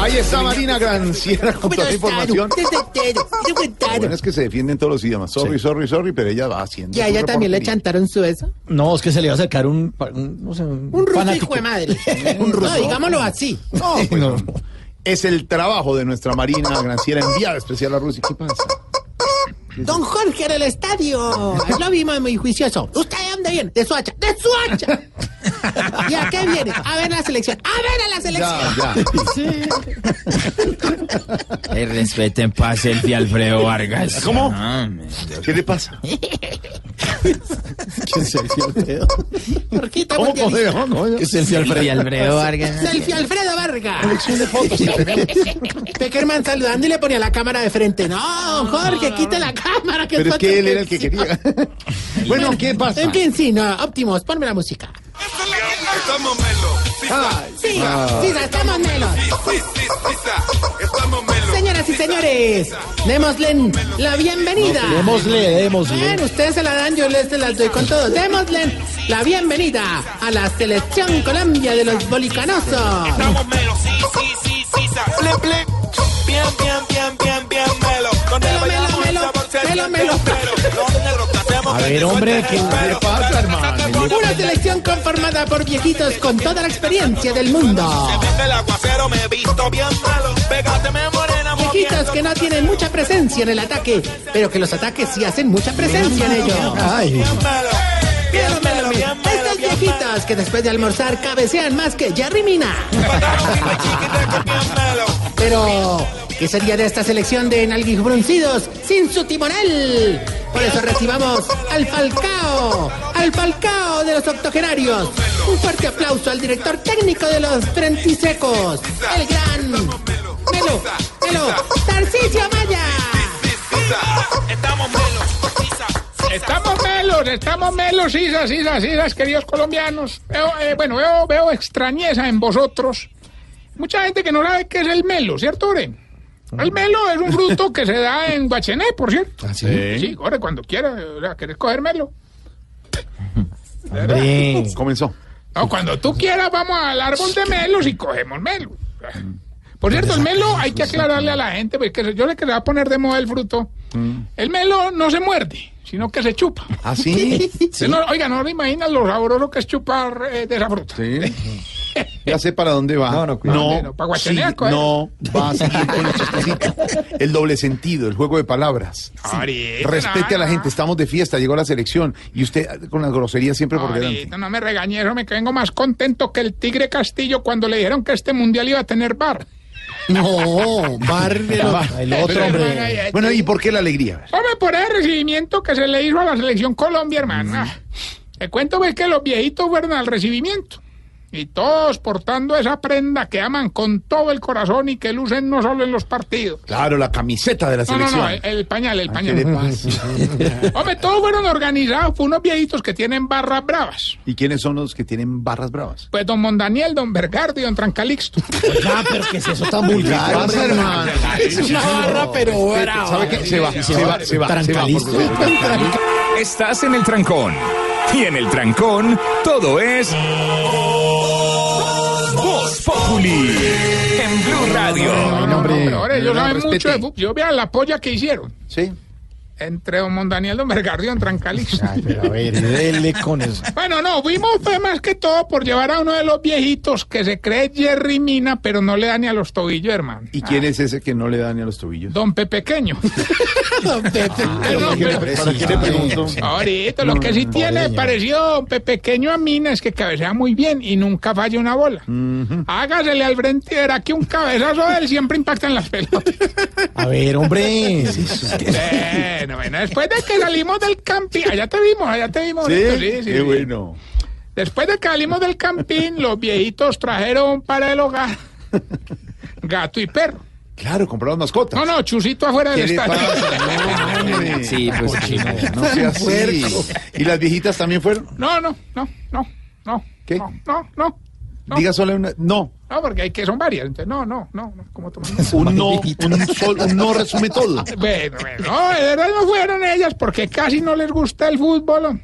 Ahí está Marina Granciera con toda la información. Bueno es que se defienden todos los idiomas. Sorry, sorry, sorry, pero ella va haciendo. Y a ella también le chantaron su eso. No, es que se le va a acercar un, un, no sé, un, Un ruso fanático. hijo de madre. un ruso. No, digámoslo así. No, pues, no. Es el trabajo de nuestra Marina Granciera enviada especial a Rusia. ¿Qué pasa? Don Jorge en el estadio. Ahí Lo vimos muy juicioso. ¿Usted de dónde viene? De Suacha. ¡De Suacha! ¿Y a qué viene? A ver la selección. ¡A ver a la selección! Eh, respeten para selfie Alfredo Vargas. ¿Cómo? Ah, ¿Qué le pasa? ¿Qué selfie Alfredo? ¿Cómo podemos? No, ¿Qué selfie Alfredo? Vargas. Selfie Alfredo Vargas. De fotos. Peckerman saludando y le ponía la cámara de frente. No, Jorge, quite la cámara. Que Pero es que él era el que quería. Bueno, ¿qué pasa? En fin, sí, no, Optimus, ponme la música. Estamos melo. Sí, sí, estamos sí, estamos melo. Señoras y señores, démosle la bienvenida. Démosle, démosle. Bueno, ustedes se la dan, yo les se las doy con todo. Démosle la bienvenida a la selección Colombia de los bolicanosos. Estamos melo. Sí, sí, sí, sí. sa- Ble, ble. Bien, bien, bien, bien, bien melo. Donde Melo, melo, el melo, sabor se melo, siente melo. entero. Los negros que hacemos A ver, hombre, ¿qué le pasa, hermano? Una selección conformada por viejitos con toda la experiencia del mundo. Se mete el aguacero, me he visto bien malo. Pégate, me morena, Viejitos que no tienen mucha presencia en el ataque, pero que los ataques sí hacen mucha presencia en ellos. Ay, bien viejitos que después de almorzar cabecean más que Jerry Mina. Pero, ¿qué sería de esta selección de nalguibruncidos sin su timonel? Por eso recibamos al Falcao, al Falcao de los octogenarios. Un fuerte aplauso al director técnico de los Frentisecos, el gran Melo, Melo, Tarcisio Maya. Estamos melos. Estamos melos, estamos melos, sisas, sisas, sisas, queridos colombianos. Veo, eh, bueno, veo, veo extrañeza en vosotros. Mucha gente que no sabe qué es el melo, ¿cierto, Ore? El melo es un fruto que se da en Guachené, por cierto. ¿Ah, sí? Sí, Ore, cuando quiera, o sea, ¿querés coger melo? Comenzó. No, cuando tú quieras vamos al árbol de melos y cogemos melo. Por cierto, el melo hay que aclararle a la gente, porque yo le que se va a poner de moda el fruto. El melo no se muerde, sino que se chupa. ¿Ah, sí? No- oiga, no le imaginan lo sabroso que es chupar eh, de esa fruta. Sí. Ya sé para dónde va. No, no, No, para Guachené, coger. no va a seguir con el chistecito. El doble sentido, el juego de palabras. Ahorita, Respete a la no, gente, estamos de fiesta, llegó la selección y usted con las groserías siempre por delante. No me regañé, eso me vengo más contento que el Tigre Castillo cuando le dijeron que este mundial iba a tener bar. No, bar el otro hombre. Bueno, ¿y por qué la alegría? Hombre, por el recibimiento que se le hizo a la selección Colombia, hermano. Ah, Te cuento pues, que los viejitos fueron al recibimiento. Y todos portando esa prenda que aman con todo el corazón y que lucen no solo en los partidos. Claro, la camiseta de la No, no, selección. no, el, el pañal, el ¿Qué pañal. Hombre, todos fueron organizados por unos viejitos que tienen barras bravas. ¿Y quiénes son los que tienen barras bravas? Pues don Mondaniel, don Bergardo y don Trancalixto. Ya, pero ¿qué es eso tan vulgar, hermano? Es una barra, pero brava. ¿Sabe qué? Se va, se va, se va. porque- Estás en el trancón. Y en el trancón, todo es. En Blue Radio. No, no, no, no, de fútbol. Yo vean la polla que hicieron. Sí. Entre don Mondaniel don Bergardio en Trancalix. A ver, dele con eso. Bueno, no, fuimos fue más que todo por llevar a uno de los viejitos que se cree Jerry Mina, pero no le da ni a los tobillos, hermano. ¿Y quién es ese que no le da ni a los tobillos? Don Pepequeño. Pero no, ¿para qué le- pero- para qué le pregunto? Ahorita, lo No, que sí no, tiene parecido Don Pepequeño a Mina es que cabecea muy bien y nunca falla una bola. Hágasele al frente y verá que un cabezazo de él siempre impacta en las pelotas. A ver, hombre. Bueno, bueno, después de que salimos del camping, allá te vimos, allá te vimos. ahorita, sí, sí, Qué sí. bueno. Después de que salimos del camping, los viejitos trajeron para el hogar gato y perro. Claro, compraron mascotas. No, no, chusito afuera del ¿Qué le estadio. pasa? No. Sí, pues sí. No sea así. ¿Y las viejitas también fueron? No, no, no, no, no. ¿Qué? No, no, no. Diga solo una. No. No, porque hay que son varias. Entonces, no, no, no, no. ¿Cómo? Un no, un, sol- un no resume todo. Bueno, bueno, no, de verdad no fueron ellas porque casi no les gusta el fútbol.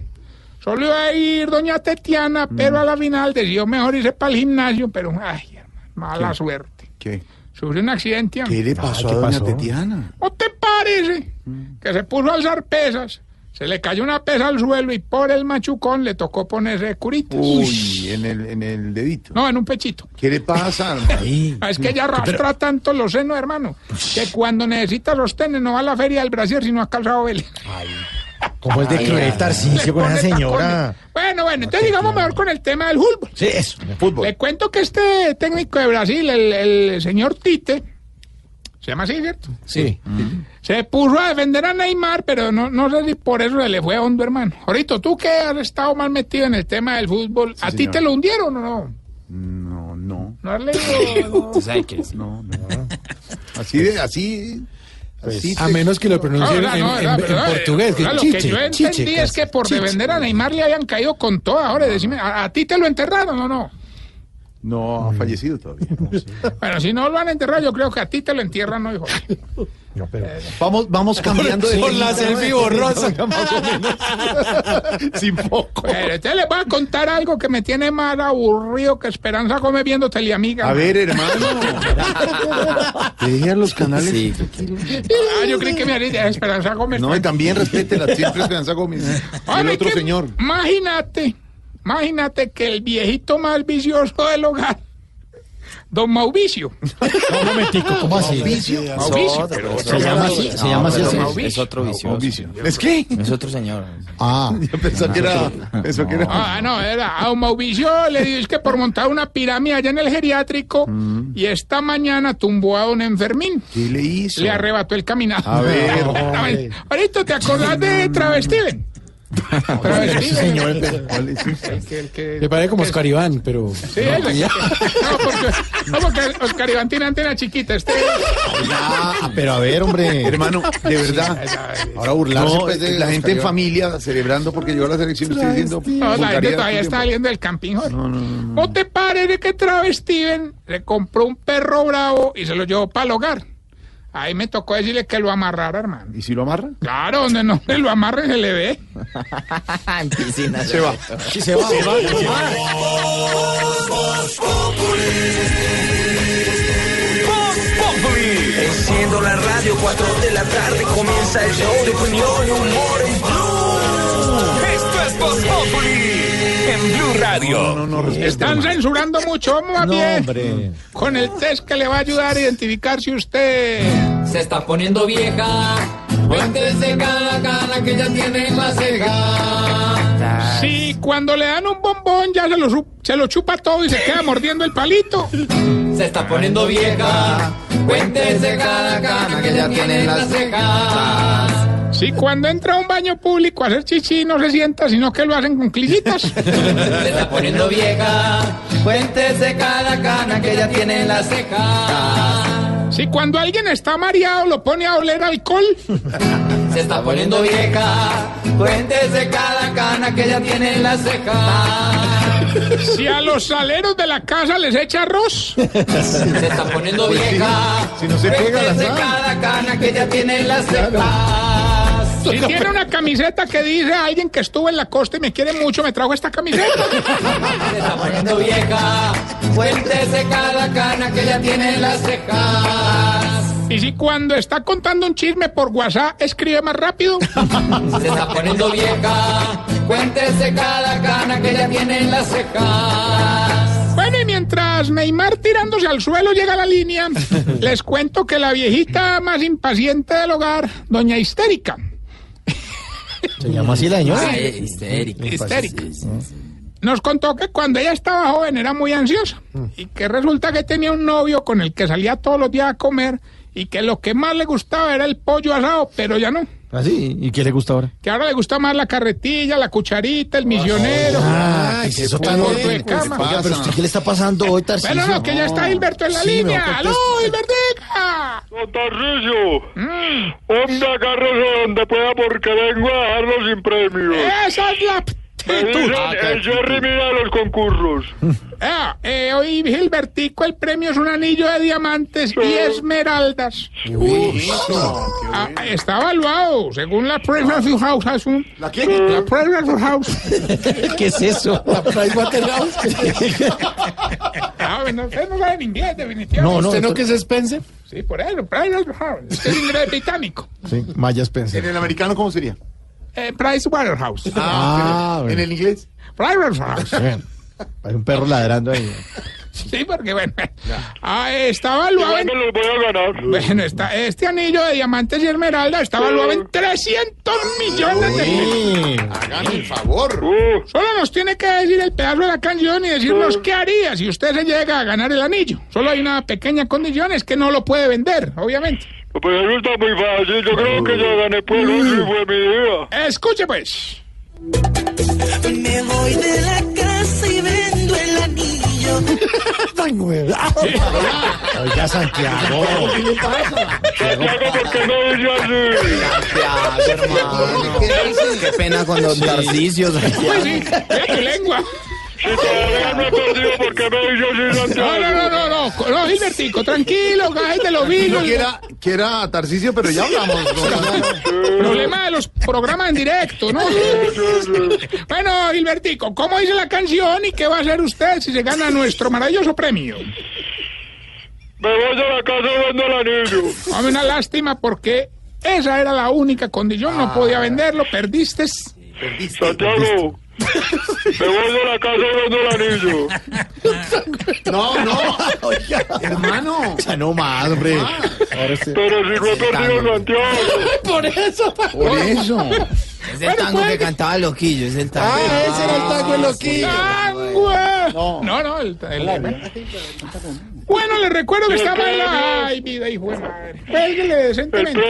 Solo iba a ir doña Tetiana, pero a la final decidió mejor irse para el gimnasio, pero ay, hermano, mala ¿Qué? suerte. ¿Qué? Sufrió un accidente. ¿Qué le pasó a doña Tetiana? ¿No te parece que se puso a alzar pesas? Se le cayó una pesa al suelo y por el machucón le tocó ponerse curitas. Uy, en el, en el dedito. No, en un pechito. ¿Qué le pasa? Ah, Es que ella arrastra tanto los senos, hermano, que cuando necesita sostener no va a la feria del Brasil, sino a calzado Vélez. ¿Cómo es de cruel Tarcisio con esa señora? Bueno, bueno, entonces digamos mejor con el tema del fútbol. Sí, eso. Fútbol. Le cuento que este técnico de Brasil, el, el señor Tite, se llama así, ¿cierto? Sí. Se puso a defender a Neymar, pero no, no sé si por eso se le fue hondo, hermano. Ahorita, tú que has estado más metido en el tema del fútbol, ¿a ti te lo hundieron o no? No, no. ¿No has leído? ¿Sabes qué es? No, no. Así de, así. así A menos que lo pronuncien No, en, no, en- no, portugués. que no, lo que yo entendí chiche, es que por chiche. defender a Neymar le habían caído con toda. Ahora, decime, ¿a, a ti te lo enterraron o no? No ha fallecido todavía. Bueno, si no lo han enterrado, yo creo que a ti te lo entierran, ¿no, hijo? Vamos, vamos cambiando de. Con la selfie borrosa. Sin poco. Pero entonces les voy a contar algo que me tiene más aburrido que Esperanza come viendo Teleamiga. A ver, hermano. Deja los canales. Sí. Ah, yo creí que me haría Esperanza Gómez. No, y también respétela. Siempre Esperanza Gómez. El otro que señor. Imagínate, imagínate que el viejito más vicioso del hogar, don Mauricio. Un momentico, ¿cómo así? Mauricio, pero Se llama así, se llama así. Es otro vicioso. ¿Es qué? Es otro señor. Ah, Yo pensaba que era. Pensó que era. Ah, no, era a don Mauricio le dijo es que por montar una pirámide allá en el geriátrico y esta mañana tumbó a don Enfermín. ¿Qué le hizo? Le arrebató el caminado. A ver, Ahorita te acordás de Travestiven. Travestiven. señor. El que- el que- Le parece como Oscar Iván, pero. Sí, el- no, porque, no, porque Oscar Iván tiene antena chiquita. Este, Ah, pero a ver, hombre. Hermano, de verdad. Ahora burlarse No, pues, de la Oscar gente en Iván. familia celebrando porque llegó a la selección. Estoy diciendo. no, la gente todavía está el saliendo del camping. No, no, no, ¿No te parece que Travestiven le compró un perro bravo y se lo llevó para el hogar? Ahí me tocó decirle que lo amarrara, hermano. ¿Y si lo amarra? Claro, donde no se lo amarre se le ve. en piscina. Se va. Sí, se va, se va, se va. Enciendo la radio, 4 de la tarde comienza el show de opinión y humor en Blue. Esto es Voz Populi en Blue Radio. No, no, respeta. Están censurando mucho, vamos más No, bien. hombre. Con el test que le va a ayudar a identificar si usted... Se está poniendo vieja. Cuéntese cada cana que ya tiene en la ceja. Si cuando le dan un bombón ya se lo, su- se lo chupa todo y se queda mordiendo el palito. Se está poniendo vieja. Cuéntese cada cana que ya tiene en la ceja. Si cuando entra a un baño público a hacer chichi no se sienta, sino que lo hacen con clillitas. Se está poniendo vieja. Cuéntese cada cana que ya tiene en la ceja. Si cuando alguien está mareado lo pone a oler alcohol. Se está poniendo vieja. Cuéntese cada cana que ya tiene en la ceja. Si a los saleros de la casa les echa arroz. Se está poniendo vieja. Si no se pega la cada cana que ya tiene en las cejas. Si tiene una camiseta que dice alguien que estuvo en la costa y me quiere mucho, me trajo esta camiseta. Se está poniendo vieja. Cuéntese cada cana que ya tiene en las cejas. Y si cuando está contando un chisme por WhatsApp escribe más rápido? Se está poniendo vieja. Cuéntese cada cana que ya tiene en las cejas. Bueno, y mientras Neymar tirándose al suelo llega a la línea, les cuento que la viejita más impaciente del hogar, doña Histérica. ¿Se llama así la señora? Ay, histérica. Histérica. Nos contó que cuando ella estaba joven era muy ansiosa y que resulta que tenía un novio con el que salía todos los días a comer y que lo que más le gustaba era el pollo asado, pero ya no. ¿Ah, sí? ¿Y qué le gusta ahora? Que ahora le gusta más la carretilla, la cucharita, el misionero. Ah, ¿qué es eso tan Gordo de cama. Oiga, pero usted, ¿qué le está pasando hoy, Tarcisio? Bueno, no, que ya está Hilberto en la Sí, línea. ¡Aló. Hilbertica! Don Tarcisio, hombre, agárrese donde pueda porque vengo a dejarlo sin premios. Esa es la el Jerry mira los concursos. Ah, eh, hoy Gilbertico, el premio es un anillo de diamantes y esmeraldas. Ah, está evaluado según la Price House. ¿La qué? La Price House. ¿Qué es eso? La Pricewaterhouse. Ah, usted no sabe en inglés, definitivamente. No, no, ¿Usted no que es Spencer? Sí, por eso, Price House. Este es inglés británico. Sí, Maya ¿En Spencer. el americano cómo sería? Eh, Price Waterhouse. Ah, ¿En bueno. el inglés? Price House. Bien. Hay un perro ladrando ahí. Sí, porque bueno. Ah, está evaluado en. me los voy a ganar. Bueno, está, este anillo de diamantes y esmeralda está evaluado en 300 millones de pesos. Hágame el favor. Uh, Solo nos tiene que decir el pedazo de la canción y decirnos qué haría si usted se llega a ganar el anillo. Solo hay una pequeña condición, es que no lo puede vender, obviamente. Pues eso está muy fácil. Yo creo que ya gané por hoy y fue mi día. Escuche pues. Me voy de la casa y vendo el anillo. Oiga, Santiago. Santiago, ¿por qué no dice así? Santiago, hermano. Qué pena con don Tarcisio, Pues sí, tu lengua. Si todavía no he perdido, ¿por qué me dice así, Santiago? No, no, no, no, no, no, Gilbertico, tranquilo, de los No vivos. quiera, quiera Tarcicio, pero ya hablamos. Problema de los programas en directo, ¿no? Bueno, Gilbertico, ¿cómo dice la canción y qué va a hacer usted si se gana nuestro maravilloso premio? Me voy de la casa vendo el anillo. Dame una lástima porque esa era la única condición, no podía venderlo, perdiste. Santiago, me voy de la casa y vendo el anillo. No, no. Hermano. Ya no más, hombre. Ahora sí. Pero si no he perdido, Santiago. Por eso. Por eso. Es el tango que cantaba Loquillo, es el tango. Ah, ese era el tango en loquillo. ¡Tangue! No, no, el, el- Bueno, les recuerdo que ¿Y el estamos en la... premio? Ay, vida, hijo de madre. Cuélguele El decentemente.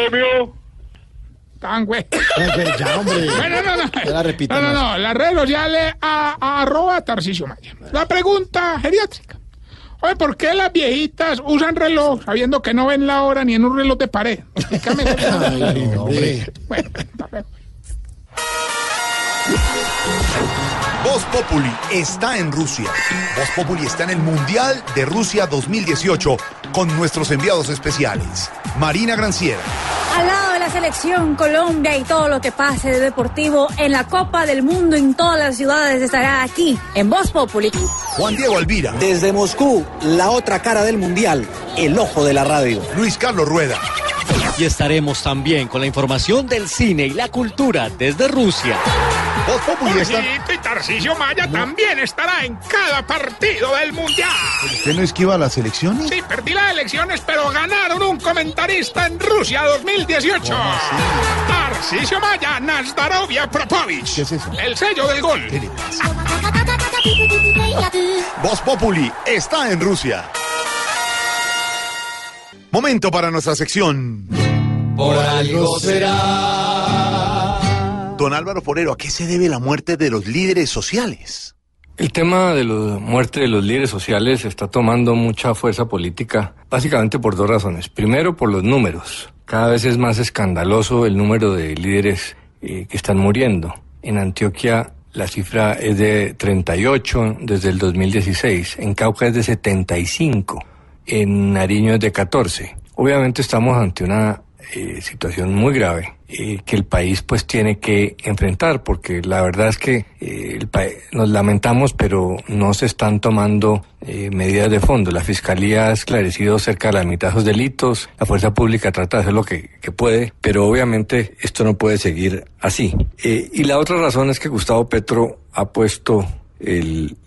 Premio. Tangue. Ya, hombre. Bueno, no, no. Ya la repito No, no, no. Las redes sociales a, a arroba Tarcisio Maya. La pregunta geriátrica. Oye, ¿por qué las viejitas usan reloj sabiendo que no ven la hora ni en un reloj de pared? Explícame. Ay, no, hombre. Bueno. Voz Populi está en Rusia. Voz Populi está en el Mundial de Rusia 2018 con nuestros enviados especiales. Marina Granciera, Al lado de la selección Colombia y todo lo que pase de deportivo en la Copa del Mundo en todas las ciudades estará aquí en Voz Populi. Juan Diego Alvira, Desde Moscú, la otra cara del mundial, el ojo de la radio. Luis Carlos Rueda, Y estaremos también con la información del cine y la cultura desde Rusia. Y Tarcisio Maya también estará en cada partido del Mundial. ¿Usted no esquiva las elecciones? Sí, perdí las elecciones, pero ganaron un comentarista en Rusia 2018. Tarcisio Maya, Nazdarovia Propovich. ¿Qué es eso? El sello del gol. Voz Populi está en Rusia. Momento para nuestra sección. Por algo será. Don Álvaro Forero, ¿a qué se debe la muerte de los líderes sociales? El tema de la muerte de los líderes sociales está tomando mucha fuerza política, básicamente por dos razones. Primero, por los números. Cada vez es más escandaloso el número de líderes eh, que están muriendo. En Antioquia la cifra es de 38 desde el 2016, en Cauca es de 75, en Nariño es de 14. Obviamente estamos ante una eh, situación muy grave eh, que el país pues tiene que enfrentar, porque la verdad es que eh, el nos lamentamos, pero no se están tomando eh, medidas de fondo. La Fiscalía ha esclarecido cerca de la mitad de esos delitos, la Fuerza Pública trata de hacer lo que, puede, pero obviamente esto no puede seguir así. Y la otra razón es que Gustavo Petro ha puesto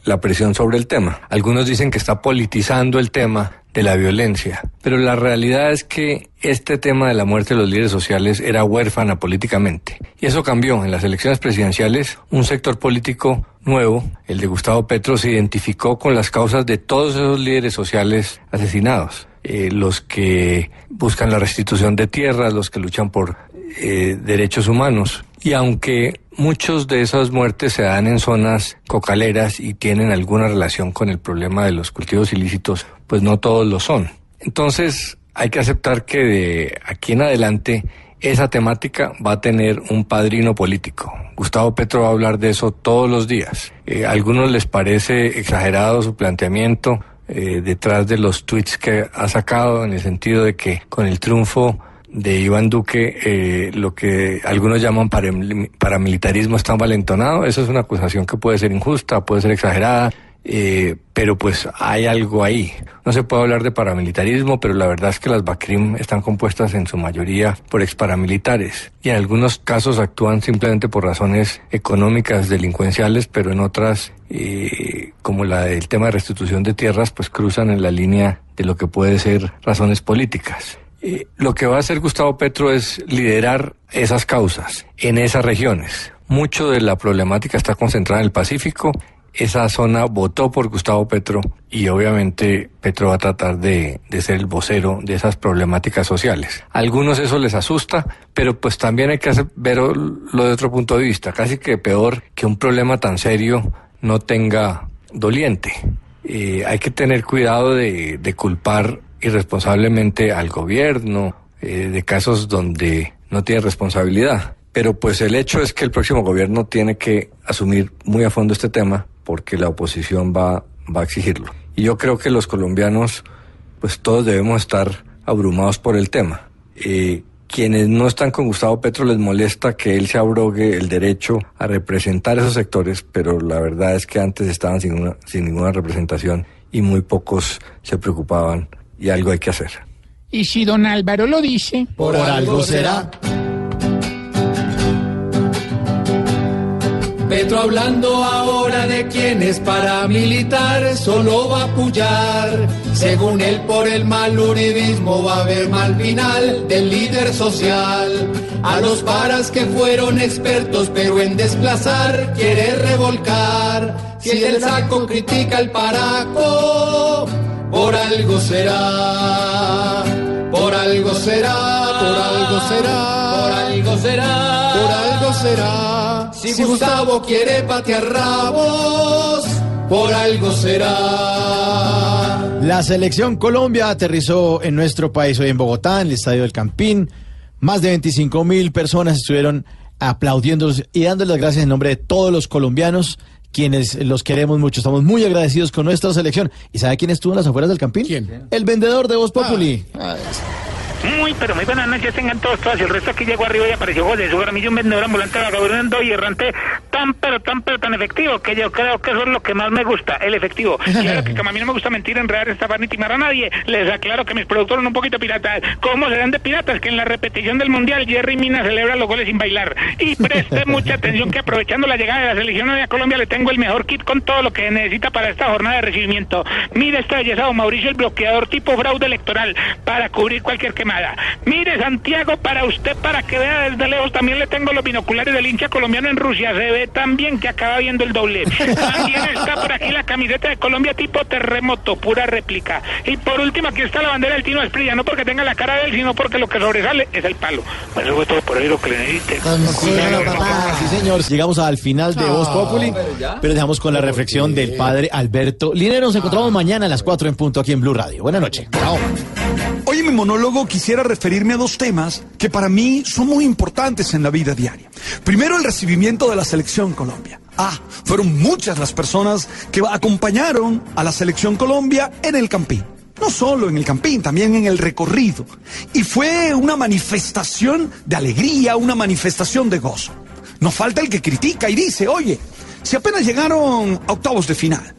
la presión sobre el tema. Algunos dicen que está politizando el tema de la violencia, pero la realidad es que este tema de la muerte de los líderes sociales era huérfana políticamente. Y eso cambió. En las elecciones presidenciales, un sector político nuevo, el de Gustavo Petro, se identificó con las causas de todos esos líderes sociales asesinados. Eh, los que buscan la restitución de tierras, los que luchan por eh, derechos humanos. Y aunque muchos de esas muertes se dan en zonas cocaleras y tienen alguna relación con el problema de los cultivos ilícitos, pues no todos lo son. Entonces hay que aceptar que de aquí en adelante esa temática va a tener un padrino político. Gustavo Petro va a hablar de eso todos los días. Eh, a algunos les parece exagerado su planteamiento eh, detrás de los tweets que ha sacado en el sentido de que con el triunfo de Iván Duque, eh, lo que algunos llaman paramil- paramilitarismo está valentonado. Eso es una acusación que puede ser injusta, puede ser exagerada, eh, pero pues hay algo ahí. No se puede hablar de paramilitarismo, pero la verdad es que las BACRIM están compuestas en su mayoría por exparamilitares y en algunos casos actúan simplemente por razones económicas, delincuenciales, pero en otras, eh, como la del tema de restitución de tierras, pues cruzan en la línea de lo que puede ser razones políticas. Eh, lo que va a hacer Gustavo Petro es liderar esas causas en esas regiones. Mucho de la problemática está concentrada en el Pacífico. Esa zona votó por Gustavo Petro y obviamente Petro va a tratar de, de ser el vocero de esas problemáticas sociales. A algunos eso les asusta, pero pues también hay que verlo de otro punto de vista. Casi que peor que un problema tan serio no tenga doliente. Eh, hay que tener cuidado de culpar irresponsablemente al gobierno eh, de casos donde no tiene responsabilidad. Pero pues el hecho es que el próximo gobierno tiene que asumir muy a fondo este tema porque la oposición va, va a exigirlo. Y yo creo que los colombianos, pues todos debemos estar abrumados por el tema. Eh, quienes no están con Gustavo Petro les molesta que él se abrogue el derecho a representar esos sectores, pero la verdad es que antes estaban sin, una- sin ninguna representación y muy pocos se preocupaban y algo hay que hacer. Y si don Álvaro lo dice. Por algo será. Petro hablando ahora de quién es paramilitar, solo va a apoyar. Según él, por el mal uribismo va a haber mal final del líder social. A los paras que fueron expertos, pero en desplazar, quiere revolcar. Si el saco critica al paraco, por algo será. Por algo será. Por algo será. Por algo será. Por algo será. Si Gustavo quiere patear rabos, por algo será. La selección Colombia aterrizó en nuestro país hoy en Bogotá, en el Estadio del Campín. Más de 25 mil personas estuvieron aplaudiéndolos y dándoles las gracias en nombre de todos los colombianos, quienes los queremos mucho. Estamos muy agradecidos con nuestra selección. ¿Y sabe quién estuvo en las afueras del Campín? ¿Quién? El vendedor de Voz Populi. Ah, Muy, pero muy buenas noches tengan todos, todas. Y el resto aquí llegó arriba y apareció José Su Gramillo, un vendedor ambulante, vagabundo y errante tan, pero tan, pero tan efectivo que yo creo que eso es lo que más me gusta, el efectivo. Claro que como a mí no me gusta mentir, enredar, estafar ni timar a nadie, les aclaro que mis productos son un poquito piratas. ¿Cómo serán de piratas? Que en la repetición del Mundial Jerry Mina celebra los goles sin bailar. Y preste mucha atención que aprovechando la llegada de la selección a Colombia le tengo el mejor kit con todo lo que necesita para esta jornada de recibimiento. Mire esta belleza, don Mauricio, el bloqueador tipo fraude electoral para cubrir cualquier quemada. Mire, Santiago, para usted, para que vea desde lejos, también le tengo los binoculares del hincha colombiano en Rusia. Se ve tan bien que acaba viendo el doble. También está por aquí la camiseta de Colombia tipo terremoto, pura réplica. Y por último, aquí está la bandera del Tino Esprilla, no porque tenga la cara de él, sino porque lo que sobresale es el palo. Pues eso fue todo por ahí lo que le necesite. Sí, señor. Llegamos al final de Voz Populi, pero dejamos con la reflexión del padre Alberto Linero. Nos encontramos mañana a las 4 en punto aquí en Blue Radio. Buenas noches. Chao. Hoy en mi monólogo quisiera referirme a dos temas que para mí son muy importantes en la vida diaria. Primero, el recibimiento de la selección Colombia. Ah, fueron muchas las personas que acompañaron a la selección Colombia en el Campín. no solo en el campín, también en el recorrido. Y fue una manifestación de alegría, una manifestación de gozo. No falta el que critica y dice, oye, si apenas llegaron a octavos de final,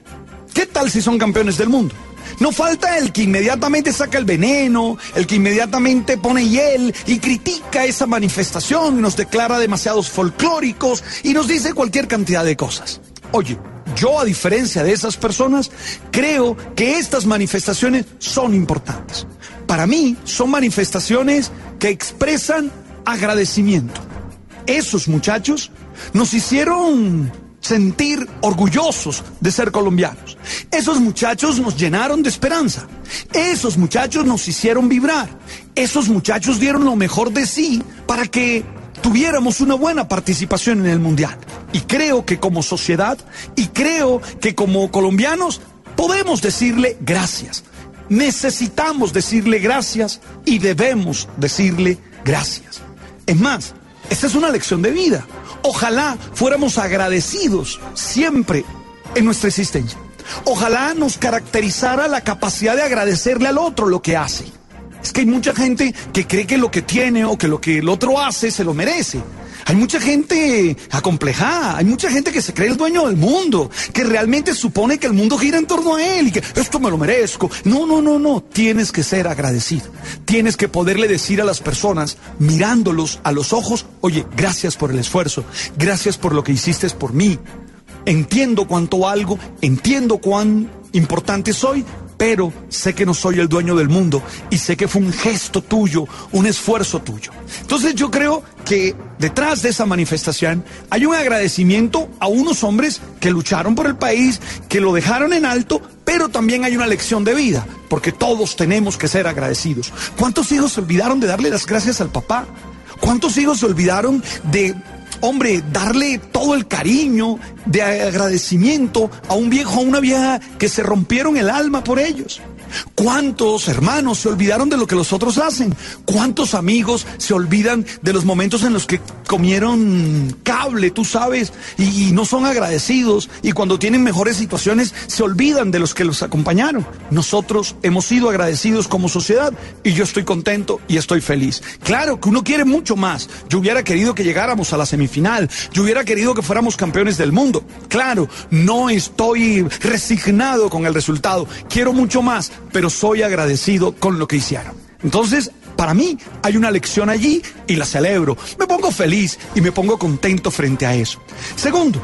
¿qué tal si son campeones del mundo? No falta el que inmediatamente saca el veneno, el que inmediatamente pone hiel y critica esa manifestación y nos declara demasiados folclóricos y nos dice cualquier cantidad de cosas. Oye, yo a diferencia de esas personas, creo que estas manifestaciones son importantes. Para mí son manifestaciones que expresan agradecimiento. Esos muchachos nos hicieron sentir orgullosos de ser colombianos. Esos muchachos nos llenaron de esperanza. Esos muchachos nos hicieron vibrar. Esos muchachos dieron lo mejor de sí para que tuviéramos una buena participación en el Mundial. Y creo que como sociedad y creo que como colombianos podemos decirle gracias. Necesitamos decirle gracias y debemos decirle gracias. Es más, esta es una lección de vida. Ojalá fuéramos agradecidos siempre en nuestra existencia. Ojalá nos caracterizara la capacidad de agradecerle al otro lo que hace. Es que hay mucha gente que cree que lo que tiene o que lo que el otro hace se lo merece. Hay mucha gente acomplejada, hay mucha gente que se cree el dueño del mundo, que realmente supone que el mundo gira en torno a él y que esto me lo merezco. No, no, no, no, tienes que ser agradecido. Tienes que poderle decir a las personas, mirándolos a los ojos, oye, gracias por el esfuerzo, gracias por lo que hiciste por mí. Entiendo cuánto algo, entiendo cuán importante soy, pero sé que no soy el dueño del mundo y sé que fue un gesto tuyo, un esfuerzo tuyo. Entonces yo creo que detrás de esa manifestación hay un agradecimiento a unos hombres que lucharon por el país, que lo dejaron en alto, pero también hay una lección de vida, porque todos tenemos que ser agradecidos. ¿Cuántos hijos se olvidaron de darle las gracias al papá? ¿Cuántos hijos se olvidaron de hombre, darle todo el cariño de agradecimiento a un viejo, a una vieja que se rompieron el alma por ellos. ¿Cuántos hermanos se olvidaron de lo que los otros hacen? ¿Cuántos amigos se olvidan de los momentos en los que comieron cable, tú sabes, y, no son agradecidos? Y cuando tienen mejores situaciones se olvidan de los que los acompañaron. Nosotros hemos sido agradecidos como sociedad y yo estoy contento y estoy feliz. Claro que uno quiere mucho más. Yo hubiera querido que llegáramos a la semifinal. Yo hubiera querido que fuéramos campeones del mundo. Claro, no estoy resignado con el resultado. Quiero mucho más pero soy agradecido con lo que hicieron. Entonces, para mí hay una lección allí y la celebro. Me pongo feliz y me pongo contento frente a eso. Segundo,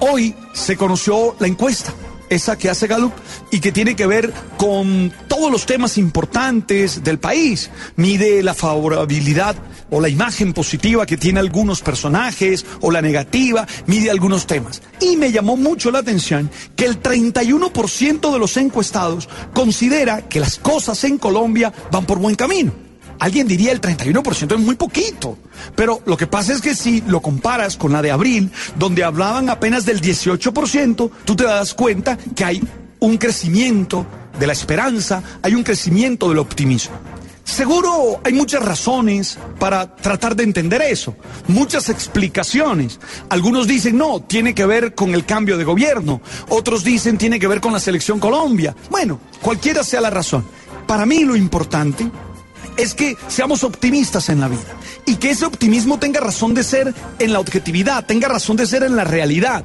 hoy se conoció la encuesta esa que hace Gallup y que tiene que ver con todos los temas importantes del país. Mide la favorabilidad o la imagen positiva que tiene algunos personajes o la negativa, mide algunos temas. Y me llamó mucho la atención que el 31% de los encuestados considera que las cosas en Colombia van por buen camino. Alguien diría el 31% es muy poquito. Pero lo que pasa es que si lo comparas con la de abril, donde hablaban apenas del 18%, tú te das cuenta que hay un crecimiento de la esperanza, hay un crecimiento del optimismo. Seguro hay muchas razones para tratar de entender eso, muchas explicaciones. Algunos dicen, no, tiene que ver con el cambio de gobierno, otros dicen, tiene que ver con la selección Colombia. Bueno, cualquiera sea la razón. Para mí lo importante es que seamos optimistas en la vida y que ese optimismo tenga razón de ser en la objetividad, tenga razón de ser en la realidad.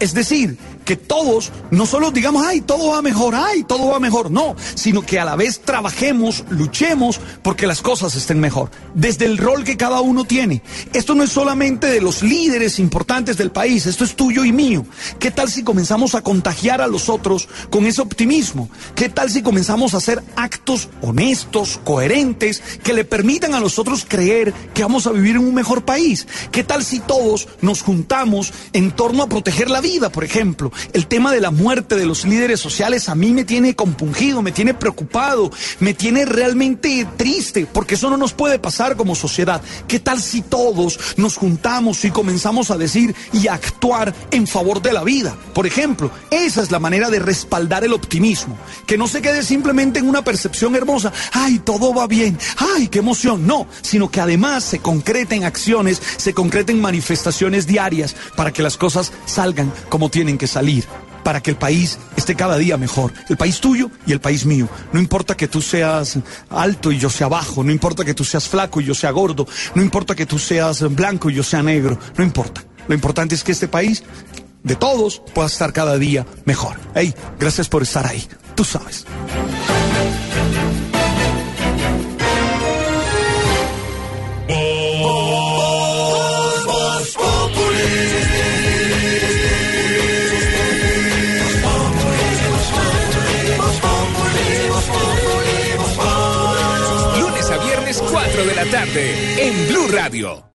Es decir, que todos no solo digamos, ay, todo va mejor, ay, todo va mejor, no, sino que a la vez trabajemos, luchemos porque las cosas estén mejor, desde el rol que cada uno tiene. Esto no es solamente de los líderes importantes del país, esto es tuyo y mío. ¿Qué tal si comenzamos a contagiar a los otros con ese optimismo? ¿Qué tal si comenzamos a hacer actos honestos, coherentes, que le permitan a los otros creer que vamos a vivir en un mejor país? ¿Qué tal si todos nos juntamos en torno a proteger la vida, por ejemplo? El tema de la muerte de los líderes sociales a mí me tiene compungido, me tiene preocupado, me tiene realmente triste, porque eso no nos puede pasar como sociedad. ¿Qué tal si todos nos juntamos y comenzamos a decir y actuar en favor de la vida? Por ejemplo, esa es la manera de respaldar el optimismo, que no se quede simplemente en una percepción hermosa, ay, todo va bien, ay, qué emoción, no, sino que además se concreten acciones, se concreten manifestaciones diarias para que las cosas salgan como tienen que salir. para que el país esté cada día mejor. El país tuyo y el país mío. No importa que tú seas alto y yo sea bajo, no importa que tú seas flaco y yo sea gordo, no importa que tú seas blanco y yo sea negro, no importa. Lo importante es que este país, de todos, pueda estar cada día mejor. Hey, gracias por estar ahí. Tú sabes. La tarde en Blue Radio.